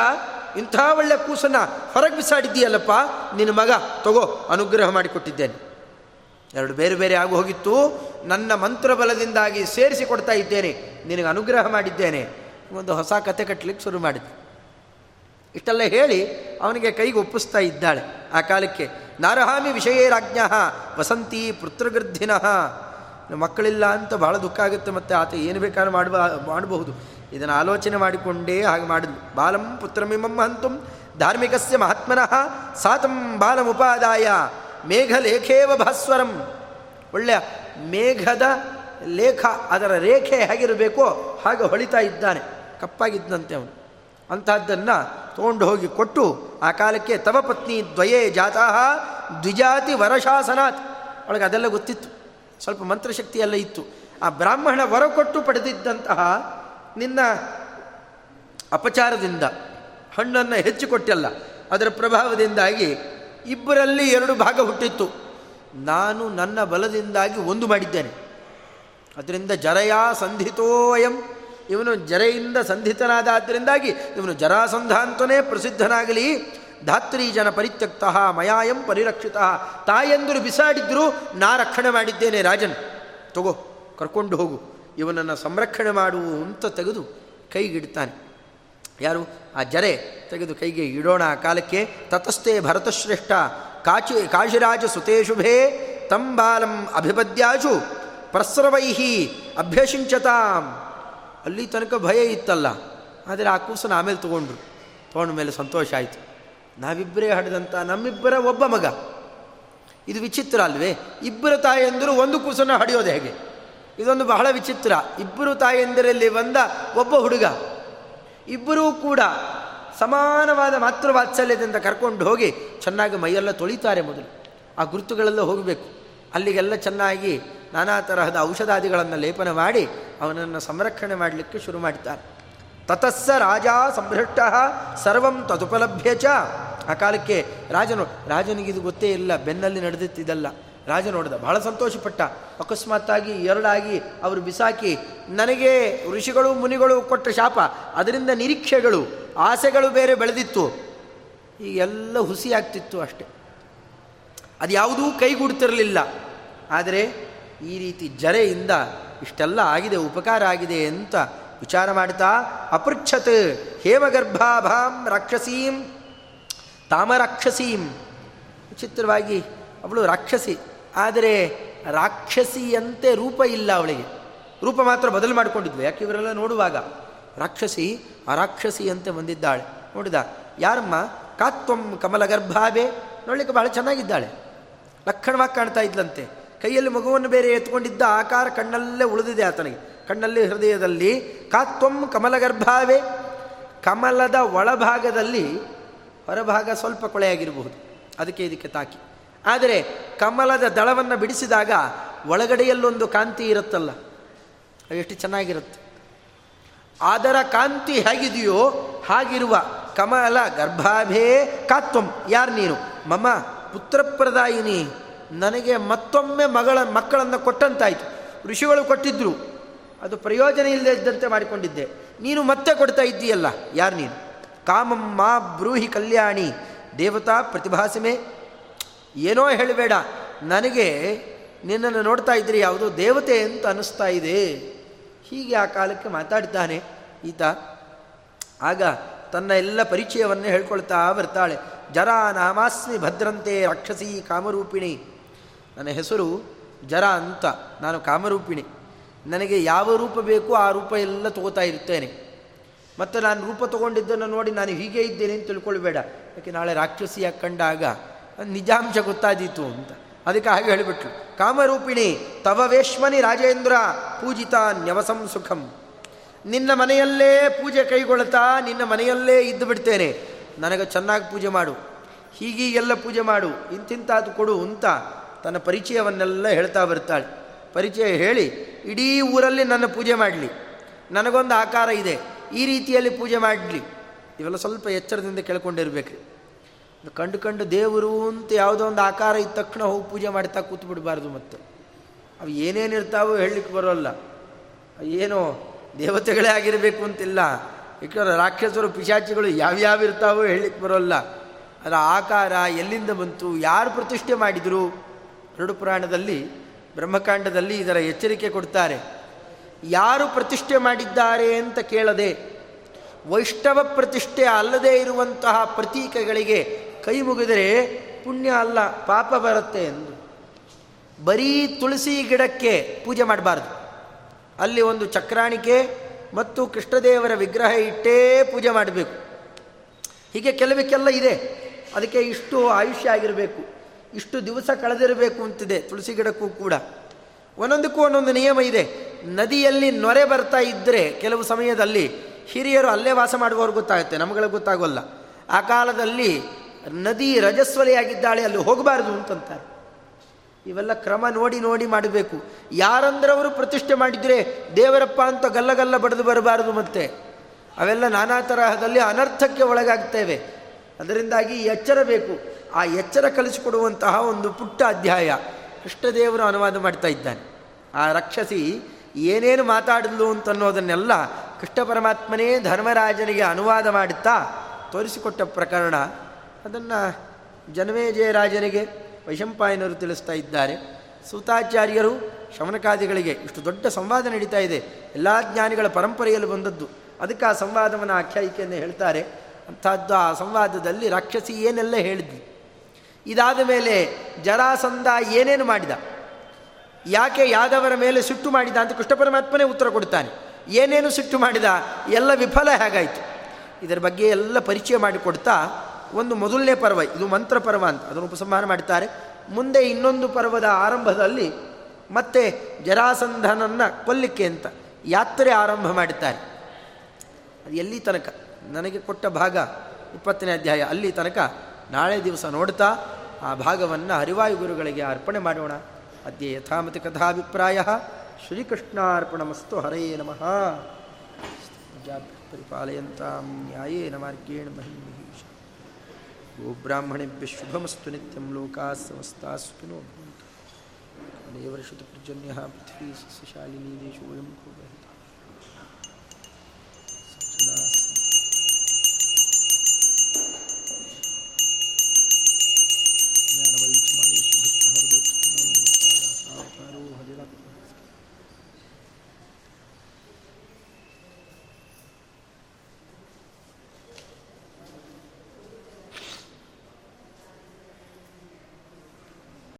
ಇಂಥ ಒಳ್ಳೆ ಕೂಸನ್ನು ಹೊರಗೆ ಬಿಸಾಡಿದ್ದೀಯಲ್ಲಪ್ಪ, ನಿನ್ನ ಮಗ, ತಗೋ, ಅನುಗ್ರಹ ಮಾಡಿಕೊಟ್ಟಿದ್ದೇನೆ. ಎರಡು ಬೇರೆ ಬೇರೆ ಆಗಿ ಹೋಗಿತ್ತು ನನ್ನ ಮಂತ್ರಬಲದಿಂದಾಗಿ ಸೇರಿಸಿ ಕೊಡ್ತಾ ಇದ್ದೇನೆ. ನಿನಗೆ ಅನುಗ್ರಹ ಮಾಡಿದ್ದೇನೆ. ಒಂದು ಹೊಸ ಕತೆ ಕಟ್ಟಲಿಕ್ಕೆ ಶುರು ಮಾಡಿದೆ. ಇಷ್ಟೆಲ್ಲ ಹೇಳಿ ಅವನಿಗೆ ಕೈಗೆ ಒಪ್ಪಿಸ್ತಾ ಇದ್ದಾಳೆ. ಆ ಕಾಲಕ್ಕೆ, ನಾರಹಾಮಿ ವಿಷಯೇ ರಾಜ್ಞ ವಸಂತಿ ಪುತ್ರಗೃದ್ಧಿನಃ ಮಕ್ಕಳಿಲ್ಲ ಅಂತ ಭಾಳ ದುಃಖ ಆಗುತ್ತೆ ಮತ್ತು ಆತ ಏನು ಬೇಕಾದ್ರೂ ಮಾಡುವ, ಮಾಡಬಹುದು. ಇದನ್ನು ಆಲೋಚನೆ ಮಾಡಿಕೊಂಡೇ ಹಾಗೆ ಮಾಡಿದ್ಲು. ಬಾಲಂ ಪುತ್ರಮಿಮಂ ಹಂತು ಧಾರ್ಮಿಕಸ್ಯ ಮಹಾತ್ಮನಃ, ಸಾತಂ ಬಾಲಮುಪಾದಾಯ ಮೇಘಲೇಖೇವ ಭಾಸ್ವರಂ. ಒಳ್ಳೆಯ ಮೇಘದ ಲೇಖ, ಅದರ ರೇಖೆ ಹೇಗಿರಬೇಕೋ ಹಾಗೆ ಹೊಳಿತಾ ಇದ್ದಾನೆ. ಕಪ್ಪಾಗಿದ್ದಂತೆ ಅವನು. ಅಂತಹದ್ದನ್ನು ತೊಗೊಂಡು ಹೋಗಿ ಕೊಟ್ಟು ಆ ಕಾಲಕ್ಕೆ ತವ ಪತ್ನಿ ದ್ವಯೇ ಜಾತಃ ದ್ವಿಜಾತಿ ವರಶಾಸನಾತ್. ಒಳಗೆ ಅದೆಲ್ಲ ಗೊತ್ತಿತ್ತು. ಸ್ವಲ್ಪ ಮಂತ್ರಶಕ್ತಿಯೆಲ್ಲ ಇತ್ತು. ಆ ಬ್ರಾಹ್ಮಣ ವರ ಕೊಟ್ಟು ಪಡೆದಿದ್ದಂತಹ ನಿನ್ನ ಅಪಚಾರದಿಂದ ಹಣ್ಣನ್ನು ಹೆಚ್ಚು ಕೊಟ್ಟಲ್ಲ. ಅದರ ಪ್ರಭಾವದಿಂದಾಗಿ ಇಬ್ಬರಲ್ಲಿ ಎರಡು ಭಾಗ ಹುಟ್ಟಿತ್ತು. ನಾನು ನನ್ನ ಬಲದಿಂದಾಗಿ ಒಂದು ಮಾಡಿದ್ದೇನೆ. ಅದರಿಂದ ಜರಯಾ ಸಂಧಿತೋಯಂ ಇವನು ಜರೆಯಿಂದ ಸಂಧಿತನಾದಾದ್ದರಿಂದಾಗಿ ಇವನು ಜರಾಸಂಧ ಅಂತಲೇ ಪ್ರಸಿದ್ಧನಾಗಲಿ. ಧಾತ್ರಿ ಜನ ಪರಿತ್ಯಕ್ತ ಮಯಾಯಂ ಪರಿರಕ್ಷಿತ. ತಾಯಂದರು ಬಿಸಾಡಿದ್ರು, ನಾ ರಕ್ಷಣೆ ಮಾಡಿದ್ದೇನೆ ರಾಜನ್. ತಗೋ, ಕರ್ಕೊಂಡು ಹೋಗು. ಇವನನ್ನು ಸಂರಕ್ಷಣೆ ಮಾಡು ಅಂತ ತೆಗೆದು ಕೈಗಿಡ್ತಾನೆ. ಯಾರು? ಆ ಜರೆ ತೆಗೆದು ಕೈಗೆ ಇಡೋಣ ಆ ಕಾಲಕ್ಕೆ. ತತಸ್ಥೆ ಭರತಶ್ರೇಷ್ಠ. ಕಾಚಿ, ಕಾಶಿರಾಜ ಸುತೇಶುಭೇ ತಂಬಾಲಂ ಅಭಿಪದ್ಯಾಶು ಪ್ರಸ್ರವೈಹಿ ಅಭ್ಯಸಿಂಚತಾಂ. ಅಲ್ಲಿ ತನಕ ಭಯ ಇತ್ತಲ್ಲ. ಆದರೆ ಆ ಕೂಸನ್ನು ಆಮೇಲೆ ತಗೊಂಡ್ರು. ತೊಗೊಂಡ ಮೇಲೆ ಸಂತೋಷ ಆಯಿತು. ನಾವಿಬ್ಬರೇ ಹಡಿದಂಥ ನಮ್ಮಿಬ್ಬರ ಒಬ್ಬ ಮಗ. ಇದು ವಿಚಿತ್ರ ಅಲ್ವೇ? ಇಬ್ಬರು ತಾಯಿಯಂದರು ಒಂದು ಕೂಸನ್ನು ಹಡಿಯೋದು ಹೇಗೆ? ಇದೊಂದು ಬಹಳ ವಿಚಿತ್ರ. ಇಬ್ಬರು ತಾಯಿಯಂದರಲ್ಲಿ ಬಂದ ಒಬ್ಬ ಹುಡುಗ. ಇಬ್ಬರೂ ಕೂಡ ಸಮಾನವಾದ ಮಾತೃವಾತ್ಸಲ್ಯದಿಂದ ಕರ್ಕೊಂಡು ಹೋಗಿ ಚೆನ್ನಾಗಿ ಮೈಯೆಲ್ಲ ತೊಳಿತಾರೆ ಮೊದಲು. ಆ ಗುರುತುಗಳೆಲ್ಲ ಹೋಗಬೇಕು. ಅಲ್ಲಿಗೆಲ್ಲ ಚೆನ್ನಾಗಿ ನಾನಾ ತರಹದ ಔಷಧಾದಿಗಳನ್ನು ಲೇಪನ ಮಾಡಿ ಅವನನ್ನು ಸಂರಕ್ಷಣೆ ಮಾಡಲಿಕ್ಕೆ ಶುರು ಮಾಡ್ತಾರೆ. ತತಸ್ಸ ರಾಜ ಸಂಭ್ರಷ್ಟ ಸರ್ವಂ ತದುಪಲಭ್ಯ ಚ. ಆ ಕಾಲಕ್ಕೆ ರಾಜನು, ರಾಜನಿಗಿದು ಗೊತ್ತೇ ಇಲ್ಲ, ಬೆನ್ನಲ್ಲಿ ನಡೆದಿತ್ತಿದಲ್ಲ ರಾಜ ನೋಡಿದ. ಬಹಳ ಸಂತೋಷಪಟ್ಟ. ಅಕಸ್ಮಾತ್ತಾಗಿ ಎರಡಾಗಿ ಅವರು ಬಿಸಾಕಿ, ನನಗೆ ಋಷಿಗಳು, ಮುನಿಗಳು ಕೊಟ್ಟ ಶಾಪ. ಅದರಿಂದ ನಿರೀಕ್ಷೆಗಳು, ಆಸೆಗಳು ಬೇರೆ ಬೆಳೆದಿತ್ತು. ಈಗೆಲ್ಲ ಹುಸಿ ಆಗ್ತಿತ್ತು ಅಷ್ಟೆ. ಅದು ಯಾವುದೂ ಕೈಗೂಡ್ತಿರಲಿಲ್ಲ. ಆದರೆ ಈ ರೀತಿ ಜರೆಯಿಂದ ಇಷ್ಟೆಲ್ಲ ಆಗಿದೆ, ಉಪಕಾರ ಆಗಿದೆ ಅಂತ ವಿಚಾರ ಮಾಡ್ತಾ, ಅಪೃಚ್ಛತ್ ಹೇಮಗರ್ಭಾಭಾಂ ರಾಕ್ಷಸೀಂ ತಾಮರಾಕ್ಷಸೀಂ. ವಿಚಿತ್ರವಾಗಿ ಅವಳು ರಾಕ್ಷಸಿ. ಆದರೆ ರಾಕ್ಷಸಿಯಂತೆ ರೂಪ ಇಲ್ಲ ಅವಳಿಗೆ. ರೂಪ ಮಾತ್ರ ಬದಲು ಮಾಡಿಕೊಂಡಿದ್ವಿ ಯಾಕೆ ಇವರೆಲ್ಲ ನೋಡುವಾಗ? ರಾಕ್ಷಸಿ ಆ ರಾಕ್ಷಸಿಯಂತೆ ಬಂದಿದ್ದಾಳೆ. ನೋಡಿದ? ಯಾರಮ್ಮ? ಕಾತ್ವಂ ಕಮಲಗರ್ಭಾಬೆ ನೋಡ್ಲಿಕ್ಕೆ ಬಹಳ ಚೆನ್ನಾಗಿದ್ದಾಳೆ. ಲಕ್ಷಣವಾಗಿ ಕಾಣ್ತಾ ಇದ್ಲಂತೆ. ಕೈಯಲ್ಲಿ ಮಗುವನ್ನು ಬೇರೆ ಎತ್ಕೊಂಡಿದ್ದ ಆಕಾರ ಕಣ್ಣಲ್ಲೇ ಉಳಿದಿದೆ ಆತನಿಗೆ. ಕಣ್ಣಲ್ಲಿ, ಹೃದಯದಲ್ಲಿ ಕಾತ್ವಂ ಕಮಲಗರ್ಭಾವೆ ಕಮಲದ ಒಳಭಾಗದಲ್ಲಿ ಹೊರಭಾಗ ಸ್ವಲ್ಪ ಕೊಳೆಯಾಗಿರಬಹುದು. ಅದಕ್ಕೆ ಇದಕ್ಕೆ ತಾಕಿ. ಆದರೆ ಕಮಲದ ದಳವನ್ನು ಬಿಡಿಸಿದಾಗ ಒಳಗಡೆಯಲ್ಲೊಂದು ಕಾಂತಿ ಇರುತ್ತಲ್ಲ ಎಷ್ಟು ಚೆನ್ನಾಗಿರುತ್ತೆ. ಅದರ ಕಾಂತಿ ಹೇಗಿದೆಯೋ ಹಾಗಿರುವ ಕಮಲ ಗರ್ಭಾಭೇ ಕಾತ್ವಂ ಯಾರು ನೀನು? ಮಮ ಪುತ್ರಪ್ರದಾಯಿನಿ ನನಗೆ ಮತ್ತೊಮ್ಮೆ ಮಗಳ ಮಕ್ಕಳನ್ನು ಕೊಟ್ಟಂತಾಯಿತು. ಋಷಿಗಳು ಕೊಟ್ಟಿದ್ದರು ಅದು ಪ್ರಯೋಜನ ಇಲ್ಲದೆ ಇದ್ದಂತೆ ಮಾಡಿಕೊಂಡಿದ್ದೆ. ನೀನು ಮತ್ತೆ ಕೊಡ್ತಾ ಇದ್ದೀಯಲ್ಲ, ಯಾರು ನೀನು? ಕಾಮಮ್ಮ ಬ್ರೂಹಿ ಕಲ್ಯಾಣಿ. ದೇವತಾ ಪ್ರತಿಭಾಸಮೆ. ಏನೋ ಹೇಳಬೇಡ. ನನಗೆ ನಿನ್ನನ್ನು ನೋಡ್ತಾ ಇದ್ರಿ, ಯಾವುದೋ ದೇವತೆ ಅಂತ ಅನ್ನಿಸ್ತಾ ಇದೆ. ಹೀಗೆ ಆ ಕಾಲಕ್ಕೆ ಮಾತಾಡ್ತಾನೆ ಈತ. ಆಗ ತನ್ನ ಎಲ್ಲ ಪರಿಚಯವನ್ನೇ ಹೇಳ್ಕೊಳ್ತಾ ಬರ್ತಾಳೆ. ಜರಾ ನಾಮಾಸ್ಮಿ ಭದ್ರಂತೆ ರಾಕ್ಷಸಿ ಕಾಮರೂಪಿಣಿ. ನನ್ನ ಹೆಸರು ಜರ ಅಂತ. ನಾನು ಕಾಮರೂಪಿಣಿ. ನನಗೆ ಯಾವ ರೂಪ ಬೇಕೋ ಆ ರೂಪ ಎಲ್ಲ ತಗೋತಾ ಇರ್ತೇನೆ. ಮತ್ತು ನಾನು ರೂಪ ತಗೊಂಡಿದ್ದನ್ನು ನೋಡಿ ನಾನು ಹೀಗೆ ಇದ್ದೇನೆ ಅಂತ ತಿಳ್ಕೊಳ್ಬೇಡ. ಯಾಕೆ ನಾಳೆ ರಾಕ್ಷಸಿ ಕಂಡಾಗ ನಿಜಾಂಶ ಗೊತ್ತಾದೀತು ಅಂತ. ಅದಕ್ಕೆ ಹಾಗೆ ಹೇಳಿಬಿಟ್ರು ಕಾಮರೂಪಿಣಿ ತವ ವೇಶ್ಮನಿ ರಾಜೇಂದ್ರ, ಪೂಜಿತ ನ್ಯವಸಂ ಸುಖಂ. ನಿನ್ನ ಮನೆಯಲ್ಲೇ ಪೂಜೆ ಕೈಗೊಳ್ತಾ ನಿನ್ನ ಮನೆಯಲ್ಲೇ ಇದ್ದು ಬಿಡ್ತೇನೆ. ನನಗೆ ಚೆನ್ನಾಗಿ ಪೂಜೆ ಮಾಡು. ಹೀಗೀಗೆಲ್ಲ ಪೂಜೆ ಮಾಡು. ಇಂತಿಂತಾದು ಕೊಡು ಅಂತ ತನ್ನ ಪರಿಚಯವನ್ನೆಲ್ಲ ಹೇಳ್ತಾ ಬರ್ತಾಳೆ. ಪರಿಚಯ ಹೇಳಿ, ಇಡೀ ಊರಲ್ಲಿ ನನ್ನ ಪೂಜೆ ಮಾಡಲಿ. ನನಗೊಂದು ಆಕಾರ ಇದೆ. ಈ ರೀತಿಯಲ್ಲಿ ಪೂಜೆ ಮಾಡಲಿ. ಇವೆಲ್ಲ ಸ್ವಲ್ಪ ಎಚ್ಚರದಿಂದ ಕೇಳ್ಕೊಂಡಿರ್ಬೇಕು. ಕಂಡು ಕಂಡು ದೇವರು ಅಂತ ಯಾವುದೋ ಒಂದು ಆಕಾರ ಇದ್ದ ತಕ್ಷಣ ಹೋಗಿ ಪೂಜೆ ಮಾಡ್ತಾ ಕೂತು ಬಿಡಬಾರ್ದು ಮತ್ತೆ. ಅವು ಏನೇನಿರ್ತಾವೋ ಹೇಳಲಿಕ್ಕೆ ಬರೋಲ್ಲ. ಏನೋ ದೇವತೆಗಳೇ ಆಗಿರಬೇಕು ಅಂತಿಲ್ಲ. ಯಾಕಂದ್ರೆ ರಾಕ್ಷಸರು, ಪಿಶಾಚಿಗಳು ಯಾವ್ಯಾವ ಇರ್ತಾವೋ ಹೇಳಲಿಕ್ಕೆ ಬರೋಲ್ಲ. ಅದರ ಆಕಾರ ಎಲ್ಲಿಂದ ಬಂತು, ಯಾರು ಪ್ರತಿಷ್ಠೆ ಮಾಡಿದರು? ಎರಡು ಪುರಾಣದಲ್ಲಿ, ಬ್ರಹ್ಮಕಾಂಡದಲ್ಲಿ ಇದರ ಎಚ್ಚರಿಕೆ ಕೊಡ್ತಾರೆ. ಯಾರು ಪ್ರತಿಷ್ಠೆ ಮಾಡಿದ್ದಾರೆ ಅಂತ ಕೇಳದೆ, ವೈಷ್ಣವ ಪ್ರತಿಷ್ಠೆ ಅಲ್ಲದೇ ಇರುವಂತಹ ಪ್ರತೀಕಗಳಿಗೆ ಕೈ ಮುಗಿದರೆ ಪುಣ್ಯ ಅಲ್ಲ, ಪಾಪ ಬರುತ್ತೆ ಎಂದು. ಬರೀ ತುಳಸಿ ಗಿಡಕ್ಕೆ ಪೂಜೆ ಮಾಡಬಾರ್ದು. ಅಲ್ಲಿ ಒಂದು ಚಕ್ರಾಣಿಕೆ ಮತ್ತು ಕೃಷ್ಣದೇವರ ವಿಗ್ರಹ ಇಟ್ಟೇ ಪೂಜೆ ಮಾಡಬೇಕು. ಹೀಗೆ ಕೆಲವಕ್ಕೆಲ್ಲ ಇದೆ. ಅದಕ್ಕೆ ಇಷ್ಟು ಆಯುಷ್ಯ ಆಗಿರಬೇಕು. ಇಷ್ಟು ದಿವಸ ಕಳೆದಿರಬೇಕು ಅಂತಿದೆ ತುಳಸಿ ಗಿಡಕ್ಕೂ ಕೂಡ. ಒಂದೊಂದಕ್ಕೂ ಒಂದೊಂದು ನಿಯಮ ಇದೆ. ನದಿಯಲ್ಲಿ ನೊರೆ ಬರ್ತಾ ಇದ್ದರೆ ಕೆಲವು ಸಮಯದಲ್ಲಿ ಹಿರಿಯರು ಅಲ್ಲೇ ವಾಸ ಮಾಡುವವರು ಗೊತ್ತಾಗುತ್ತೆ. ನಮಗಳಿಗೆ ಗೊತ್ತಾಗೋಲ್ಲ. ಆ ಕಾಲದಲ್ಲಿ ನದಿ ರಜಸ್ವಲೆಯಾಗಿದ್ದಾಳೆ, ಅಲ್ಲಿ ಹೋಗಬಾರ್ದು ಅಂತಂತಾರೆ. ಇವೆಲ್ಲ ಕ್ರಮ ನೋಡಿ ನೋಡಿ ಮಾಡಬೇಕು. ಯಾರಂದ್ರವರು ಪ್ರತಿಷ್ಠೆ ಮಾಡಿದರೆ ದೇವರಪ್ಪ ಅಂತ ಗಲ್ಲಗಲ್ಲ ಬಡಿದು ಬರಬಾರದು ಮತ್ತೆ. ಅವೆಲ್ಲ ನಾನಾ ತರಹದಲ್ಲಿ ಅನರ್ಥಕ್ಕೆ ಒಳಗಾಗ್ತೇವೆ. ಅದರಿಂದಾಗಿ ಎಚ್ಚರ ಬೇಕು. ಆ ಎಚ್ಚರ ಕಲಿಸಿಕೊಡುವಂತಹ ಒಂದು ಪುಟ್ಟ ಅಧ್ಯಾಯ. ಕೃಷ್ಣದೇವರು ಅನುವಾದ ಮಾಡ್ತಾ ಇದ್ದಾನೆ. ಆ ರಕ್ಷಸಿ ಏನೇನು ಮಾತಾಡಲು ಅಂತನ್ನೋದನ್ನೆಲ್ಲ ಕೃಷ್ಣ ಪರಮಾತ್ಮನೇ ಧರ್ಮರಾಜನಿಗೆ ಅನುವಾದ ಮಾಡುತ್ತಾ ತೋರಿಸಿಕೊಟ್ಟ ಪ್ರಕರಣ ಅದನ್ನು ಜನಮೇಜಯ ರಾಜರಿಗೆ ವೈಶಂಪಾಯನರು ತಿಳಿಸ್ತಾ ಇದ್ದಾರೆ. ಸೂತಾಚಾರ್ಯರು ಶಮನಕಾದಿಗಳಿಗೆ ಇಷ್ಟು ದೊಡ್ಡ ಸಂವಾದ ನಡೀತಾ ಇದೆ. ಎಲ್ಲ ಜ್ಞಾನಿಗಳ ಪರಂಪರೆಯಲ್ಲಿ ಬಂದದ್ದು. ಅದಕ್ಕೆ ಆ ಸಂವಾದವನ್ನು ಆಖ್ಯಾಯಿಕೆಯನ್ನು ಹೇಳ್ತಾರೆ. ಅಂಥದ್ದು ಆ ಸಂವಾದದಲ್ಲಿ ರಾಕ್ಷಸಿ ಏನೆಲ್ಲ ಹೇಳಿದ್ವಿ ಇದಾದ ಮೇಲೆ ಜರಾಸಂದ ಏನೇನು ಮಾಡಿದ? ಯಾಕೆ ಯಾದವರ ಮೇಲೆ ಸಿಟ್ಟು ಮಾಡಿದ ಅಂತ ಕೃಷ್ಣ ಪರಮಾತ್ಮನೇ ಉತ್ತರ ಕೊಡ್ತಾನೆ. ಏನೇನು ಸಿಟ್ಟು ಮಾಡಿದ? ಎಲ್ಲ ವಿಫಲ ಹೇಗಾಯಿತು? ಇದರ ಬಗ್ಗೆ ಎಲ್ಲ ಪರಿಚಯ ಮಾಡಿಕೊಡ್ತಾ ಒಂದು ಮೊದಲನೇ ಪರ್ವ, ಇದು ಮಂತ್ರ ಪರ್ವ ಅಂತ, ಅದನ್ನು ಉಪಸಂಹಾರ ಮಾಡ್ತಾರೆ. ಮುಂದೆ ಇನ್ನೊಂದು ಪರ್ವದ ಆರಂಭದಲ್ಲಿ ಮತ್ತೆ ಜರಾಸಂಧನನ್ನು ಕೊಲ್ಲಿಕ್ಕೆ ಅಂತ ಯಾತ್ರೆ ಆರಂಭ ಮಾಡುತ್ತಾರೆ ಅದು ಎಲ್ಲಿ ತನಕ? ನನಗೆ ಕೊಟ್ಟ ಭಾಗ ಇಪ್ಪತ್ತನೇ ಅಧ್ಯಾಯ. ಅಲ್ಲಿ ತನಕ ನಾಳೆ ದಿವಸ ನೋಡ್ತಾ ಆ ಭಾಗವನ್ನು ಹರಿವಾಯು ಗುರುಗಳಿಗೆ ಅರ್ಪಣೆ ಮಾಡೋಣ. ಅದ್ಯ ಯಥಾಮತಿ ಕಥಾಭಿಪ್ರಾಯ. ಶ್ರೀಕೃಷ್ಣಾರ್ಪಣಮಸ್ತು ಹರೇ ನಮಃ. ಪರಿಪಾಲಯಂತಾಂ ನ್ಯಾಯೇನ ಮಾರ್ಗೇಣ ಮಹಿಮಹೀಶ गोब्राह्मणेभ्य शुभमस्तु नित्यं लोकाः समस्ताः सुखिनो भवन्तु देवर्षुतप्रजन्यः पृथ्वी सस्यशालिनी देशो वयं कुर्वन्तु